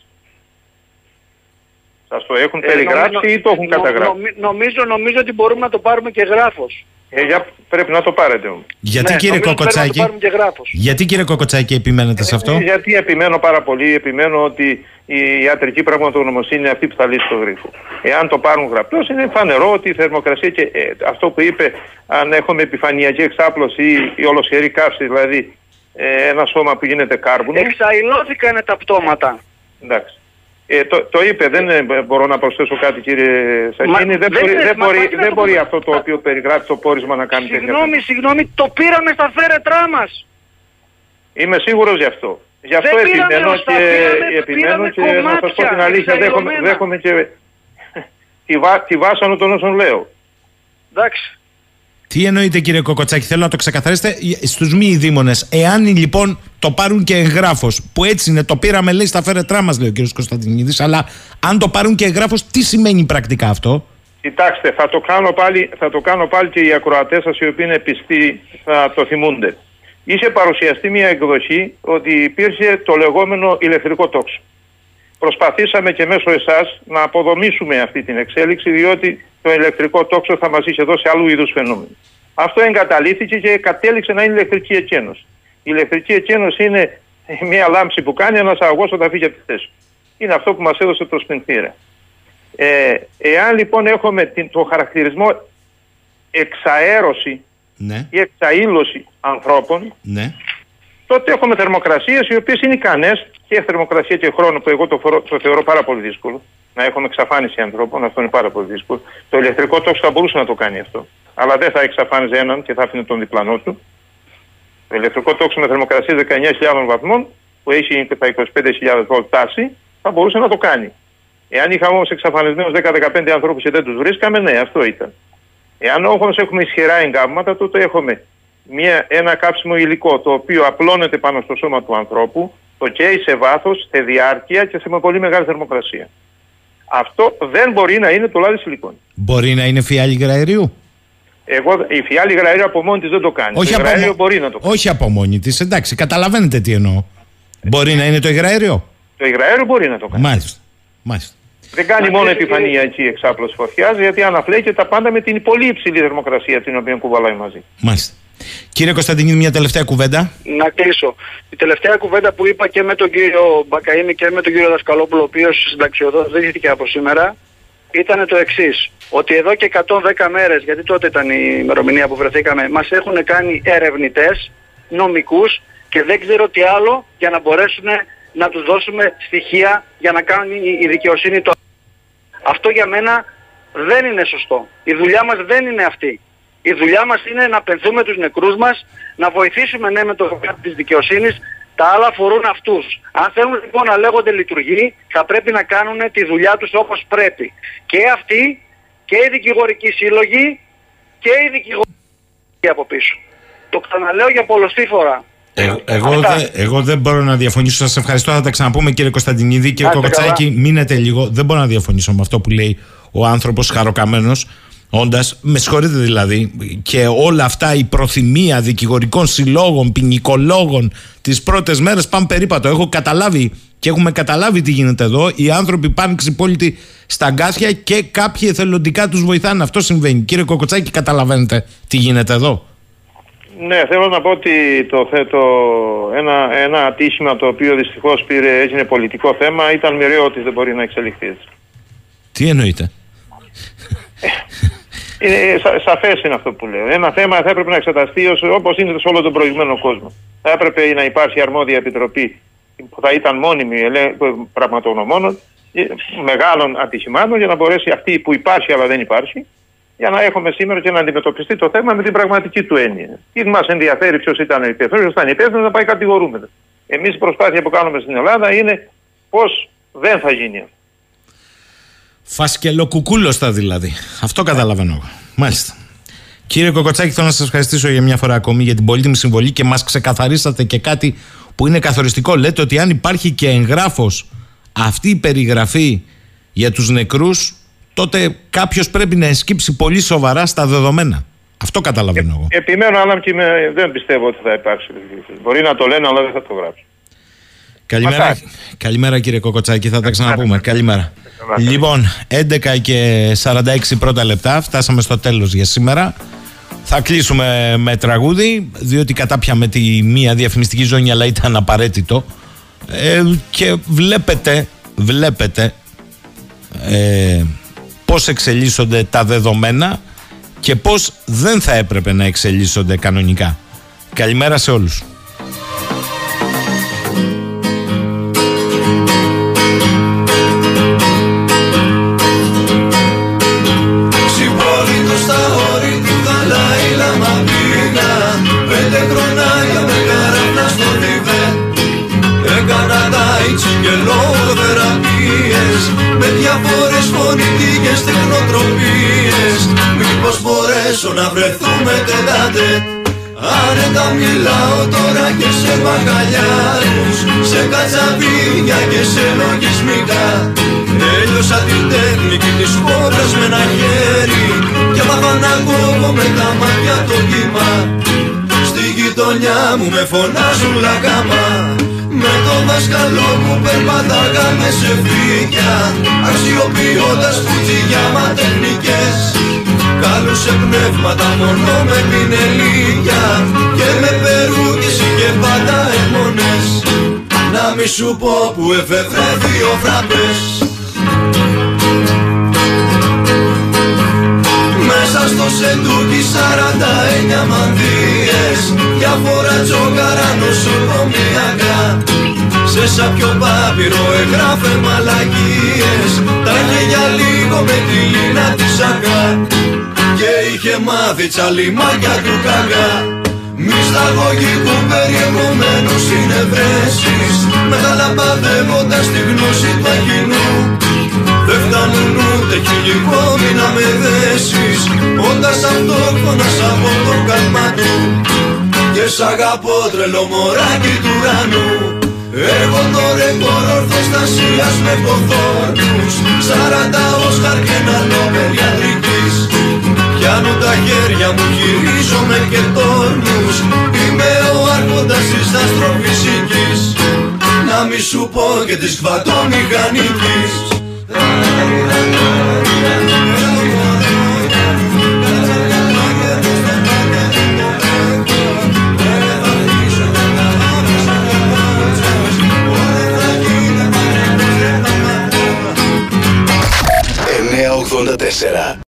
Σας το έχουν Ε, περιγράψει νομι- ή το έχουν νο- καταγράψει; νομι- νομίζω, νομίζω ότι μπορούμε να το πάρουμε και γράφος. Ε, για, πρέπει να το πάρετε όμως. Γιατί Ναι, κύριε νομίζω ότι πρέπει να το Κοκοτσάκη, πάρουμε και γράφος. γιατί κύριε Κοκοτσάκη επιμένετε σε αυτό; Ε, γιατί επιμένω πάρα πολύ, επιμένω ότι η ιατρική πραγματογνωμοσύνη είναι αυτή που θα λύσει το γρίφο. Εάν το πάρουν γραπτός, είναι φανερό ότι η θερμοκρασία και ε, αυτό που είπε, αν έχουμε επιφανειακή εξάπλωση ή η ολοσχερή καύση, δηλαδή ε, ένα σώμα που γίνεται κάρβουνο. Εξαϊλώθηκαν τα πτώματα. Εντάξει. Ε, το, το είπε, δεν ε, μπορώ να προσθέσω κάτι κύριε Σαχίνη. Μα δεν, δεν μπορεί, είναι- δεν, μα μπορεί, μα τι να δεν το μπορεί πούμε; αυτό το οποίο περιγράφει το πόρισμα να κάνει τέτοια Συγγνώμη, πράγματα. συγγνώμη, το πήραμε στα φέρετρά μας. Είμαι σίγουρος γι' αυτό. Γι' αυτό Δεν πήραμε επιμένω ωστά, και, πήραμε- επιμένω πήραμε και να σας πω κομμάτια, την αλήθεια δέχομαι, εξαϊλωμένα. δέχομαι και τη, βά, τη βάσανο των όσων λέω. Εντάξει. Τι εννοείτε κύριε Κοκοτσάκη, θέλω να το ξεκαθαρίσετε στους μη δήμονες. Εάν λοιπόν το πάρουν και εγγράφος, που έτσι είναι, το πήραμε λέει στα φέρετρά μας, λέει ο κύριος Κωνσταντινίδης, αλλά αν το πάρουν και εγγράφος, τι σημαίνει πρακτικά αυτό; Κοιτάξτε, θα το κάνω πάλι, θα το κάνω πάλι και οι ακροατές σας οι οποίοι είναι πιστοί θα το θυμούνται. Είχε παρουσιαστεί μια εκδοχή ότι υπήρχε το λεγόμενο ηλεκτρικό τόξο. Προσπαθήσαμε και μέσω εσάς να αποδομήσουμε αυτή την εξέλιξη διότι το ηλεκτρικό τόξο θα μας είχε δώσει άλλου είδους φαινόμενο. Αυτό εγκαταλείφθηκε και κατέληξε να είναι ηλεκτρική εκένωση. Η ηλεκτρική εκένωση είναι μια λάμψη που κάνει ένας αγωγός όταν φύγει από τη θέση. Είναι αυτό που μας έδωσε το σπινθήρα. Ε, εάν λοιπόν έχουμε την, το χαρακτηρισμό εξαέρωση Ναι, ή εξαήλωση ανθρώπων, ναι. Τότε έχουμε θερμοκρασίες οι οποίες είναι ικανές και θερμοκρασία και χρόνο που εγώ το, φορώ- το θεωρώ πάρα πολύ δύσκολο να έχουμε εξαφάνιση ανθρώπων, αυτό είναι πάρα πολύ δύσκολο. Το ηλεκτρικό τόξο θα μπορούσε να το κάνει αυτό, αλλά δεν θα εξαφάνιζε έναν και θα άφηνε τον διπλανό του. Το ηλεκτρικό τόξο με θερμοκρασία 19.000 βαθμών που έχει τα 25.000 βολτ τάση θα μπορούσε να το κάνει. Εάν είχαμε όμως εξαφανισμένους 10-15 ανθρώπους και δεν τους βρίσκαμε, ναι, αυτό ήταν. Εάν όμως έχουμε ισχυρά εγκάβματα, τότε έχουμε μια, ένα κάψιμο υλικό το οποίο απλώνεται πάνω στο σώμα του ανθρώπου, το καίει σε βάθος, σε διάρκεια και σε με πολύ μεγάλη θερμοκρασία. Αυτό δεν μπορεί να είναι το λάδι σιλικόνη. Μπορεί να είναι φιάλη γραερίου. Εγώ, η φιάλη γραέριο από μόνη της δεν το κάνει. Όχι το από, γραέριο μο- μπορεί να το κάνει. όχι από μόνη της. Εντάξει, καταλαβαίνετε τι εννοώ. Μπορεί να είναι το υγραέριο; Το υγραέριο μπορεί να το κάνει. Μάλιστα. Μάλιστα. Δεν κάνει Μα μόνο κύριε- επιφανειακή εξάπλωση φωτιάς, γιατί αναφλέγεται τα πάντα με την πολύ υψηλή θερμοκρασία την οποία κουβαλάει μαζί. Μάλιστα. Κύριε Κωνσταντινίδη, μια τελευταία κουβέντα. Να κλείσω. Η τελευταία κουβέντα που είπα και με τον κύριο Μπακαήμι και με τον κύριο Δασκαλόπουλο, ο οποίος συνταξιοδό δεν ήρθε από σήμερα, ήταν το εξής. Ότι εδώ και 110 μέρες, γιατί τότε ήταν η ημερομηνία που βρεθήκαμε, μας έχουν κάνει ερευνητές, νομικούς και δεν ξέρω τι άλλο για να μπορέσουν να τους δώσουμε στοιχεία για να κάνει η δικαιοσύνη το αυτό για μένα δεν είναι σωστό. Η δουλειά μας δεν είναι αυτή. Η δουλειά μας είναι να πενθούμε τους νεκρούς μας, να βοηθήσουμε ναι με το κομμάτι της δικαιοσύνης, τα άλλα αφορούν αυτούς. Αν θέλουν λοιπόν να λέγονται λειτουργοί, θα πρέπει να κάνουν τη δουλειά τους όπως πρέπει. Και αυτοί, και οι δικηγορικοί σύλλογοι, και οι δικηγορικοί από πίσω. Το ξαναλέω για πολλωστή φορά. Ε, εγώ, δε, εγώ δεν μπορώ να διαφωνήσω. Σας ευχαριστώ. Θα τα ξαναπούμε, κύριε Κωνσταντινίδη. Κύριε Κοκοτσάκη, μείνετε λίγο. Δεν μπορώ να διαφωνήσω με αυτό που λέει ο άνθρωπος χαροκαμένος. Όντας, με συγχωρείτε δηλαδή, και όλα αυτά η προθυμία δικηγορικών συλλόγων, ποινικολόγων τις πρώτες μέρες πάνε περίπατο. Έχω καταλάβει και έχουμε καταλάβει τι γίνεται εδώ. Οι άνθρωποι πάνε ξυπόλυτοι στα γκάθια και κάποιοι εθελοντικά τους βοηθάνε. Αυτό συμβαίνει. Κύριε Κοκοτσάκη, καταλαβαίνετε τι γίνεται εδώ; Ναι, θέλω να πω ότι το, θέτω ένα, ένα ατύχημα το οποίο δυστυχώς πήρε, έγινε πολιτικό θέμα ήταν μοιραίο ότι δεν μπορεί να εξελιχθεί. Τι εννοείτε; Είναι, σα, σαφές είναι αυτό που λέω. Ένα θέμα θα έπρεπε να εξεταστεί όπως είναι σε όλο τον προηγούμενο κόσμο. Θα έπρεπε να υπάρχει αρμόδια επιτροπή που θα ήταν μόνιμη πραγματογνωμόνων ε, μεγάλων ατυχημάτων για να μπορέσει αυτή που υπάρχει αλλά δεν υπάρχει για να έχουμε σήμερα και να αντιμετωπιστεί το θέμα με την πραγματική του έννοια. Τι μας ενδιαφέρει ποιος ήταν υπεύθυνος, ποιος ήταν υπεύθυνος να πάει κατηγορούμενος. Εμείς η προσπάθεια που κάνουμε στην Ελλάδα είναι πώς δεν θα γίνει αυτό. Φασκελοκουκούλωστα δηλαδή. Αυτό καταλαβαίνω εγώ. Μάλιστα. Κύριε Κοκοτσάκη, θέλω να σας ευχαριστήσω για μια φορά ακόμη για την πολύτιμη συμβολή και μας ξεκαθαρίσατε και κάτι που είναι καθοριστικό. Λέτε ότι αν υπάρχει και εγγράφος αυτή η περιγραφή για τους νεκρούς τότε κάποιος πρέπει να εσκύψει πολύ σοβαρά στα δεδομένα. Αυτό καταλαβαίνω εγώ. Ε, επιμένω, αλλά και με, δεν πιστεύω ότι θα υπάρξει. Μπορεί να το λένε, αλλά δεν θα το γράψουν. Καλημέρα, καλημέρα κύριε Κοκοτσάκη, θα τα ξαναπούμε. Καλημέρα. Λοιπόν, 11 και 46 πρώτα λεπτά, φτάσαμε στο τέλος για σήμερα. Θα κλείσουμε με τραγούδι, διότι κατάπιαμε τη μία διαφημιστική ζώνη, αλλά ήταν απαραίτητο. Ε, και βλέπετε, βλέπετε, ε, πώς εξελίσσονται τα δεδομένα και πώς δεν θα έπρεπε να εξελίσσονται κανονικά. Καλημέρα σε όλους. Μπορέσω να βρεθούμε τετάτε Άνετα μιλάω τώρα και σε μπαγκαλιάρους Σε κατσαβίδια και σε λογισμικά. Έλειωσα την τέχνικη της χώρας με ένα χέρι Και μάθα να κόβω με τα μάτια το κύμα. Στη γειτονιά μου με φωνάζουν λακάμα με το δάσκαλό μου περπατάγαμε σε φύκια. Αξιοποιώντας φουτζιγιά μα τεχνικές. Σε πνεύματα μόνο με πινελίκια Και με περούκες και πάντα αιμονές. Να μη σου πω που εφευρέθη ο φραπές Μέσα στο σεντούκι σαράντα εννιά μανδύες. Διάφορα τσόκαρα νοσοκομιακά σε σαπιο πάπυρο εγγράφε μαλακίες. Τα για λίγο με τη λίνα της ακά Και είχε μάθει τσαλιμάκια του κακά Μυσταγωγικού περιεχομένους συνευρέσεις Μεταλαμπαδεύοντας τη γνώση του αγινού Δεν φτάνουν ούτε χιλικόμοι να με δέσεις. Όντας αυτόχωνας από το καλμά του. Και σ' αγαπώ τρελό μωράκι του ουρανού Έχω το ρεκόρ ορθοστασίας με ποθόρνους Σαράντα Όσκαρ και ένα νόμερ ιατρικής. Πιάνω τα χέρια μου, χειρίζομαι και τόρνους Είμαι ο άρχοντας της αστροφυσικής. Να μη σου πω και της κβατομηχανικής tercera.